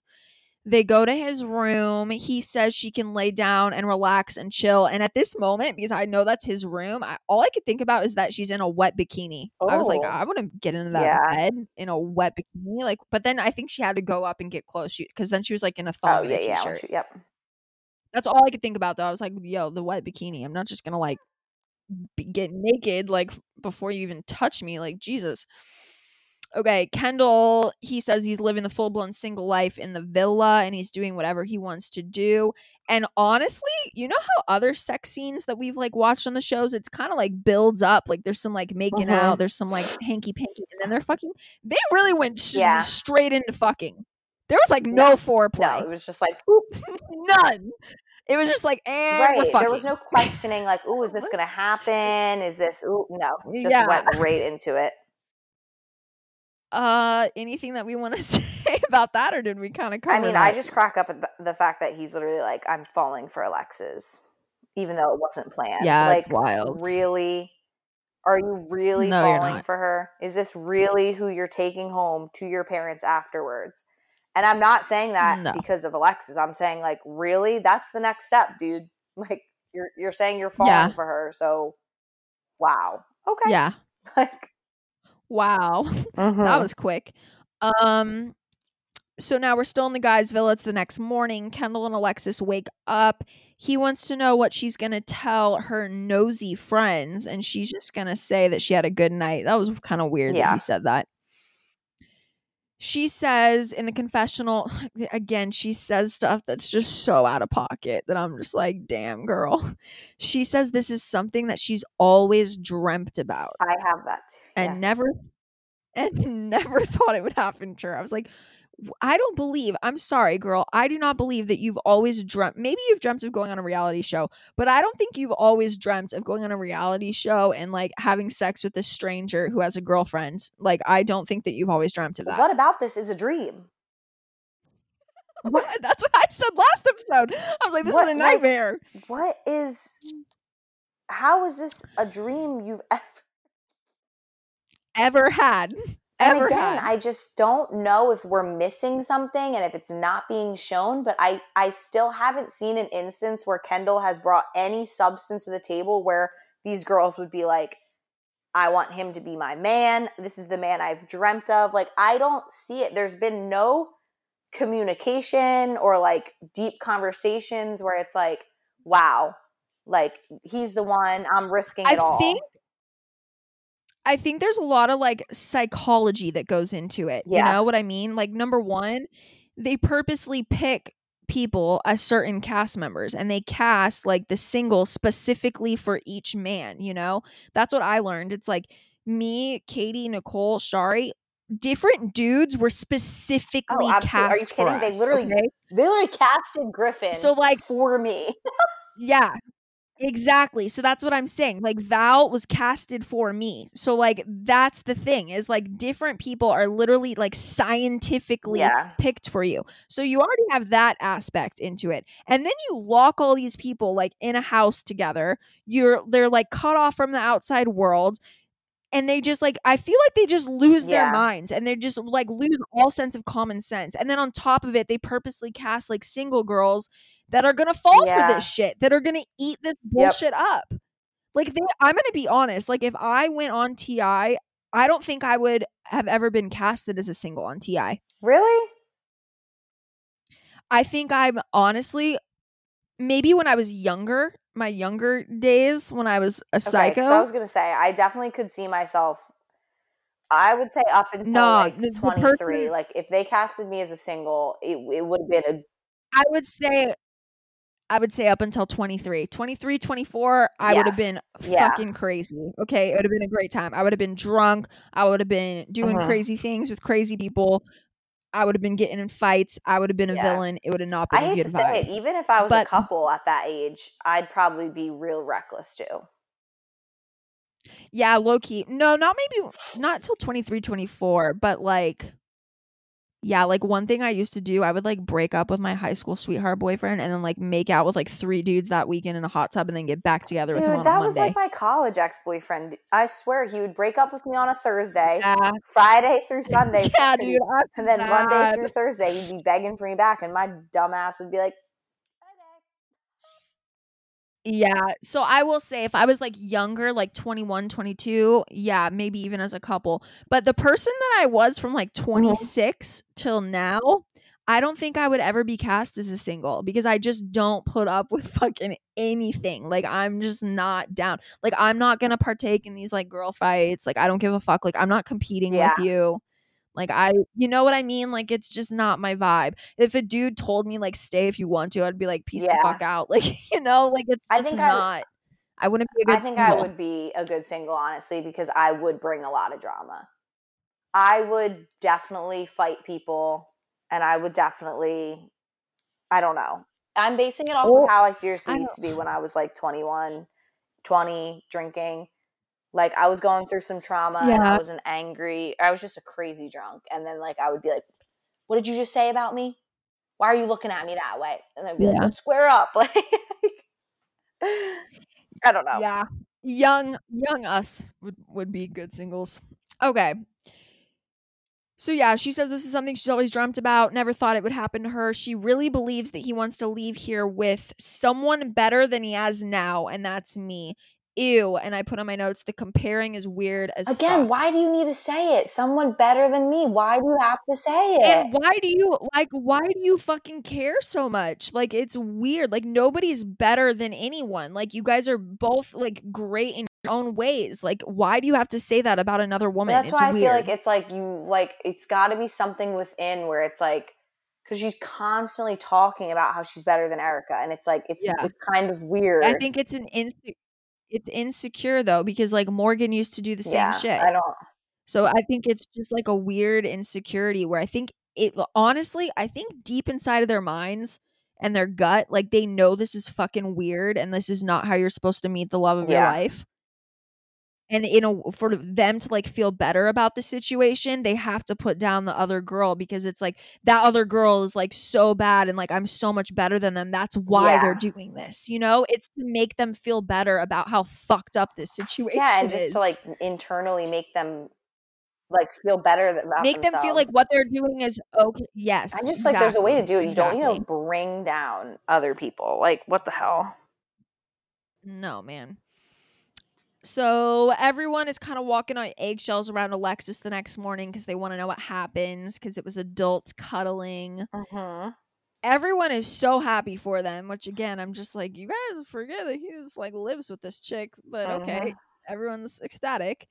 They go to his room. He says she can lay down and relax and chill. And at this moment, because I know that's his room, I, all I could think about is that she's in a wet bikini. I was like, Oh. I wouldn't get into that Yeah. bed in a wet bikini. Like, but then I think she had to go up and get close because then she was like in a Oh thong and yeah, yeah. Yep. That's all I could think about though. I was like, yo, the wet bikini. I'm not just gonna like be, get naked like before you even touch me. Like Jesus. Okay, Kendall, he says he's living the full blown single life in the villa and he's doing whatever he wants to do. And honestly, you know how other sex scenes that we've like watched on the shows, it's kind of like builds up. Like there's some like making Mhm. out, there's some like hanky panky, and then they're fucking. They really went Yeah. straight into fucking. There was like no No, foreplay, No, it was just like none. It was just like, and we're right. There was no questioning. Like, ooh, is this gonna happen? Is this? Ooh, no. Just Yeah. went right into it. Uh, anything that we want to say about that, or did we kind of? I mean, I just crack up at the, the fact that he's literally like, I'm falling for Alexis, even though it wasn't planned. Yeah, like, wild. really? Are you really No, falling for her? Is this really who you're taking home to your parents afterwards? And I'm not saying that No. because of Alexis. I'm saying like, really? That's the next step, dude. Like, you're you're saying you're falling Yeah. for her. So, wow. Okay. yeah. Like, Wow. that mhm. was quick. Um so now we're still in the guy's villa. It's the next morning. Kendall and Alexis wake up. He wants to know what she's gonna tell her nosy friends, and she's just gonna say that she had a good night. That was kind of weird that he said that. She says in the confessional again, she says stuff that's just so out of pocket that I'm just like, damn, girl. She says this is something that she's always dreamt about I have that too. and yeah. never and never thought it would happen to her. I was like, "W- I don't believe. I'm sorry, girl. I do not believe that you've always dreamt. Maybe you've dreamt of going on a reality show, but I don't think you've always dreamt of going on a reality show and like having sex with a stranger who has a girlfriend. Like, I don't think that you've always dreamt of that. What about this is a dream? What? That's what I said last episode. I was like, this What, is a like- nightmare. What is? Mm. How is this a dream you've ever? Ever had. And Ever again, had. I just don't know if we're missing something and if it's not being shown. But I, I still haven't seen an instance where Kendall has brought any substance to the table where these girls would be like, "I want him to be my man. This is the man I've dreamt of." Like I don't see it. There's been no communication or like deep conversations where it's like, "Wow, like he's the one. I'm risking I it all." think I think there's a lot of like psychology that goes into it. Yeah. You know what I mean? Like number 1, they purposely pick people as certain cast members and they cast like the single specifically for each man, you know? That's what I learned. It's like me, Katie, Nicole, Shari, different dudes were oh, specifically Oh, cast Are you kidding? They literally okay? They literally casted Griffin So, like- for me. Yeah. Exactly. So that's what I'm saying. Like Val was casted for me. So like that's the thing is like different people are literally like scientifically Yeah. picked for you. So you already have that aspect into it. And then you lock all these people like in a house together. You're they're like cut off from the outside world and they just like I feel like they just lose their minds and they just like lose all sense of common sense. And then on top of it, they purposely cast like single girls that are gonna fall Yeah. for this shit, that are gonna eat this bullshit up. Like they I'm gonna be honest, like if I went on TI, I don't think I would have ever been casted as a single on TI. Really? I think I'm honestly maybe when I was younger, my younger days when I was a Okay, psycho. I was gonna say I definitely could see myself. I would say up until No, like the- the twenty three. person- Like if they casted me as a single, it, it would have been a I would say I would say up until 23. 23, 24, I would have been Yeah. fucking crazy. Okay, it would have been a great time. I would have been drunk. I would have been doing Mhm. crazy things with crazy people. I would have been getting in fights. I would have been a Yeah. villain. It would have not been I a hate good to say vibe. it, even if I was a couple at that age, I'd probably be real reckless too. Yeah, low key. No, not maybe not till 23, 24, but like Yeah, like one thing I used to do, I would like break up with my high school sweetheart boyfriend and then like make out with like three dudes that weekend in a hot tub and then get back together with him Dude, on that was Monday. like my college ex boyfriend. I swear he would break up with me on a Thursday, yeah, Friday through Sunday, yeah, dude. And then Monday through Thursday he'd be begging for me back, and my dumb ass would be like, Yeah. So I will say if I was like younger, like 21, 22, yeah, maybe even as a couple. But the person that I was from like mm-hmm. 26 till now, I don't think I would ever be cast as a single because I just don't put up with fucking anything. Like I'm just not down. Like I'm not going to partake in these like girl fights. Like I don't give a fuck. Like I'm not competing Yeah. with you. Like I you know what I mean? Like it's just not my vibe. If a dude told me like stay if you want to, I'd be like peace the fuck out. Like, you know, like it's I think I- not I, wouldn't be a good I think I single. would be a good single, honestly, because I would bring a lot of drama. I would definitely fight people, and I would definitely, I don't know. I'm basing it off of how I seriously I used to be when I was like 21, 20, drinking. Like I was going through some trauma and I was an angry, I was just a crazy drunk. And then like I would be like, What did you just say about me? Why are you looking at me that way? And I'd be like, Yeah. Let's square up. Like I don't know. Yeah. Young young us would would be good singles. Okay. So yeah, she says this is something she's always dreamt about, never thought it would happen to her. She really believes that he wants to leave here with someone better than he has now, and that's me. Ew. And I put on my notes, the comparing is weird as Again, fuck. why do you need to say it? Someone better than me. Why do you have to say it? And why do you like why do you fucking care so much? Like it's weird. Like nobody's better than anyone. Like you guys are both like great in your own ways. Like why do you have to say that about another woman? that's it's why I weird. feel like it's like you like it's got to be something within where it's like because she's constantly talking about how she's better than Erica, and it's like it's Yeah. it's kind of weird. I think it's an inse- it's insecure though because like Morgan used to do the same yeah, shit. I don't. So I think it's just like a weird insecurity where I think it honestly, I think deep inside of their minds and their gut, like they know this is fucking weird and this is not how you're supposed to meet the love of your life. And in a for them to like feel better about the situation, they have to put down the other girl because it's like that other girl is like so bad and like I'm so much better than them. That's why they're doing this. You know, it's to make them feel better about how fucked up this situation is. Yeah, and just is. to like internally make them like feel better about make them feel like what they're doing is okay. Yes, I just like there's a way to do it. You don't need exactly. to bring down other people. Like what the hell? No, man. So everyone is kind of walking on eggshells around Alexis the next morning because they want to know what happens because it was adults cuddling. Mm-hmm. Everyone is so happy for them, which again, I'm just like, you guys forget that he just like lives with this chick, but okay, Mhm. everyone's ecstatic.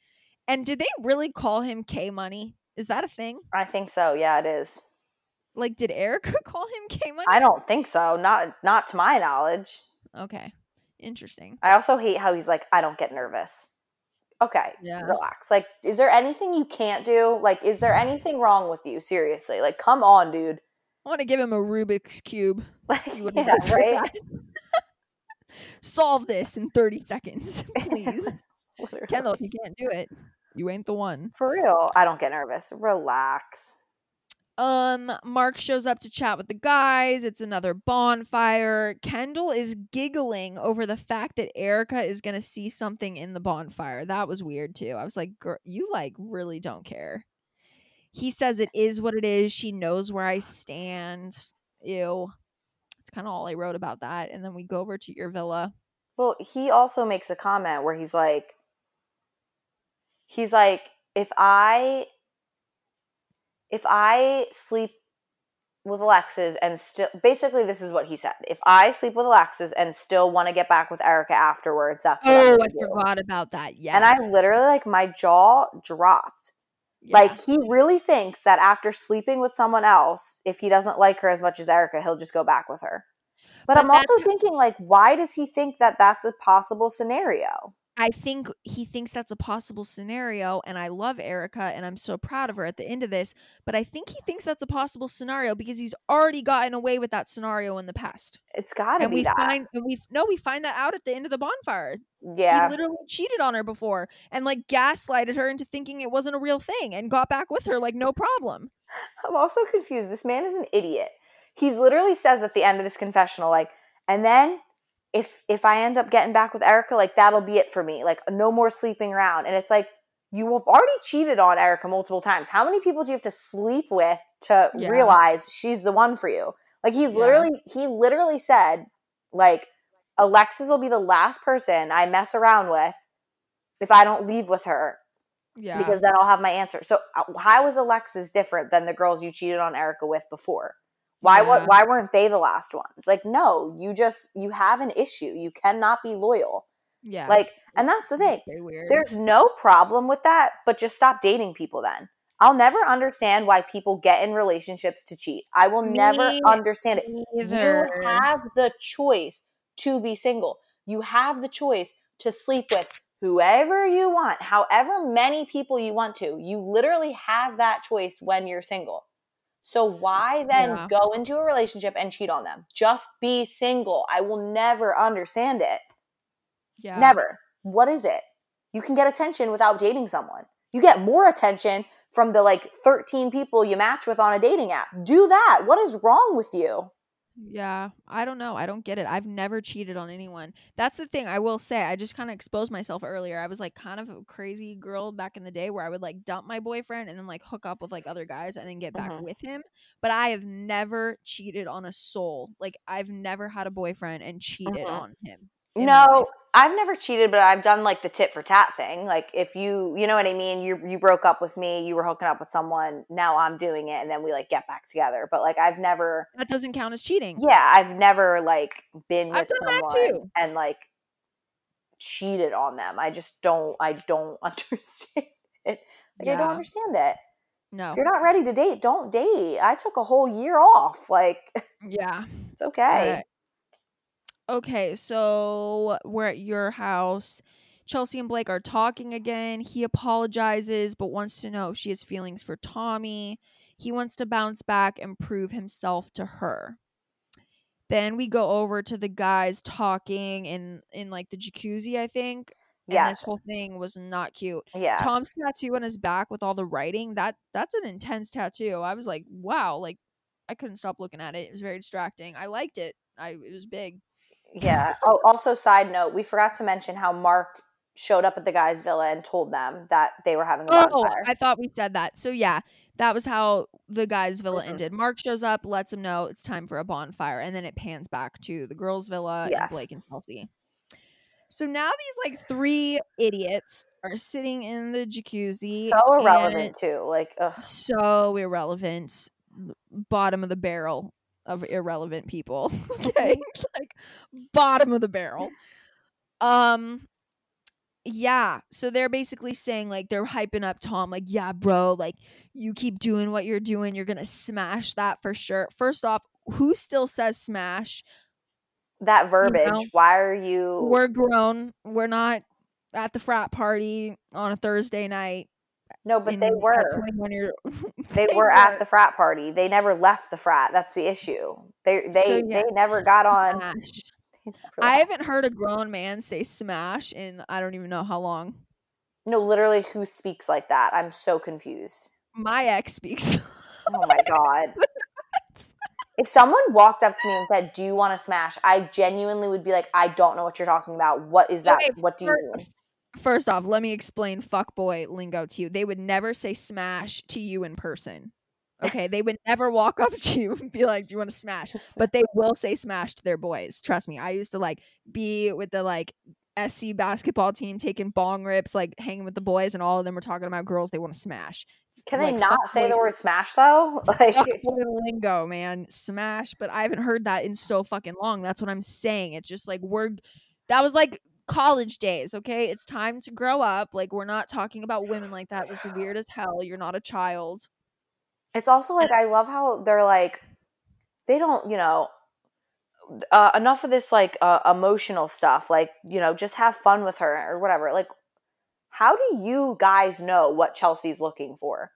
And did they really call him K Money? Is that a thing? I think so. Yeah, it is. Like, did Erica call him K Money? I don't think so. Not not to my knowledge. Okay, interesting. I also hate how he's like, I don't get nervous. Okay, Yeah. relax. Like, is there anything you can't do? Like, is there anything wrong with you? Seriously, like, come on, dude. I want to give him a Rubik's cube. Like, See what he yeah, right. Solve this in 30 seconds, please. Kendall, if you can't do it, you ain't the one. For real, I don't get nervous. Relax. Um, Mark shows up to chat with the guys. It's another bonfire. Kendall is giggling over the fact that Erica is gonna see something in the bonfire. That was weird too. I was like, Girl, you like really don't care. He says it is what it is. She knows where I stand. Ew. It's kind of all I wrote about that. And then we go over to your villa. Well, he also makes a comment where he's like, he's like, if I, if I sleep with Alexis and still, basically, this is what he said. If I sleep with Alexis and still want to get back with Erica afterwards, that's Oh, I do. forgot about that. Yeah. And I literally like my jaw dropped. yeah. Like he really thinks that after sleeping with someone else, if he doesn't like her as much as Erica, he'll just go back with her. But, But I'm also thinking like why does he think that that's a possible scenario? I think he thinks that's a possible scenario, and I love Erica, and I'm so proud of her at the end of this. But I think he thinks that's a possible scenario because he's already gotten away with that scenario in the past, It's got to and be we that. find and we no, we find that out at the end of the bonfire. yeah. He literally cheated on her before and like gaslighted her into thinking it wasn't a real thing, and got back with her like no problem. I'm also confused. This man is an idiot. He's literally says at the end of this confessional, like, and then if if I end up getting back with Erica, like that'll be it for me. Like no more sleeping around. And it's like you have already cheated on Erica multiple times. How many people do you have to sleep with to Yeah. realize she's the one for you? Like he's Yeah. literally he literally said like Alexis will be the last person I mess around with if I don't leave with her Yeah. because then I'll have my answer. So uh, how is Alexis different than the girls you cheated on Erica with before? Why Yeah. what why weren't they the last ones? Like no, you just you have an issue. You cannot be loyal. yeah. Like and that's the thing. There's no problem with that, but just stop dating people then. I'll never understand why people get in relationships to cheat. I will never Me understand it. Either. You have the choice to be single. You have the choice to sleep with whoever you want, however many people you want to. You literally have that choice when you're single. So why then Yeah. go into a relationship and cheat on them? Just be single. I will never understand it. yeah. Never. What is it? You can get attention without dating someone. You get more attention from the like 13 people you match with on a dating app. Do that. What is wrong with you? Yeah, I don't know. I don't get it. I've never cheated on anyone. That's the thing. I will say. I just kind of exposed myself earlier. I was like kind of a crazy girl back in the day where I would like dump my boyfriend and then like hook up with like other guys and then get back Mhm. with him. But I have never cheated on a soul. Like I've never had a boyfriend and cheated Mhm. on him. In my life. No, I've never cheated, but I've done like the tit for tat thing. Like if you, you know what I mean. You you broke up with me, you were hooking up with someone. Now I'm doing it, and then we like get back together. But like I've never, That doesn't count as cheating. yeah, I've never like been with I've done that someone and like cheated on them. I just don't. I don't understand it. Like I don't understand it. No. If you're not ready to date, don't date. I took a whole year off. Like Yeah. it's okay. Okay, so we're at your house. Chelsea and Blake are talking again. He apologizes but wants to know if she has feelings for Tommy. He wants to bounce back and prove himself to her. Then we go over to the guys talking in in like the jacuzzi, I think. Yeah. this whole thing was not cute. Yes. Tom's tattoo on his back with all the writing, that that's an intense tattoo. I was like, wow, like I couldn't stop looking at it. It was very distracting. I liked it. I it was big. Yeah. Oh, also, side note, we forgot to mention how Mark showed up at the guy's villa and told them that they were having a Oh, bonfire. I thought we said that. So yeah, that was how the guy's villa Mhm. ended. Mark shows up, lets him know it's time for a bonfire, and then it pans back to the girls' villa and Yes. Blake and Chelsea. So now these like three idiots are sitting in the jacuzzi. so irrelevant too. Like, ugh. So irrelevant. Bottom of the barrel of irrelevant people. okay. like bottom of the barrel. Um yeah, so they're basically saying like they're hyping up Tom like, "Yeah, bro, like you keep doing what you're doing, you're going to smash that for sure." First off, who still says smash? that verbiage. know, why are you? We're grown. We're not at the frat party on a Thursday night. No, but in- they were. 21 year They were at the frat party. They never left the frat. That's the issue. They they So, yeah, they never got on. Smash. never I haven't heard a grown man say smash in I don't even know how long. No, literally, who speaks like that? I'm so confused. My ex speaks. Oh my god. If someone walked up to me and said, "Do you want to smash?" I genuinely would be like, "I don't know what you're talking about. What is that? Okay, what do you mean?" First off, let me explain fuckboy lingo to you. They would never say smash to you in person. Okay, they would never walk up to you and be like, "Do you want to smash?" But they will say smash to their boys. Trust me. I used to like be with the like SC basketball team taking bong rips, like hanging with the boys, and all of them were talking about girls they want to smash. Can like they not say the word smash though? Like, lingo, man. Smash, but I haven't heard that in so fucking long. That's what I'm saying. It's just like we're that was like college days, okay? It's time to grow up. Like we're not talking about women like that. That's weird as hell. You're not a child. it's also like I love how they're like, they don't, you know, uh, enough of this like uh, emotional stuff. Like, you know, just have fun with her or whatever. Like, how do you guys know what Chelsea's looking for?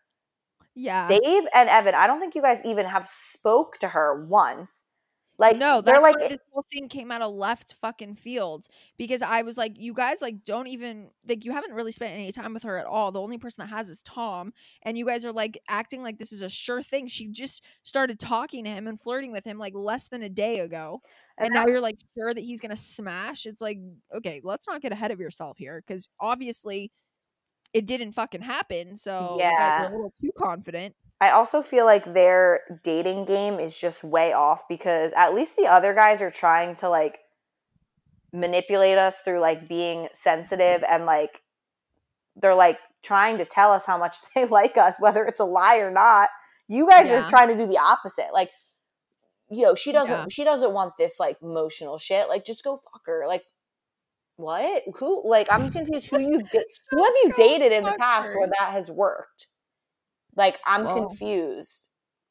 Yeah. Dave and Evan, I don't think you guys even have spoke to her once. Like no, they're like this whole thing came out of left fucking field because I was like, you guys like don't even like you haven't really spent any time with her at all. The only person that has is Tom, and you guys are like acting like this is a sure thing. She just started talking to him and flirting with him like less than a day ago, and, And now you're like sure that he's gonna smash. It's like okay, let's not get ahead of yourself here because obviously it didn't fucking happen. So you guys Yeah. are a little too confident. I also feel like their dating game is just way off because at least the other guys are trying to like manipulate us through like being sensitive and like they're like trying to tell us how much they like us, whether it's a lie or not. You guys Yeah. are trying to do the opposite. Like, yo, she doesn't Yeah. she doesn't want this like emotional shit. Like, just go fuck her. Like, what? Who? Like, I'm confused. Who you da- who have you dated in the past her. where that has worked? Like, I'm Well, confused.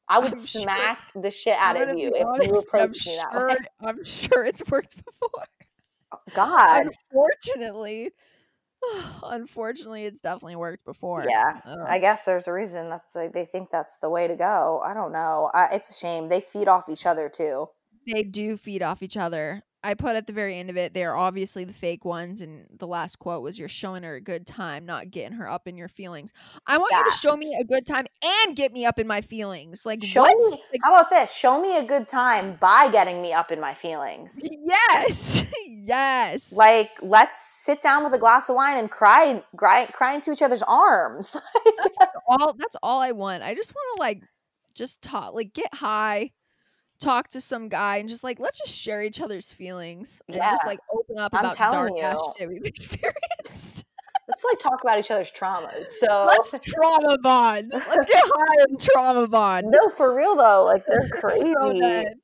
I would I'm sure- smack the shit out of you be if you approached me I'm that sure, way. I'm sure it's worked before. Oh, God. Unfortunately, unfortunately, it's definitely worked before. Yeah. Ugh. I guess there's a reason that's like they think that's the way to go. I don't know. I, it's a shame. They feed off each other too. they do feed off each other. I put at the very end of it, they are obviously the fake ones, and the last quote was, "You're showing her a good time, not getting her up in your feelings." I want you to show me a good time and get me up in my feelings. Like Show what? me. Like, How about this? Show me a good time by getting me up in my feelings. yes, yes. Like, let's sit down with a glass of wine and cry, cry, cry into each other's arms. that's, all that's all I want. I just want to like just talk, like get high, talk to some guy, and just like let's just share each other's feelings and just like open up I'm about telling dark ass you. shit we've experienced. let's like talk about each other's traumas. So, let's trauma bond. Let's get high and trauma bond. no, for real though, like they're crazy. dead.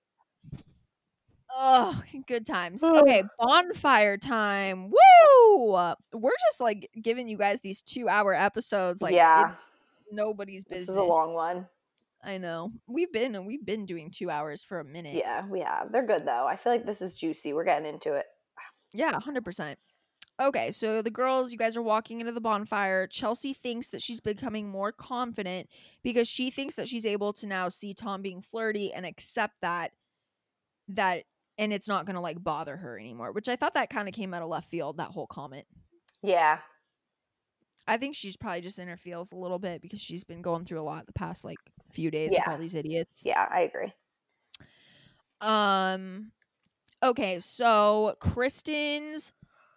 Oh, good times. Okay, bonfire time. Woo! We're just like giving you guys these two hour episodes. Like, Yeah. nobody's this business. is a long one. I know. We've been we've been doing two hours for a minute. Yeah, we have. They're good though. I feel like this is juicy. We're getting into it. Yeah, hundred percent. Okay, so the girls, you guys are walking into the bonfire. Chelsea thinks that she's becoming more confident because she thinks that she's able to now see Tom being flirty and accept that that and it's not gonna like bother her anymore. Which I thought that kind of came out of left field, that whole comment. Yeah. I think she's probably just in her feels a little bit because she's been going through a lot the past like few days with all these idiots. Yeah, I agree. Um okay, so Kristen's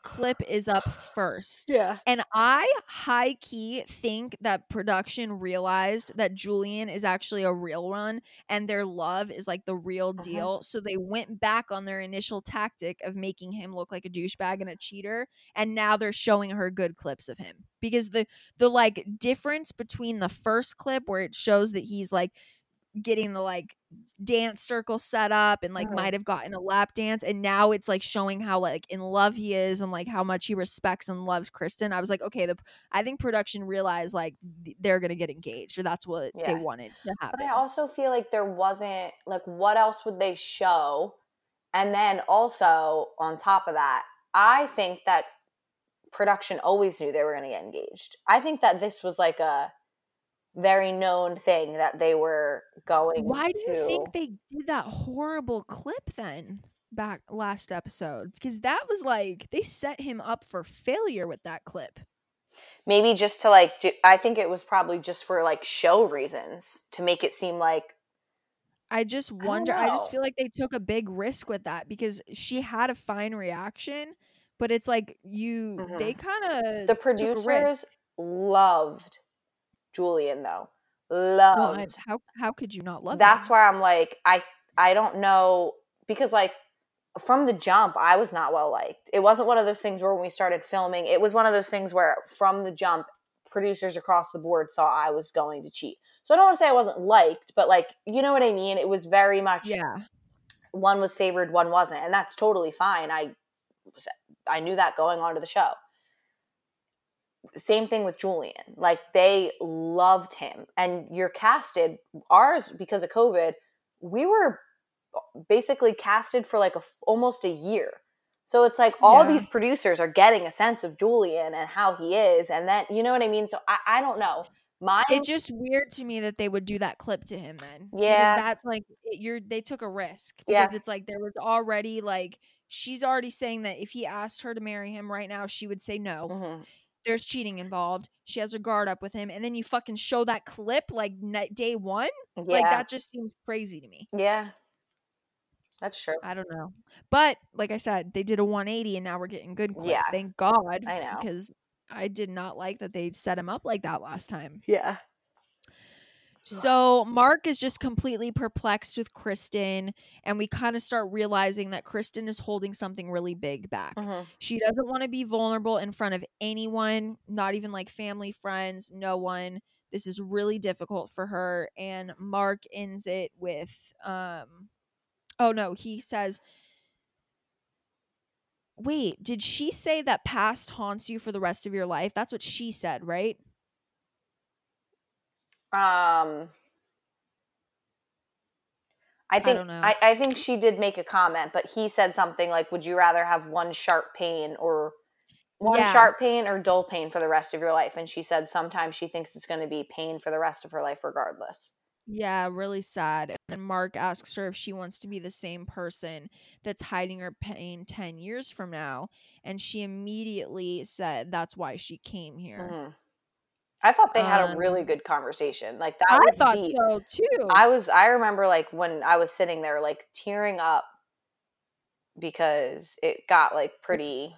clip is up first. Yeah. And I high key think that production realized that Julian is actually a real one and their love is like the real Mhm. deal. So they went back on their initial tactic of making him look like a douchebag and a cheater. And now they're showing her good clips of him. Because the the like difference between the first clip where it shows that he's like getting the like dance circle set up and like might oh. have gotten a lap dance and now it's like showing how like in love he is and like how much he respects and loves Kristen. I was like, okay, the I think production realized like th- they're gonna get engaged or that's what Yeah. they wanted to happen. But I also feel like there wasn't like what else would they show? And then also on top of that, I think that production always knew they were going to get engaged. I think that this was like a very known thing that they were going Why do to. you think they did that horrible clip then back last episode? Because that was like they set him up for failure with that clip. Maybe just to like do, I think it was probably just for like show reasons to make it seem like I just wonder. I, just feel like they took a big risk with that because she had a fine reaction, but it's like you Mhm. they kind of the producers loved Julian though. Loved. how how could you not love? that's him? where I'm like, I I don't know because like from the jump, I was not well liked. It wasn't one of those things where when we started filming, it was one of those things where from the jump, producers across the board thought I was going to cheat. So I don't want to say I wasn't liked, but like you know what I mean. It was very much yeah. one was favored, one wasn't, and that's totally fine. I was I knew that going on to the show. Same thing with Julian. Like they loved him, and you're casted. Ours because of COVID, we were basically casted for like a almost a year. So it's like all Yeah. these producers are getting a sense of Julian and how he is, and then you know what I mean. So I, I don't know. My It's just weird to me that they would do that clip to him then. Yeah. Because that's like you're they took a risk. Yeah. Because it's like there was already like she's already saying that if he asked her to marry him right now, she would say no. Mhm. There's cheating involved. She has her guard up with him, and then you fucking show that clip like day one. yeah, Like that just seems crazy to me. yeah, that's true. I don't know. But like I said, they did a 180 and now we're getting good clips. Yeah. Thank God. I know. Because I did not like that they set him up like that last time. Yeah. So Mark is just completely perplexed with Kristen, and we kind of start realizing that Kristen is holding something really big back. Mhm. She doesn't want to be vulnerable in front of anyone, not even like family, friends, no one. This is really difficult for her. And Mark ends it with, um, oh no, he says, wait, did she say that past haunts you for the rest of your life? That's what she said, right? Um, I think know. I, I think she did make a comment, but he said something like, "Would you rather have one sharp pain or one Yeah. sharp pain or dull pain for the rest of your life?" And she said sometimes she thinks it's going to be pain for the rest of her life, regardless. Yeah, really sad. And Mark asks her if she wants to be the same person that's hiding her pain 10 years from now. And she immediately said that's why she came here. Mhm. I thought they had a Um, really good conversation. Like that I thought deep. so too. I was I remember like when I was sitting there like tearing up because it got like pretty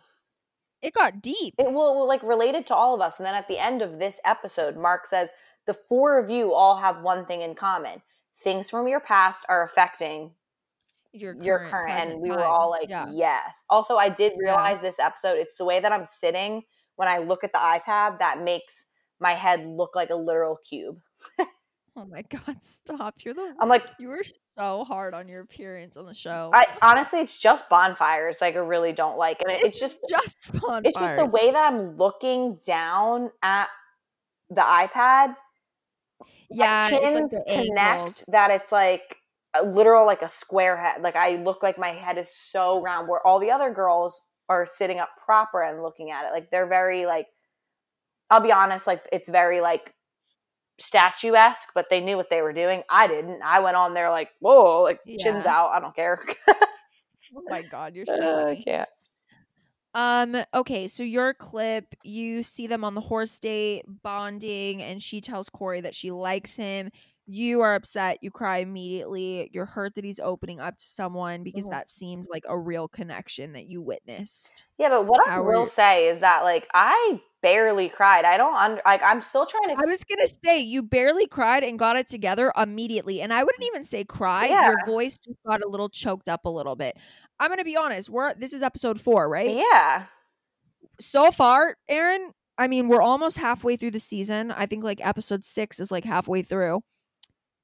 it got deep. it will like related to all of us and then at the end of this episode Mark says the four of you all have one thing in common. Things from your past are affecting your current, your current and we were all like yeah. yes. Also I did Yeah. realize this episode it's the way that I'm sitting when I look at the iPad that makes my head look like a literal cube. Oh my God, stop. You're the. I'm like you were so hard on your appearance on the show. I honestly, it's just bonfires. Like I really don't like, and it, it's just just fun. it's just the way that I'm looking down at the iPad. Yeah, my it's like chins the connect. angles. That it's like a literal like a square head. Like I look like my head is so round. Where all the other girls are sitting up proper and looking at it. Like they're very like. I'll be honest. Like it's very like statuesque, but they knew what they were doing. I didn't. I went on there like whoa, like chins out. I don't care. Oh my God, you're so Uh, funny. can't. Um, okay, so your clip, you see them on the horse date, bonding, and she tells Corey that she likes him. You are upset, you cry immediately. You're hurt that he's opening up to someone because Mhm. that seems like a real connection that you witnessed. Yeah, but what I How were will say is that like I barely cried. I don't under like I'm still trying to I was gonna say you barely cried and got it together immediately, and I wouldn't even say cry. Yeah. Your voice just got a little choked up a little bit. I'm gonna be honest. We're this is episode four, right? Yeah. so far, Erin, I mean, we're almost halfway through the season. I think like episode six is like halfway through.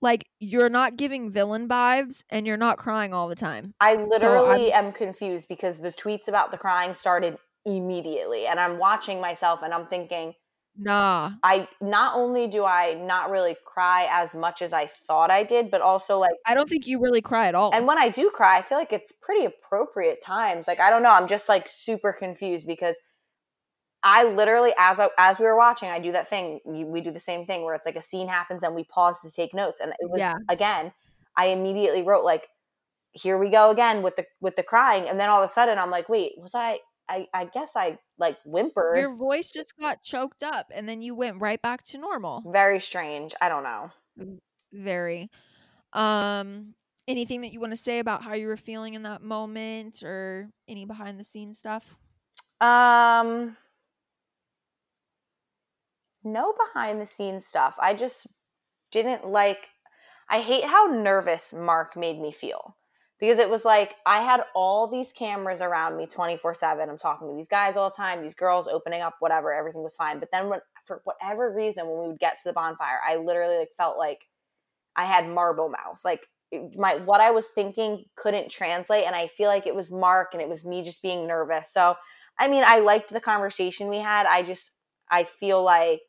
Like, you're not giving villain vibes and you're not crying all the time. I literally am confused because the tweets about the crying started immediately and I'm watching myself and I'm thinking Nah. I not only do I not really cry as much as I thought I did, but also like I don't think you really cry at all. and when I do cry, I feel like it's pretty appropriate times. Like I don't know, I'm just like super confused because I literally, as I, as we were watching, I do that thing. You, we do the same thing where it's like a scene happens and we pause to take notes. And it was Yeah. again, I immediately wrote like, "Here we go again with the with the crying." And then all of a sudden, I'm like, "Wait, was I? I, I guess I like whimpered." Your voice just got choked up and then you went right back to normal. Very strange. I don't know. Very. Um, anything that you want to say about how you were feeling in that moment or any behind the scenes stuff? Um, no behind the scenes stuff. I just didn't like. I hate how nervous Mark made me feel because it was like I had all these cameras around me 24 7. I'm talking to these guys all the time, these girls opening up, whatever, everything was fine. But then, when, for whatever reason, when we would get to the bonfire, I literally like felt like I had marble mouth. Like, my what I was thinking couldn't translate, and I feel like it was Mark and it was me just being nervous. So I mean, I liked the conversation we had. I just, I feel like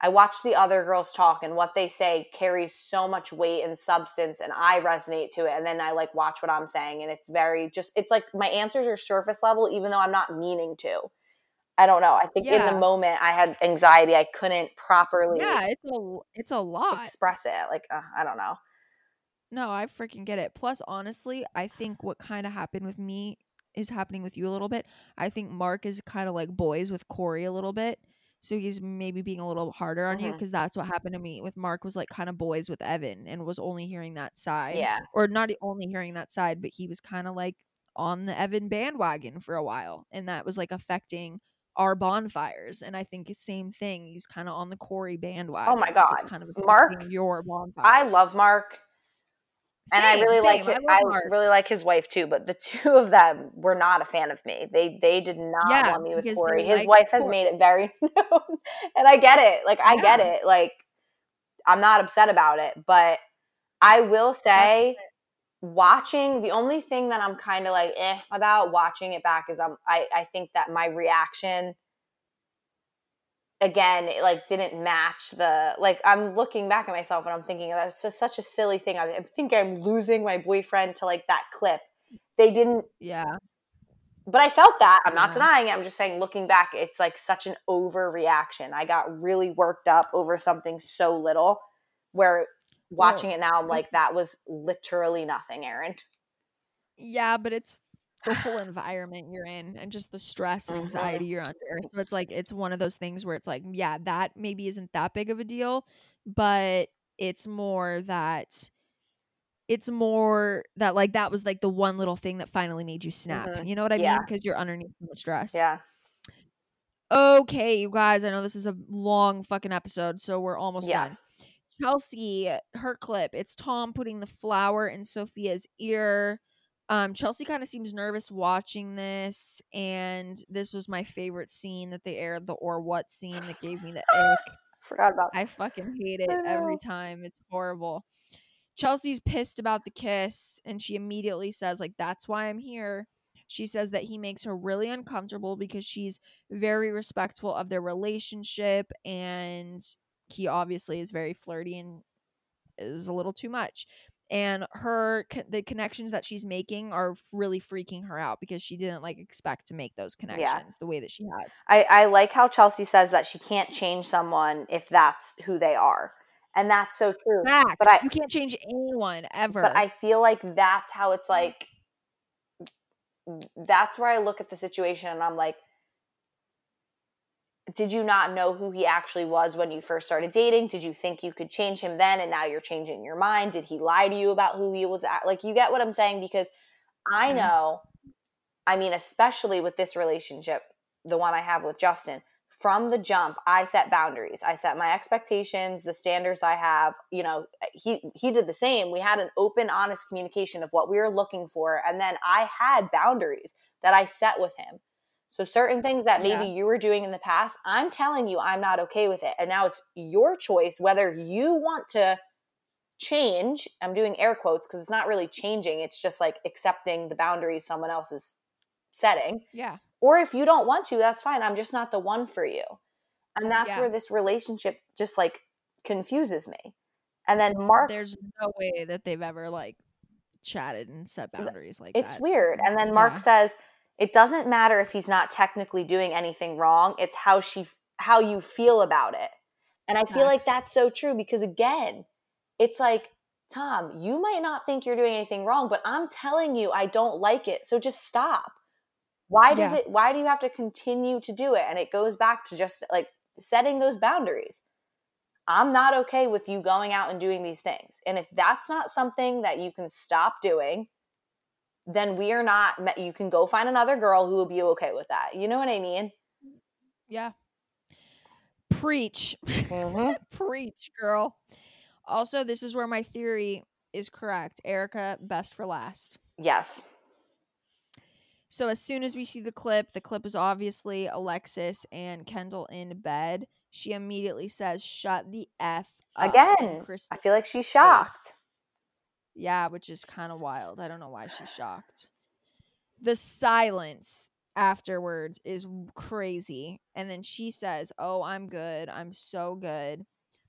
I watch the other girls talk and what they say carries so much weight and substance, and I resonate to it. And then I like watch what I'm saying, and it's very just, it's like my answers are surface level, even though I'm not meaning to. I don't know. I think in the moment I had anxiety. I couldn't properly Yeah, it's a it's a lot. express it. Like uh, I don't know. No, I freaking get it. Plus, honestly, I think what kind of happened with me is happening with you a little bit. I think Mark is kind of like boys with Corey a little bit. So he's maybe being a little harder on you Mhm. because that's what happened to me with Mark was like kind of boys with Evan and was only hearing that side. Yeah. Or not only hearing that side, but he was kind of like on the Evan bandwagon for a while. And that was like affecting our bonfires. And I think it's same thing. He's kind of on the Corey bandwagon. Oh my so it's God. kind of Mark, your bonfires. I love Mark. And I really like same. hi- I I, really like his wife too. But the two of them were not a fan of me. They they did not Yeah, want me with Corey. His like wife has Corey. made it very known, and I get it. Like I get it. Like I'm not upset about it, but I will say. Watching the only thing that I'm kind of like eh about watching it back is I'm I, I think that my reaction again it like didn't match the like i'm looking back at myself and i'm thinking oh, that's just such a silly thing. I, think i'm losing my boyfriend to like that clip. They didn't Yeah. but i felt that. I'm not Yeah. denying it. I'm just saying looking back it's like such an overreaction. I got really worked up over something so little where watching it now i'm like that was literally nothing erin Yeah, but it's the whole environment you're in and just the stress and Mhm. anxiety you're under. So it's like it's one of those things where it's like, yeah, that maybe isn't that big of a deal, but it's more that it's more that like that was like the one little thing that finally made you snap. Mhm. You know what I mean? Because you're underneath so much stress. yeah Okay, you guys, I know this is a long fucking episode, so we're almost Yeah. done. Chelsea, her clip, it's Tom putting the flower in Sophia's ear. Um, Chelsea kind of seems nervous watching this, and this was my favorite scene that they aired, the or what scene that gave me the ick. forgot about I fucking hate it every time. It's horrible. Chelsea's pissed about the kiss and she immediately says like that's why I'm here. She says that he makes her really uncomfortable because she's very respectful of their relationship and he obviously is very flirty and is a little too much. And her the connections that she's making are really freaking her out because she didn't like expect to make those connections the way that she has. I, I like how Chelsea says that she can't change someone if that's who they are. And that's so true. Facts. But I you can't change anyone ever. but I feel like that's how it's mm. like that's where I look at the situation and I'm like did you not know who he actually was when you first started dating? Did you think you could change him then and now you're changing your mind? Did he lie to you about who he was at? Like you get what I'm saying because I Mhm. know I mean especially with this relationship, the one I have with Justin, from the jump I set boundaries. I set my expectations, the standards I have, you know, he he did the same. We had an open honest communication of what we were looking for and then I had boundaries that I set with him. So certain things that maybe Yeah. you were doing in the past, I'm telling you I'm not okay with it. And now it's your choice whether you want to change. I'm doing air quotes because it's not really changing. It's just like accepting the boundaries someone else is setting. yeah. Or if you don't want to, that's fine. I'm just not the one for you. And that's Yeah. where this relationship just like confuses me. And then Mark There's no way that they've ever like chatted and set boundaries like that. it's that. weird. And then Mark Yeah. says it doesn't matter if he's not technically doing anything wrong. It's how she how you feel about it. And I feel like that's so true because again, it's like Tom, you might not think you're doing anything wrong, but I'm telling you I don't like it. So just stop. Why does Yeah. it why do you have to continue to do it? And it goes back to just like setting those boundaries. I'm not okay with you going out and doing these things. And if that's not something that you can stop doing, then we are not you can go find another girl who will be okay with that. You know what I mean? Yeah. Preach. Mm-hmm. Preach, girl. Also, this is where my theory is correct. Erica, best for last. Yes. So as soon as we see the clip, the clip is obviously Alexis and Kendall in bed. She immediately says, "Shut the f up." Again, I feel like she's shocked. Yeah, which is kind of wild. I don't know why she's shocked. The silence afterwards is crazy, and then she says, "Oh, I'm good. I'm so good."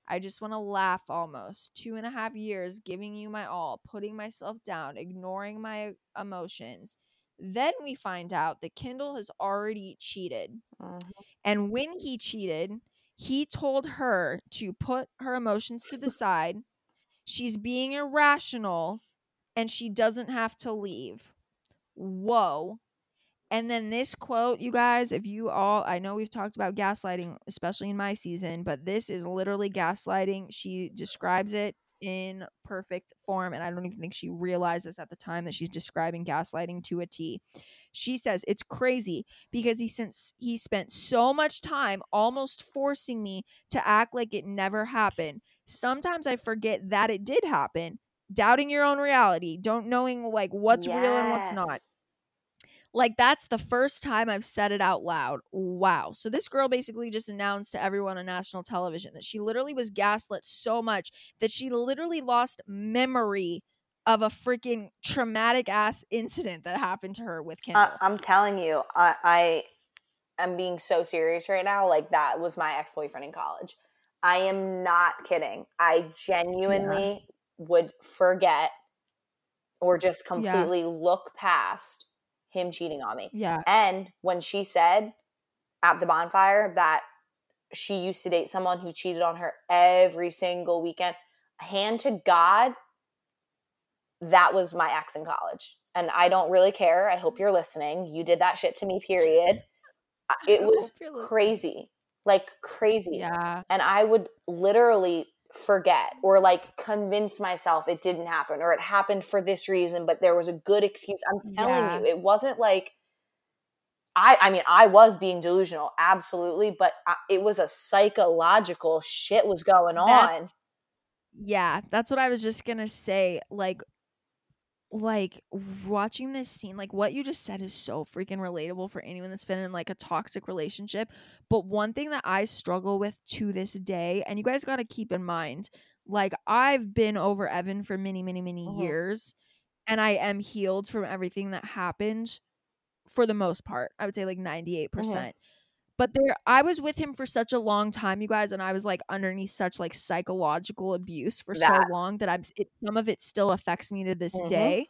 I just want to laugh almost. Two and a half years giving you my all, putting myself down, ignoring my emotions. Then we find out that Kendall has already cheated. Mhm. And when he cheated, he told her to put her emotions to the side. She's being irrational and she doesn't have to leave. Whoa. And then this quote, you guys, if you all, I know we've talked about gaslighting, especially in my season, but this is literally gaslighting. She describes it in perfect form. And I don't even think she realizes at the time that she's describing gaslighting to a T. She says it's crazy because he since he spent so much time almost forcing me to act like it never happened. Sometimes I forget that it did happen. Doubting your own reality, don't knowing like what's real and what's not. Like that's the first time I've said it out loud. Wow. So this girl basically just announced to everyone on national television that she literally was gaslit so much that she literally lost memory of a freaking traumatic ass incident that happened to her with Kendall. I, I'm telling you, I, I am being so serious right now. Like that was my ex boyfriend in college. I am not kidding. I genuinely would forget or just Yeah. completely look past him cheating on me. yeah. And when she said at the bonfire that she used to date someone who cheated on her every single weekend, hand to God, that was my ex in college. And I don't really care. I hope you're listening. You did that shit to me, period. It was crazy. Like crazy. Yeah. And I would literally forget or like convince myself it didn't happen or it happened for this reason, but there was a good excuse. I'm telling Yeah. you, it wasn't like I I mean, I was being delusional, absolutely, but I, it was a psychological shit was going on. That's- Yeah, that's what I was just gonna say. Like, like watching this scene, like what you just said is so freaking relatable for anyone that's been in like a toxic relationship. But one thing that I struggle with to this day, and you guys got to keep in mind, like I've been over Evan for many, many, many Mhm. years, and I am healed from everything that happened for the most part. I would say like 98%. percent But there I was with him for such a long time, you guys, and I was like underneath such like psychological abuse for That- so long that I'm it some of it still affects me to this Mhm. day.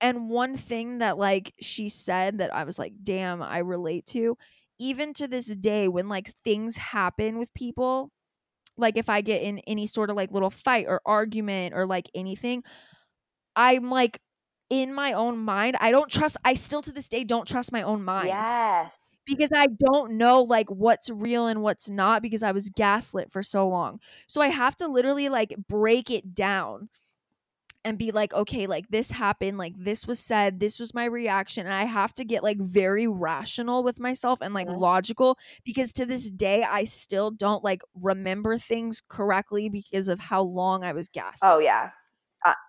And one thing that like she said that I was like, damn, I relate to, even to this day when like things happen with people, like if I get in any sort of like little fight or argument or like anything, I'm like in my own mind, I don't trust I still to this day don't trust my own mind Yes. Because I don't know like what's real and what's not because I was gaslit for so long. So I have to literally like break it down and be like, okay, like this happened, like this was said, this was my reaction. And I have to get like very rational with myself and like Mhm. logical because to this day, I still don't like remember things correctly because of how long I was gaslit. Oh yeah.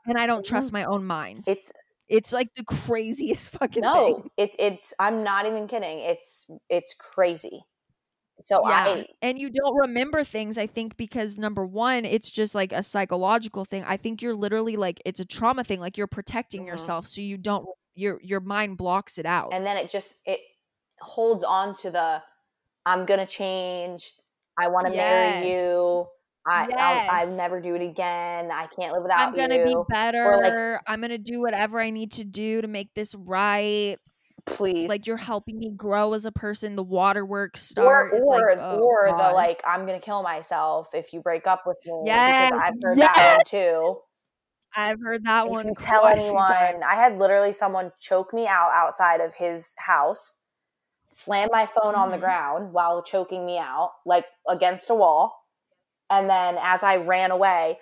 and I don't trust my own mind. It's It's like the craziest fucking no, thing. it, it's I'm not even kidding. It's it's crazy. So yeah. I and you don't remember things, I think, because number one, it's just like a psychological thing. I think you're literally like it's a trauma thing, like you're protecting Mhm. yourself, so you don't your your mind blocks it out. and then it just it holds on to the I'm gonna change. I want to Yes. marry you. I I'll, I'll never do it again. I can't live without you. I'm gonna you. be better. Like, I'm gonna do whatever I need to do to make this right. Please, Like you're helping me grow as a person. The waterworks or start. It's or like, oh, or the like I'm gonna kill myself if you break up with me. Yes, because I've heard that one too. I've heard that If one. you tell quite a few anyone. I had literally someone choke me out outside of his house, slam my phone on the Mhm. ground while choking me out, like against a wall. And then as I ran away,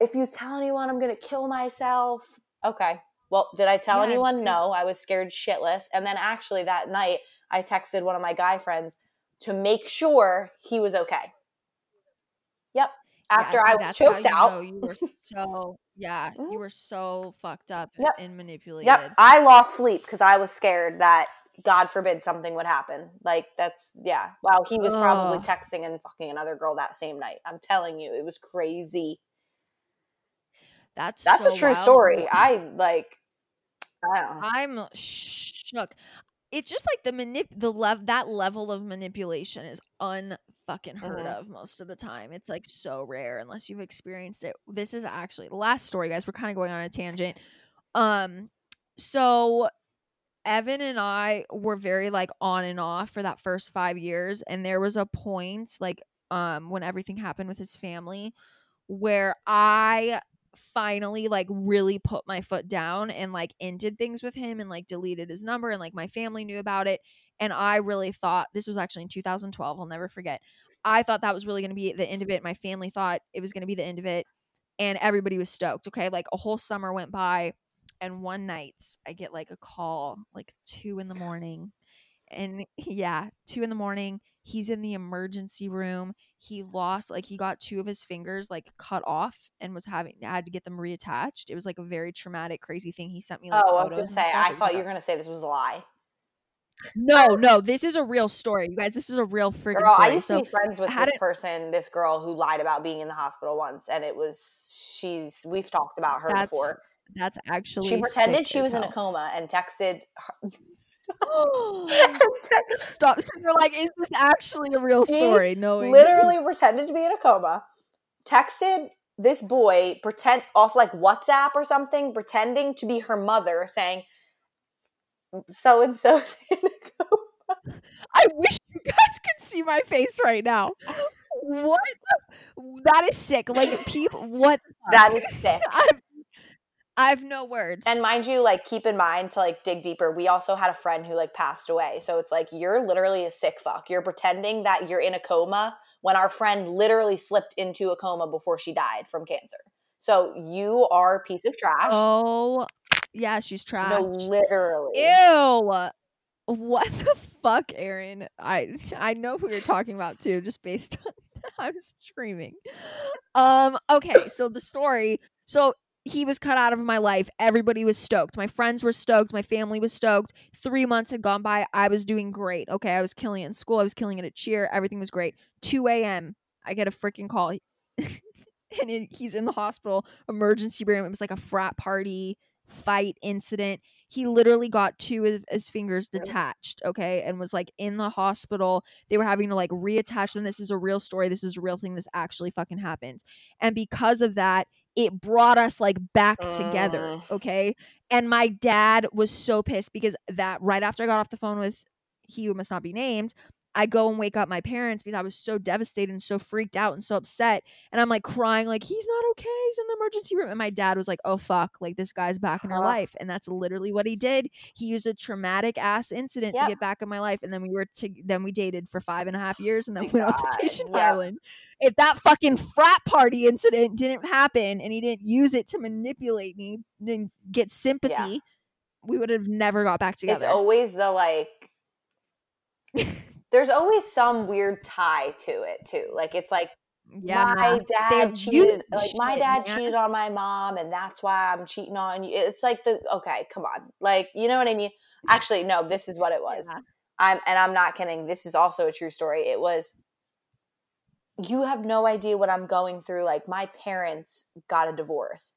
if you tell anyone I'm going to kill myself, okay. Well, did I tell Yeah, anyone? No, I was scared shitless. And then actually that night, I texted one of my guy friends to make sure he was okay. Yep. Yeah, After I was choked you out. you were so yeah, you were so fucked up Yep. and manipulated. Yep. I lost sleep because I was scared that God forbid something would happen. Like that's yeah. Wow, he was probably Ugh. texting and fucking another girl that same night. I'm telling you, it was crazy. That's That's so a true wild. story. I like I don't know. I'm shook. It's just like the manip the lev that level of manipulation is unfucking heard Mhm. of most of the time. It's like so rare unless you've experienced it. This is actually the last story, guys. We're kind of going on a tangent. Um, so Evan and I were very like on and off for that first 5 years and there was a point like um when everything happened with his family where I finally like really put my foot down and like ended things with him and like deleted his number and like my family knew about it and I really thought this was actually in 2012 I'll never forget I thought that was really going to be the end of it my family thought it was going to be the end of it and everybody was stoked okay? Like a whole summer went by and one night I get like a call like 2 in the morning and yeah 2 in the morning he's in the emergency room he lost like he got two of his fingers like cut off and was having had to get them reattached. It was like a very traumatic crazy thing. He sent me like oh i was gonna say i thought you were gonna say this was a lie. No no this is a real story you guys. This is a real freaking girl story. i used so to be friends with this it- person this girl who lied about being in the hospital once and it was she's we've talked about her That's before that's actually she pretended she as was in a coma and texted her Stop. So you're like, is this actually a real She story? No, literally pretended to be in a coma, texted this boy pretend off like WhatsApp or something, pretending to be her mother, saying so and so's in a coma. I wish you guys could see my face right now. What? the- That is sick. Like people. What? That is sick. I've, I have no words. And mind you, like keep in mind to like dig deeper. We also had a friend who like passed away. So it's like you're literally a sick fuck. You're pretending that you're in a coma when our friend literally slipped into a coma before she died from cancer. So you are a piece of trash. oh, yeah, she's trash. no, literally. Ew. What the fuck, Erin? I I know who you're talking about too, just based on I'm screaming. Um, okay, so the story. So he was cut out of my life. Everybody was stoked. My friends were stoked. My family was stoked. Three months had gone by. I was doing great. Okay, I was killing it in school. I was killing it at cheer. Everything was great. 2 a.m. I get a freaking call. and it, he's in the hospital, emergency room. It was like a frat party fight incident. He literally got two of his fingers detached, okay, and was like in the hospital. They were having to like reattach them. This is a real story. This is a real thing. This actually fucking happened. And because of that, it brought us like back together, Mm. okay? And my dad was so pissed because that right after I got off the phone with he who must not be named, I go and wake up my parents because I was so devastated and so freaked out and so upset. And I'm like crying, like, he's not okay. He's in the emergency room. And my dad was like, oh, fuck. Like, this guy's back in our life. And that's literally what he did. He used a traumatic ass incident Yep. to get back in my life. And then we were, to- then we dated for five and a half years and then My went out God, to Station yeah. Island. If that fucking frat party incident didn't happen and he didn't use it to manipulate me and get sympathy, we would have never got back together. It's always the like there's always some weird tie to it too. Like it's like yeah, my. Dad cheated like my dad man. cheated on my mom and that's why I'm cheating on you. It's like the okay, come on. Like, you know what I mean? Actually, no, this is what it was. Yeah. I'm and I'm not kidding. This is also a true story. It was you have no idea what I'm going through. Like my parents got a divorce.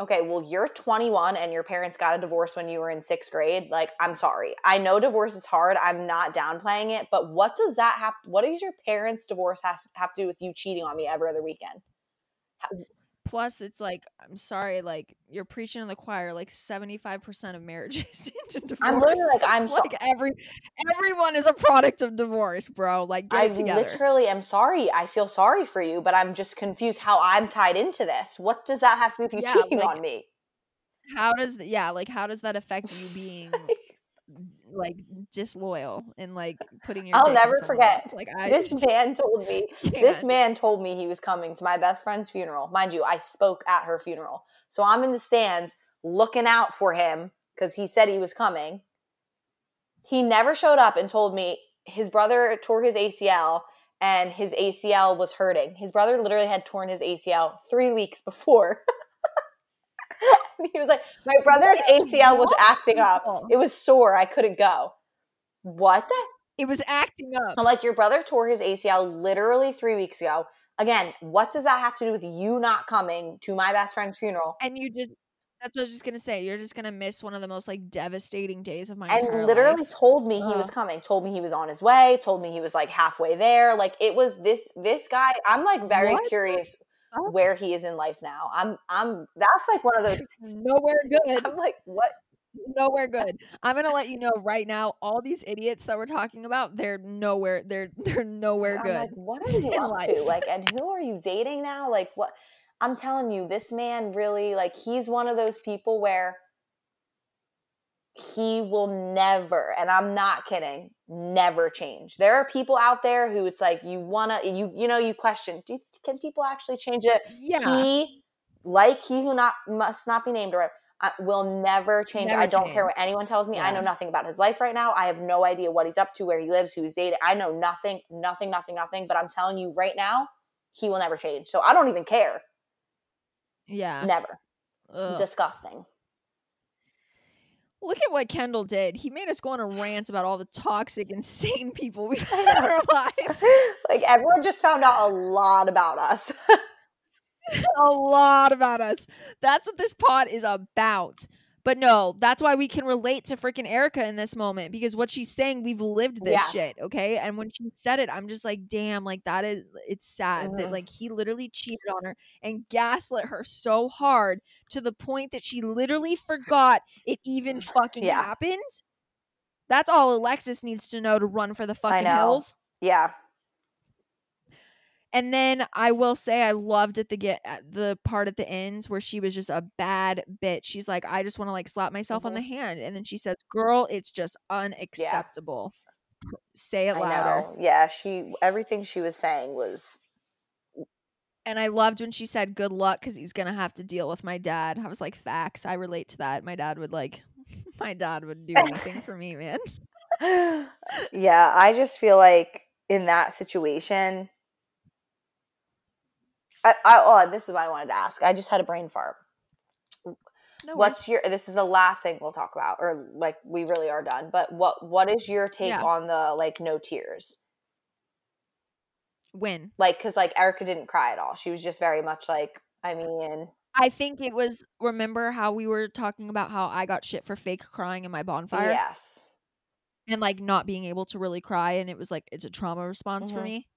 Okay, well, you're 21 and your parents got a divorce when you were in sixth grade. Like, I'm sorry. I know divorce is hard. I'm not downplaying it, but what does that have? What does your parents' divorce has have to do with you cheating on me every other weekend? Plus, it's like I'm sorry, like you're preaching in the choir. Like seventy five percent of marriages into divorce. I'm literally like, I'm so- like every everyone is a product of divorce, bro. Like I literally am sorry. I feel sorry for you, but I'm just confused how I'm tied into this. What does that have to do with you Yeah, cheating like- on me? how does yeah, like how does that affect you being like disloyal and like putting your? I'll never forget. else? Like I this just man told me this man told me he was coming to my best friend's funeral. Mind you, I spoke at her funeral. So I'm in the stands looking out for him because he said he was coming. He never showed up and told me his brother tore his ACL and his ACL was hurting. His brother literally had torn his ACL three weeks before. he was like, My brother's ACL was acting up. It was sore. I couldn't go. What the It was acting up. I'm like, your brother tore his ACL literally three weeks ago. Again, what does that have to do with you not coming to my best friend's funeral? and you just that's what I was just gonna say. You're just gonna miss one of the most like devastating days of my life. And literally life. told me he was coming, told me he was on his way, told me he was like halfway there. Like it was this this guy. I'm like very What curious? Where he is in life now. I'm I'm that's like one of those Nowhere good. I'm like, what nowhere good. I'm gonna let you know right now. All these idiots that we're talking about, they're nowhere. They're they're nowhere I'm good. like, what are you up life. to? Like, and who are you dating now? Like, what? I'm telling you, this man really, like, he's one of those people where he will never, and I'm not kidding, never change. There are people out there who it's like you wanna, you you know, you question, do you, can people actually change it? yeah, He, like he who not must not be named, or uh, will never change. Never I don't care what anyone tells me. I know nothing about his life right now. I have no idea what he's up to, where he lives, who he's dating. I know nothing, nothing, nothing, nothing. But I'm telling you right now, he will never change. So I don't even care. yeah. Never. Ugh. Disgusting. Look at what Kendall did. He made us go on a rant about all the toxic, insane people we've had in our lives. like everyone just found out a lot about us. a lot about us. That's what this pod is about. But no, that's why we can relate to freaking Erica in this moment because what she's saying, we've lived this Yeah. shit, okay? And when she said it, I'm just like, damn, like that is it's sad that like he literally cheated on her and gaslit her so hard to the point that she literally forgot it even fucking Yeah. happened. That's all Alexis needs to know to run for the fucking hills. yeah. And then I will say I loved at the get at the part at the ends where she was just a bad bitch. She's like, I just want to like slap myself on Mhm. the hand, and then she says, "Girl, it's just unacceptable." Say it louder. Yeah. She, everything she was saying was, And I loved when she said, "Good luck," because he's gonna have to deal with my dad. I was like, "Facts." I relate to that. My dad would like, my dad would do anything for me, man. yeah. I just feel like in that situation, I, I, oh, this is what I wanted to ask. I just had a brain fart. No. What's your? This is the last thing we'll talk about, or like we really are done. But what what is your take Yeah. on the like no tears? when? Like, because like Erica didn't cry at all. She was just very much like, I mean, I think it was. Remember how we were talking about how I got shit for fake crying in my bonfire? yes, and like not being able to really cry and it was like it's a trauma response for Mhm. me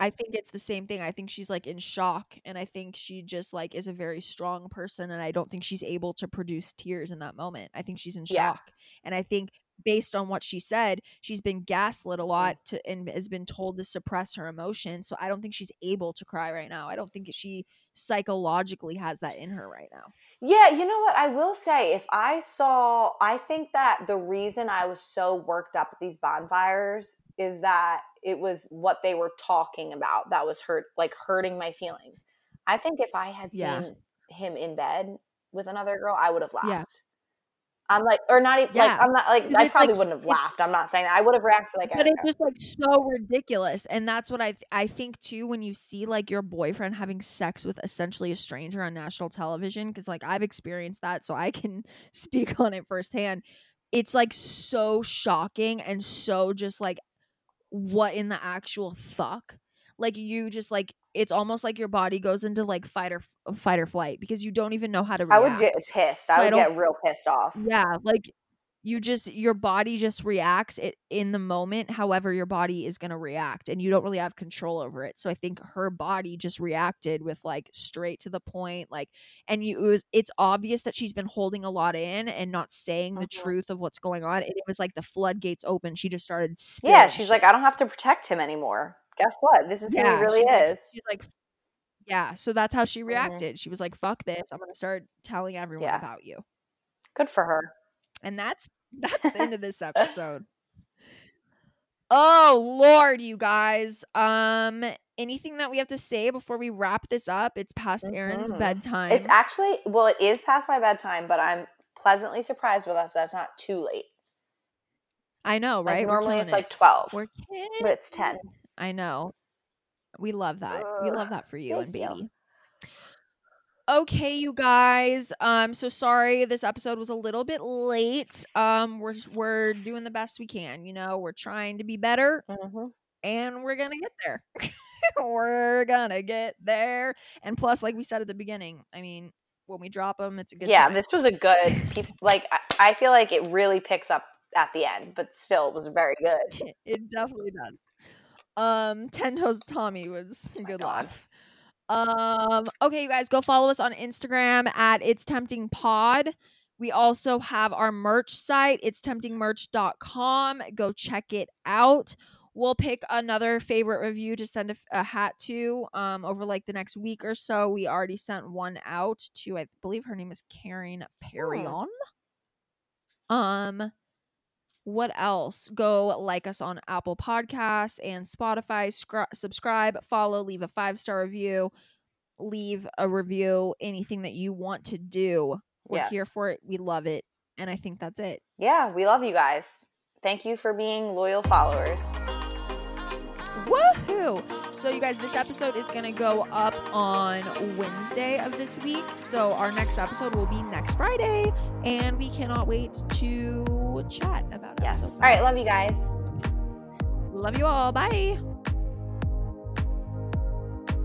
i think it's the same thing i think she's like in shock and i think she just like is a very strong person and i don't think she's able to produce tears in that moment i think she's in Yeah. shock and i think based on what she said she's been gaslit a Mm. lot to and has been told to suppress her emotions so i don't think she's able to cry right now i don't think she psychologically has that in her right now Yeah, you know what? I will say, if I saw, I think that the reason I was so worked up at these bonfires is that it was what they were talking about that was hurt, like hurting my feelings. I think if I had Yeah. seen him in bed with another girl, I would have laughed. Yeah. I'm like, or not even Yeah, like, I'm not like I probably like, wouldn't have laughed. I'm not saying that. I would have reacted like, but it's just like so ridiculous and that's what i th- i think too when you see like your boyfriend having sex with essentially a stranger on national television because like i've experienced that so i can speak on it firsthand it's like so shocking and so just like what in the actual fuck like you just like it's almost like your body goes into like fight or f- fight or flight because you don't even know how to I would get pissed. So I I would don't- get real pissed off. Yeah, like you just your body just reacts it in the moment however your body is going to react and you don't really have control over it. So I think her body just reacted with like straight to the point like and you it was it's obvious that she's been holding a lot in and not saying the Mhm. truth of what's going on. And it was like the floodgates open. She just started Yeah, she's shit. like, I don't have to protect him anymore. Guess what? This is who he really like- is. she's like, yeah. So that's how she Mhm. reacted. She was like, "Fuck this! I'm gonna start telling everyone Yeah. about you." Good for her. And that's that's the end of this episode. Oh Lord, you guys. Um, anything that we have to say before we wrap this up? It's past Erin's Mhm. bedtime. It's actually well, it is past my bedtime, but I'm pleasantly surprised with us that's not too late. I know, right? We're normally it's like twelve, we're but it's ten. I know. We love that. we love that for you and baby. you. Okay, you guys. Um, so sorry this episode was a little bit late. Um, we're we're doing the best we can. You know, we're trying to be better, Mhm. and we're gonna get there. we're gonna get there. And plus, like we said at the beginning, I mean, when we drop them, it's a good. Yeah, time. this was a good. Like I, I feel like it really picks up at the end, but still, it was very good. it definitely does. Um, Ten Toes Tommy was a good God. laugh. Um, okay, you guys, go follow us on Instagram at It's Tempting Pod. We also have our merch site. It's temptingmerch.com. Go check it out. We'll pick another favorite review to send a, a hat to um, over like the next week or so. We already sent one out to, I believe her name is Karen Perrion. Um, what else? Go like us on Apple Podcasts and Spotify. Scri- subscribe, follow, leave a five star review, leave a review, anything that you want to do. We're here for it. We love it. And I think that's it. Yeah, we love you guys. Thank you for being loyal followers. Woohoo! So, you guys, this episode is going to go up on Wednesday of this week. So, our next episode will be next Friday. And we cannot wait to chat about it. Yes. All right, love you guys. Love you all. Bye.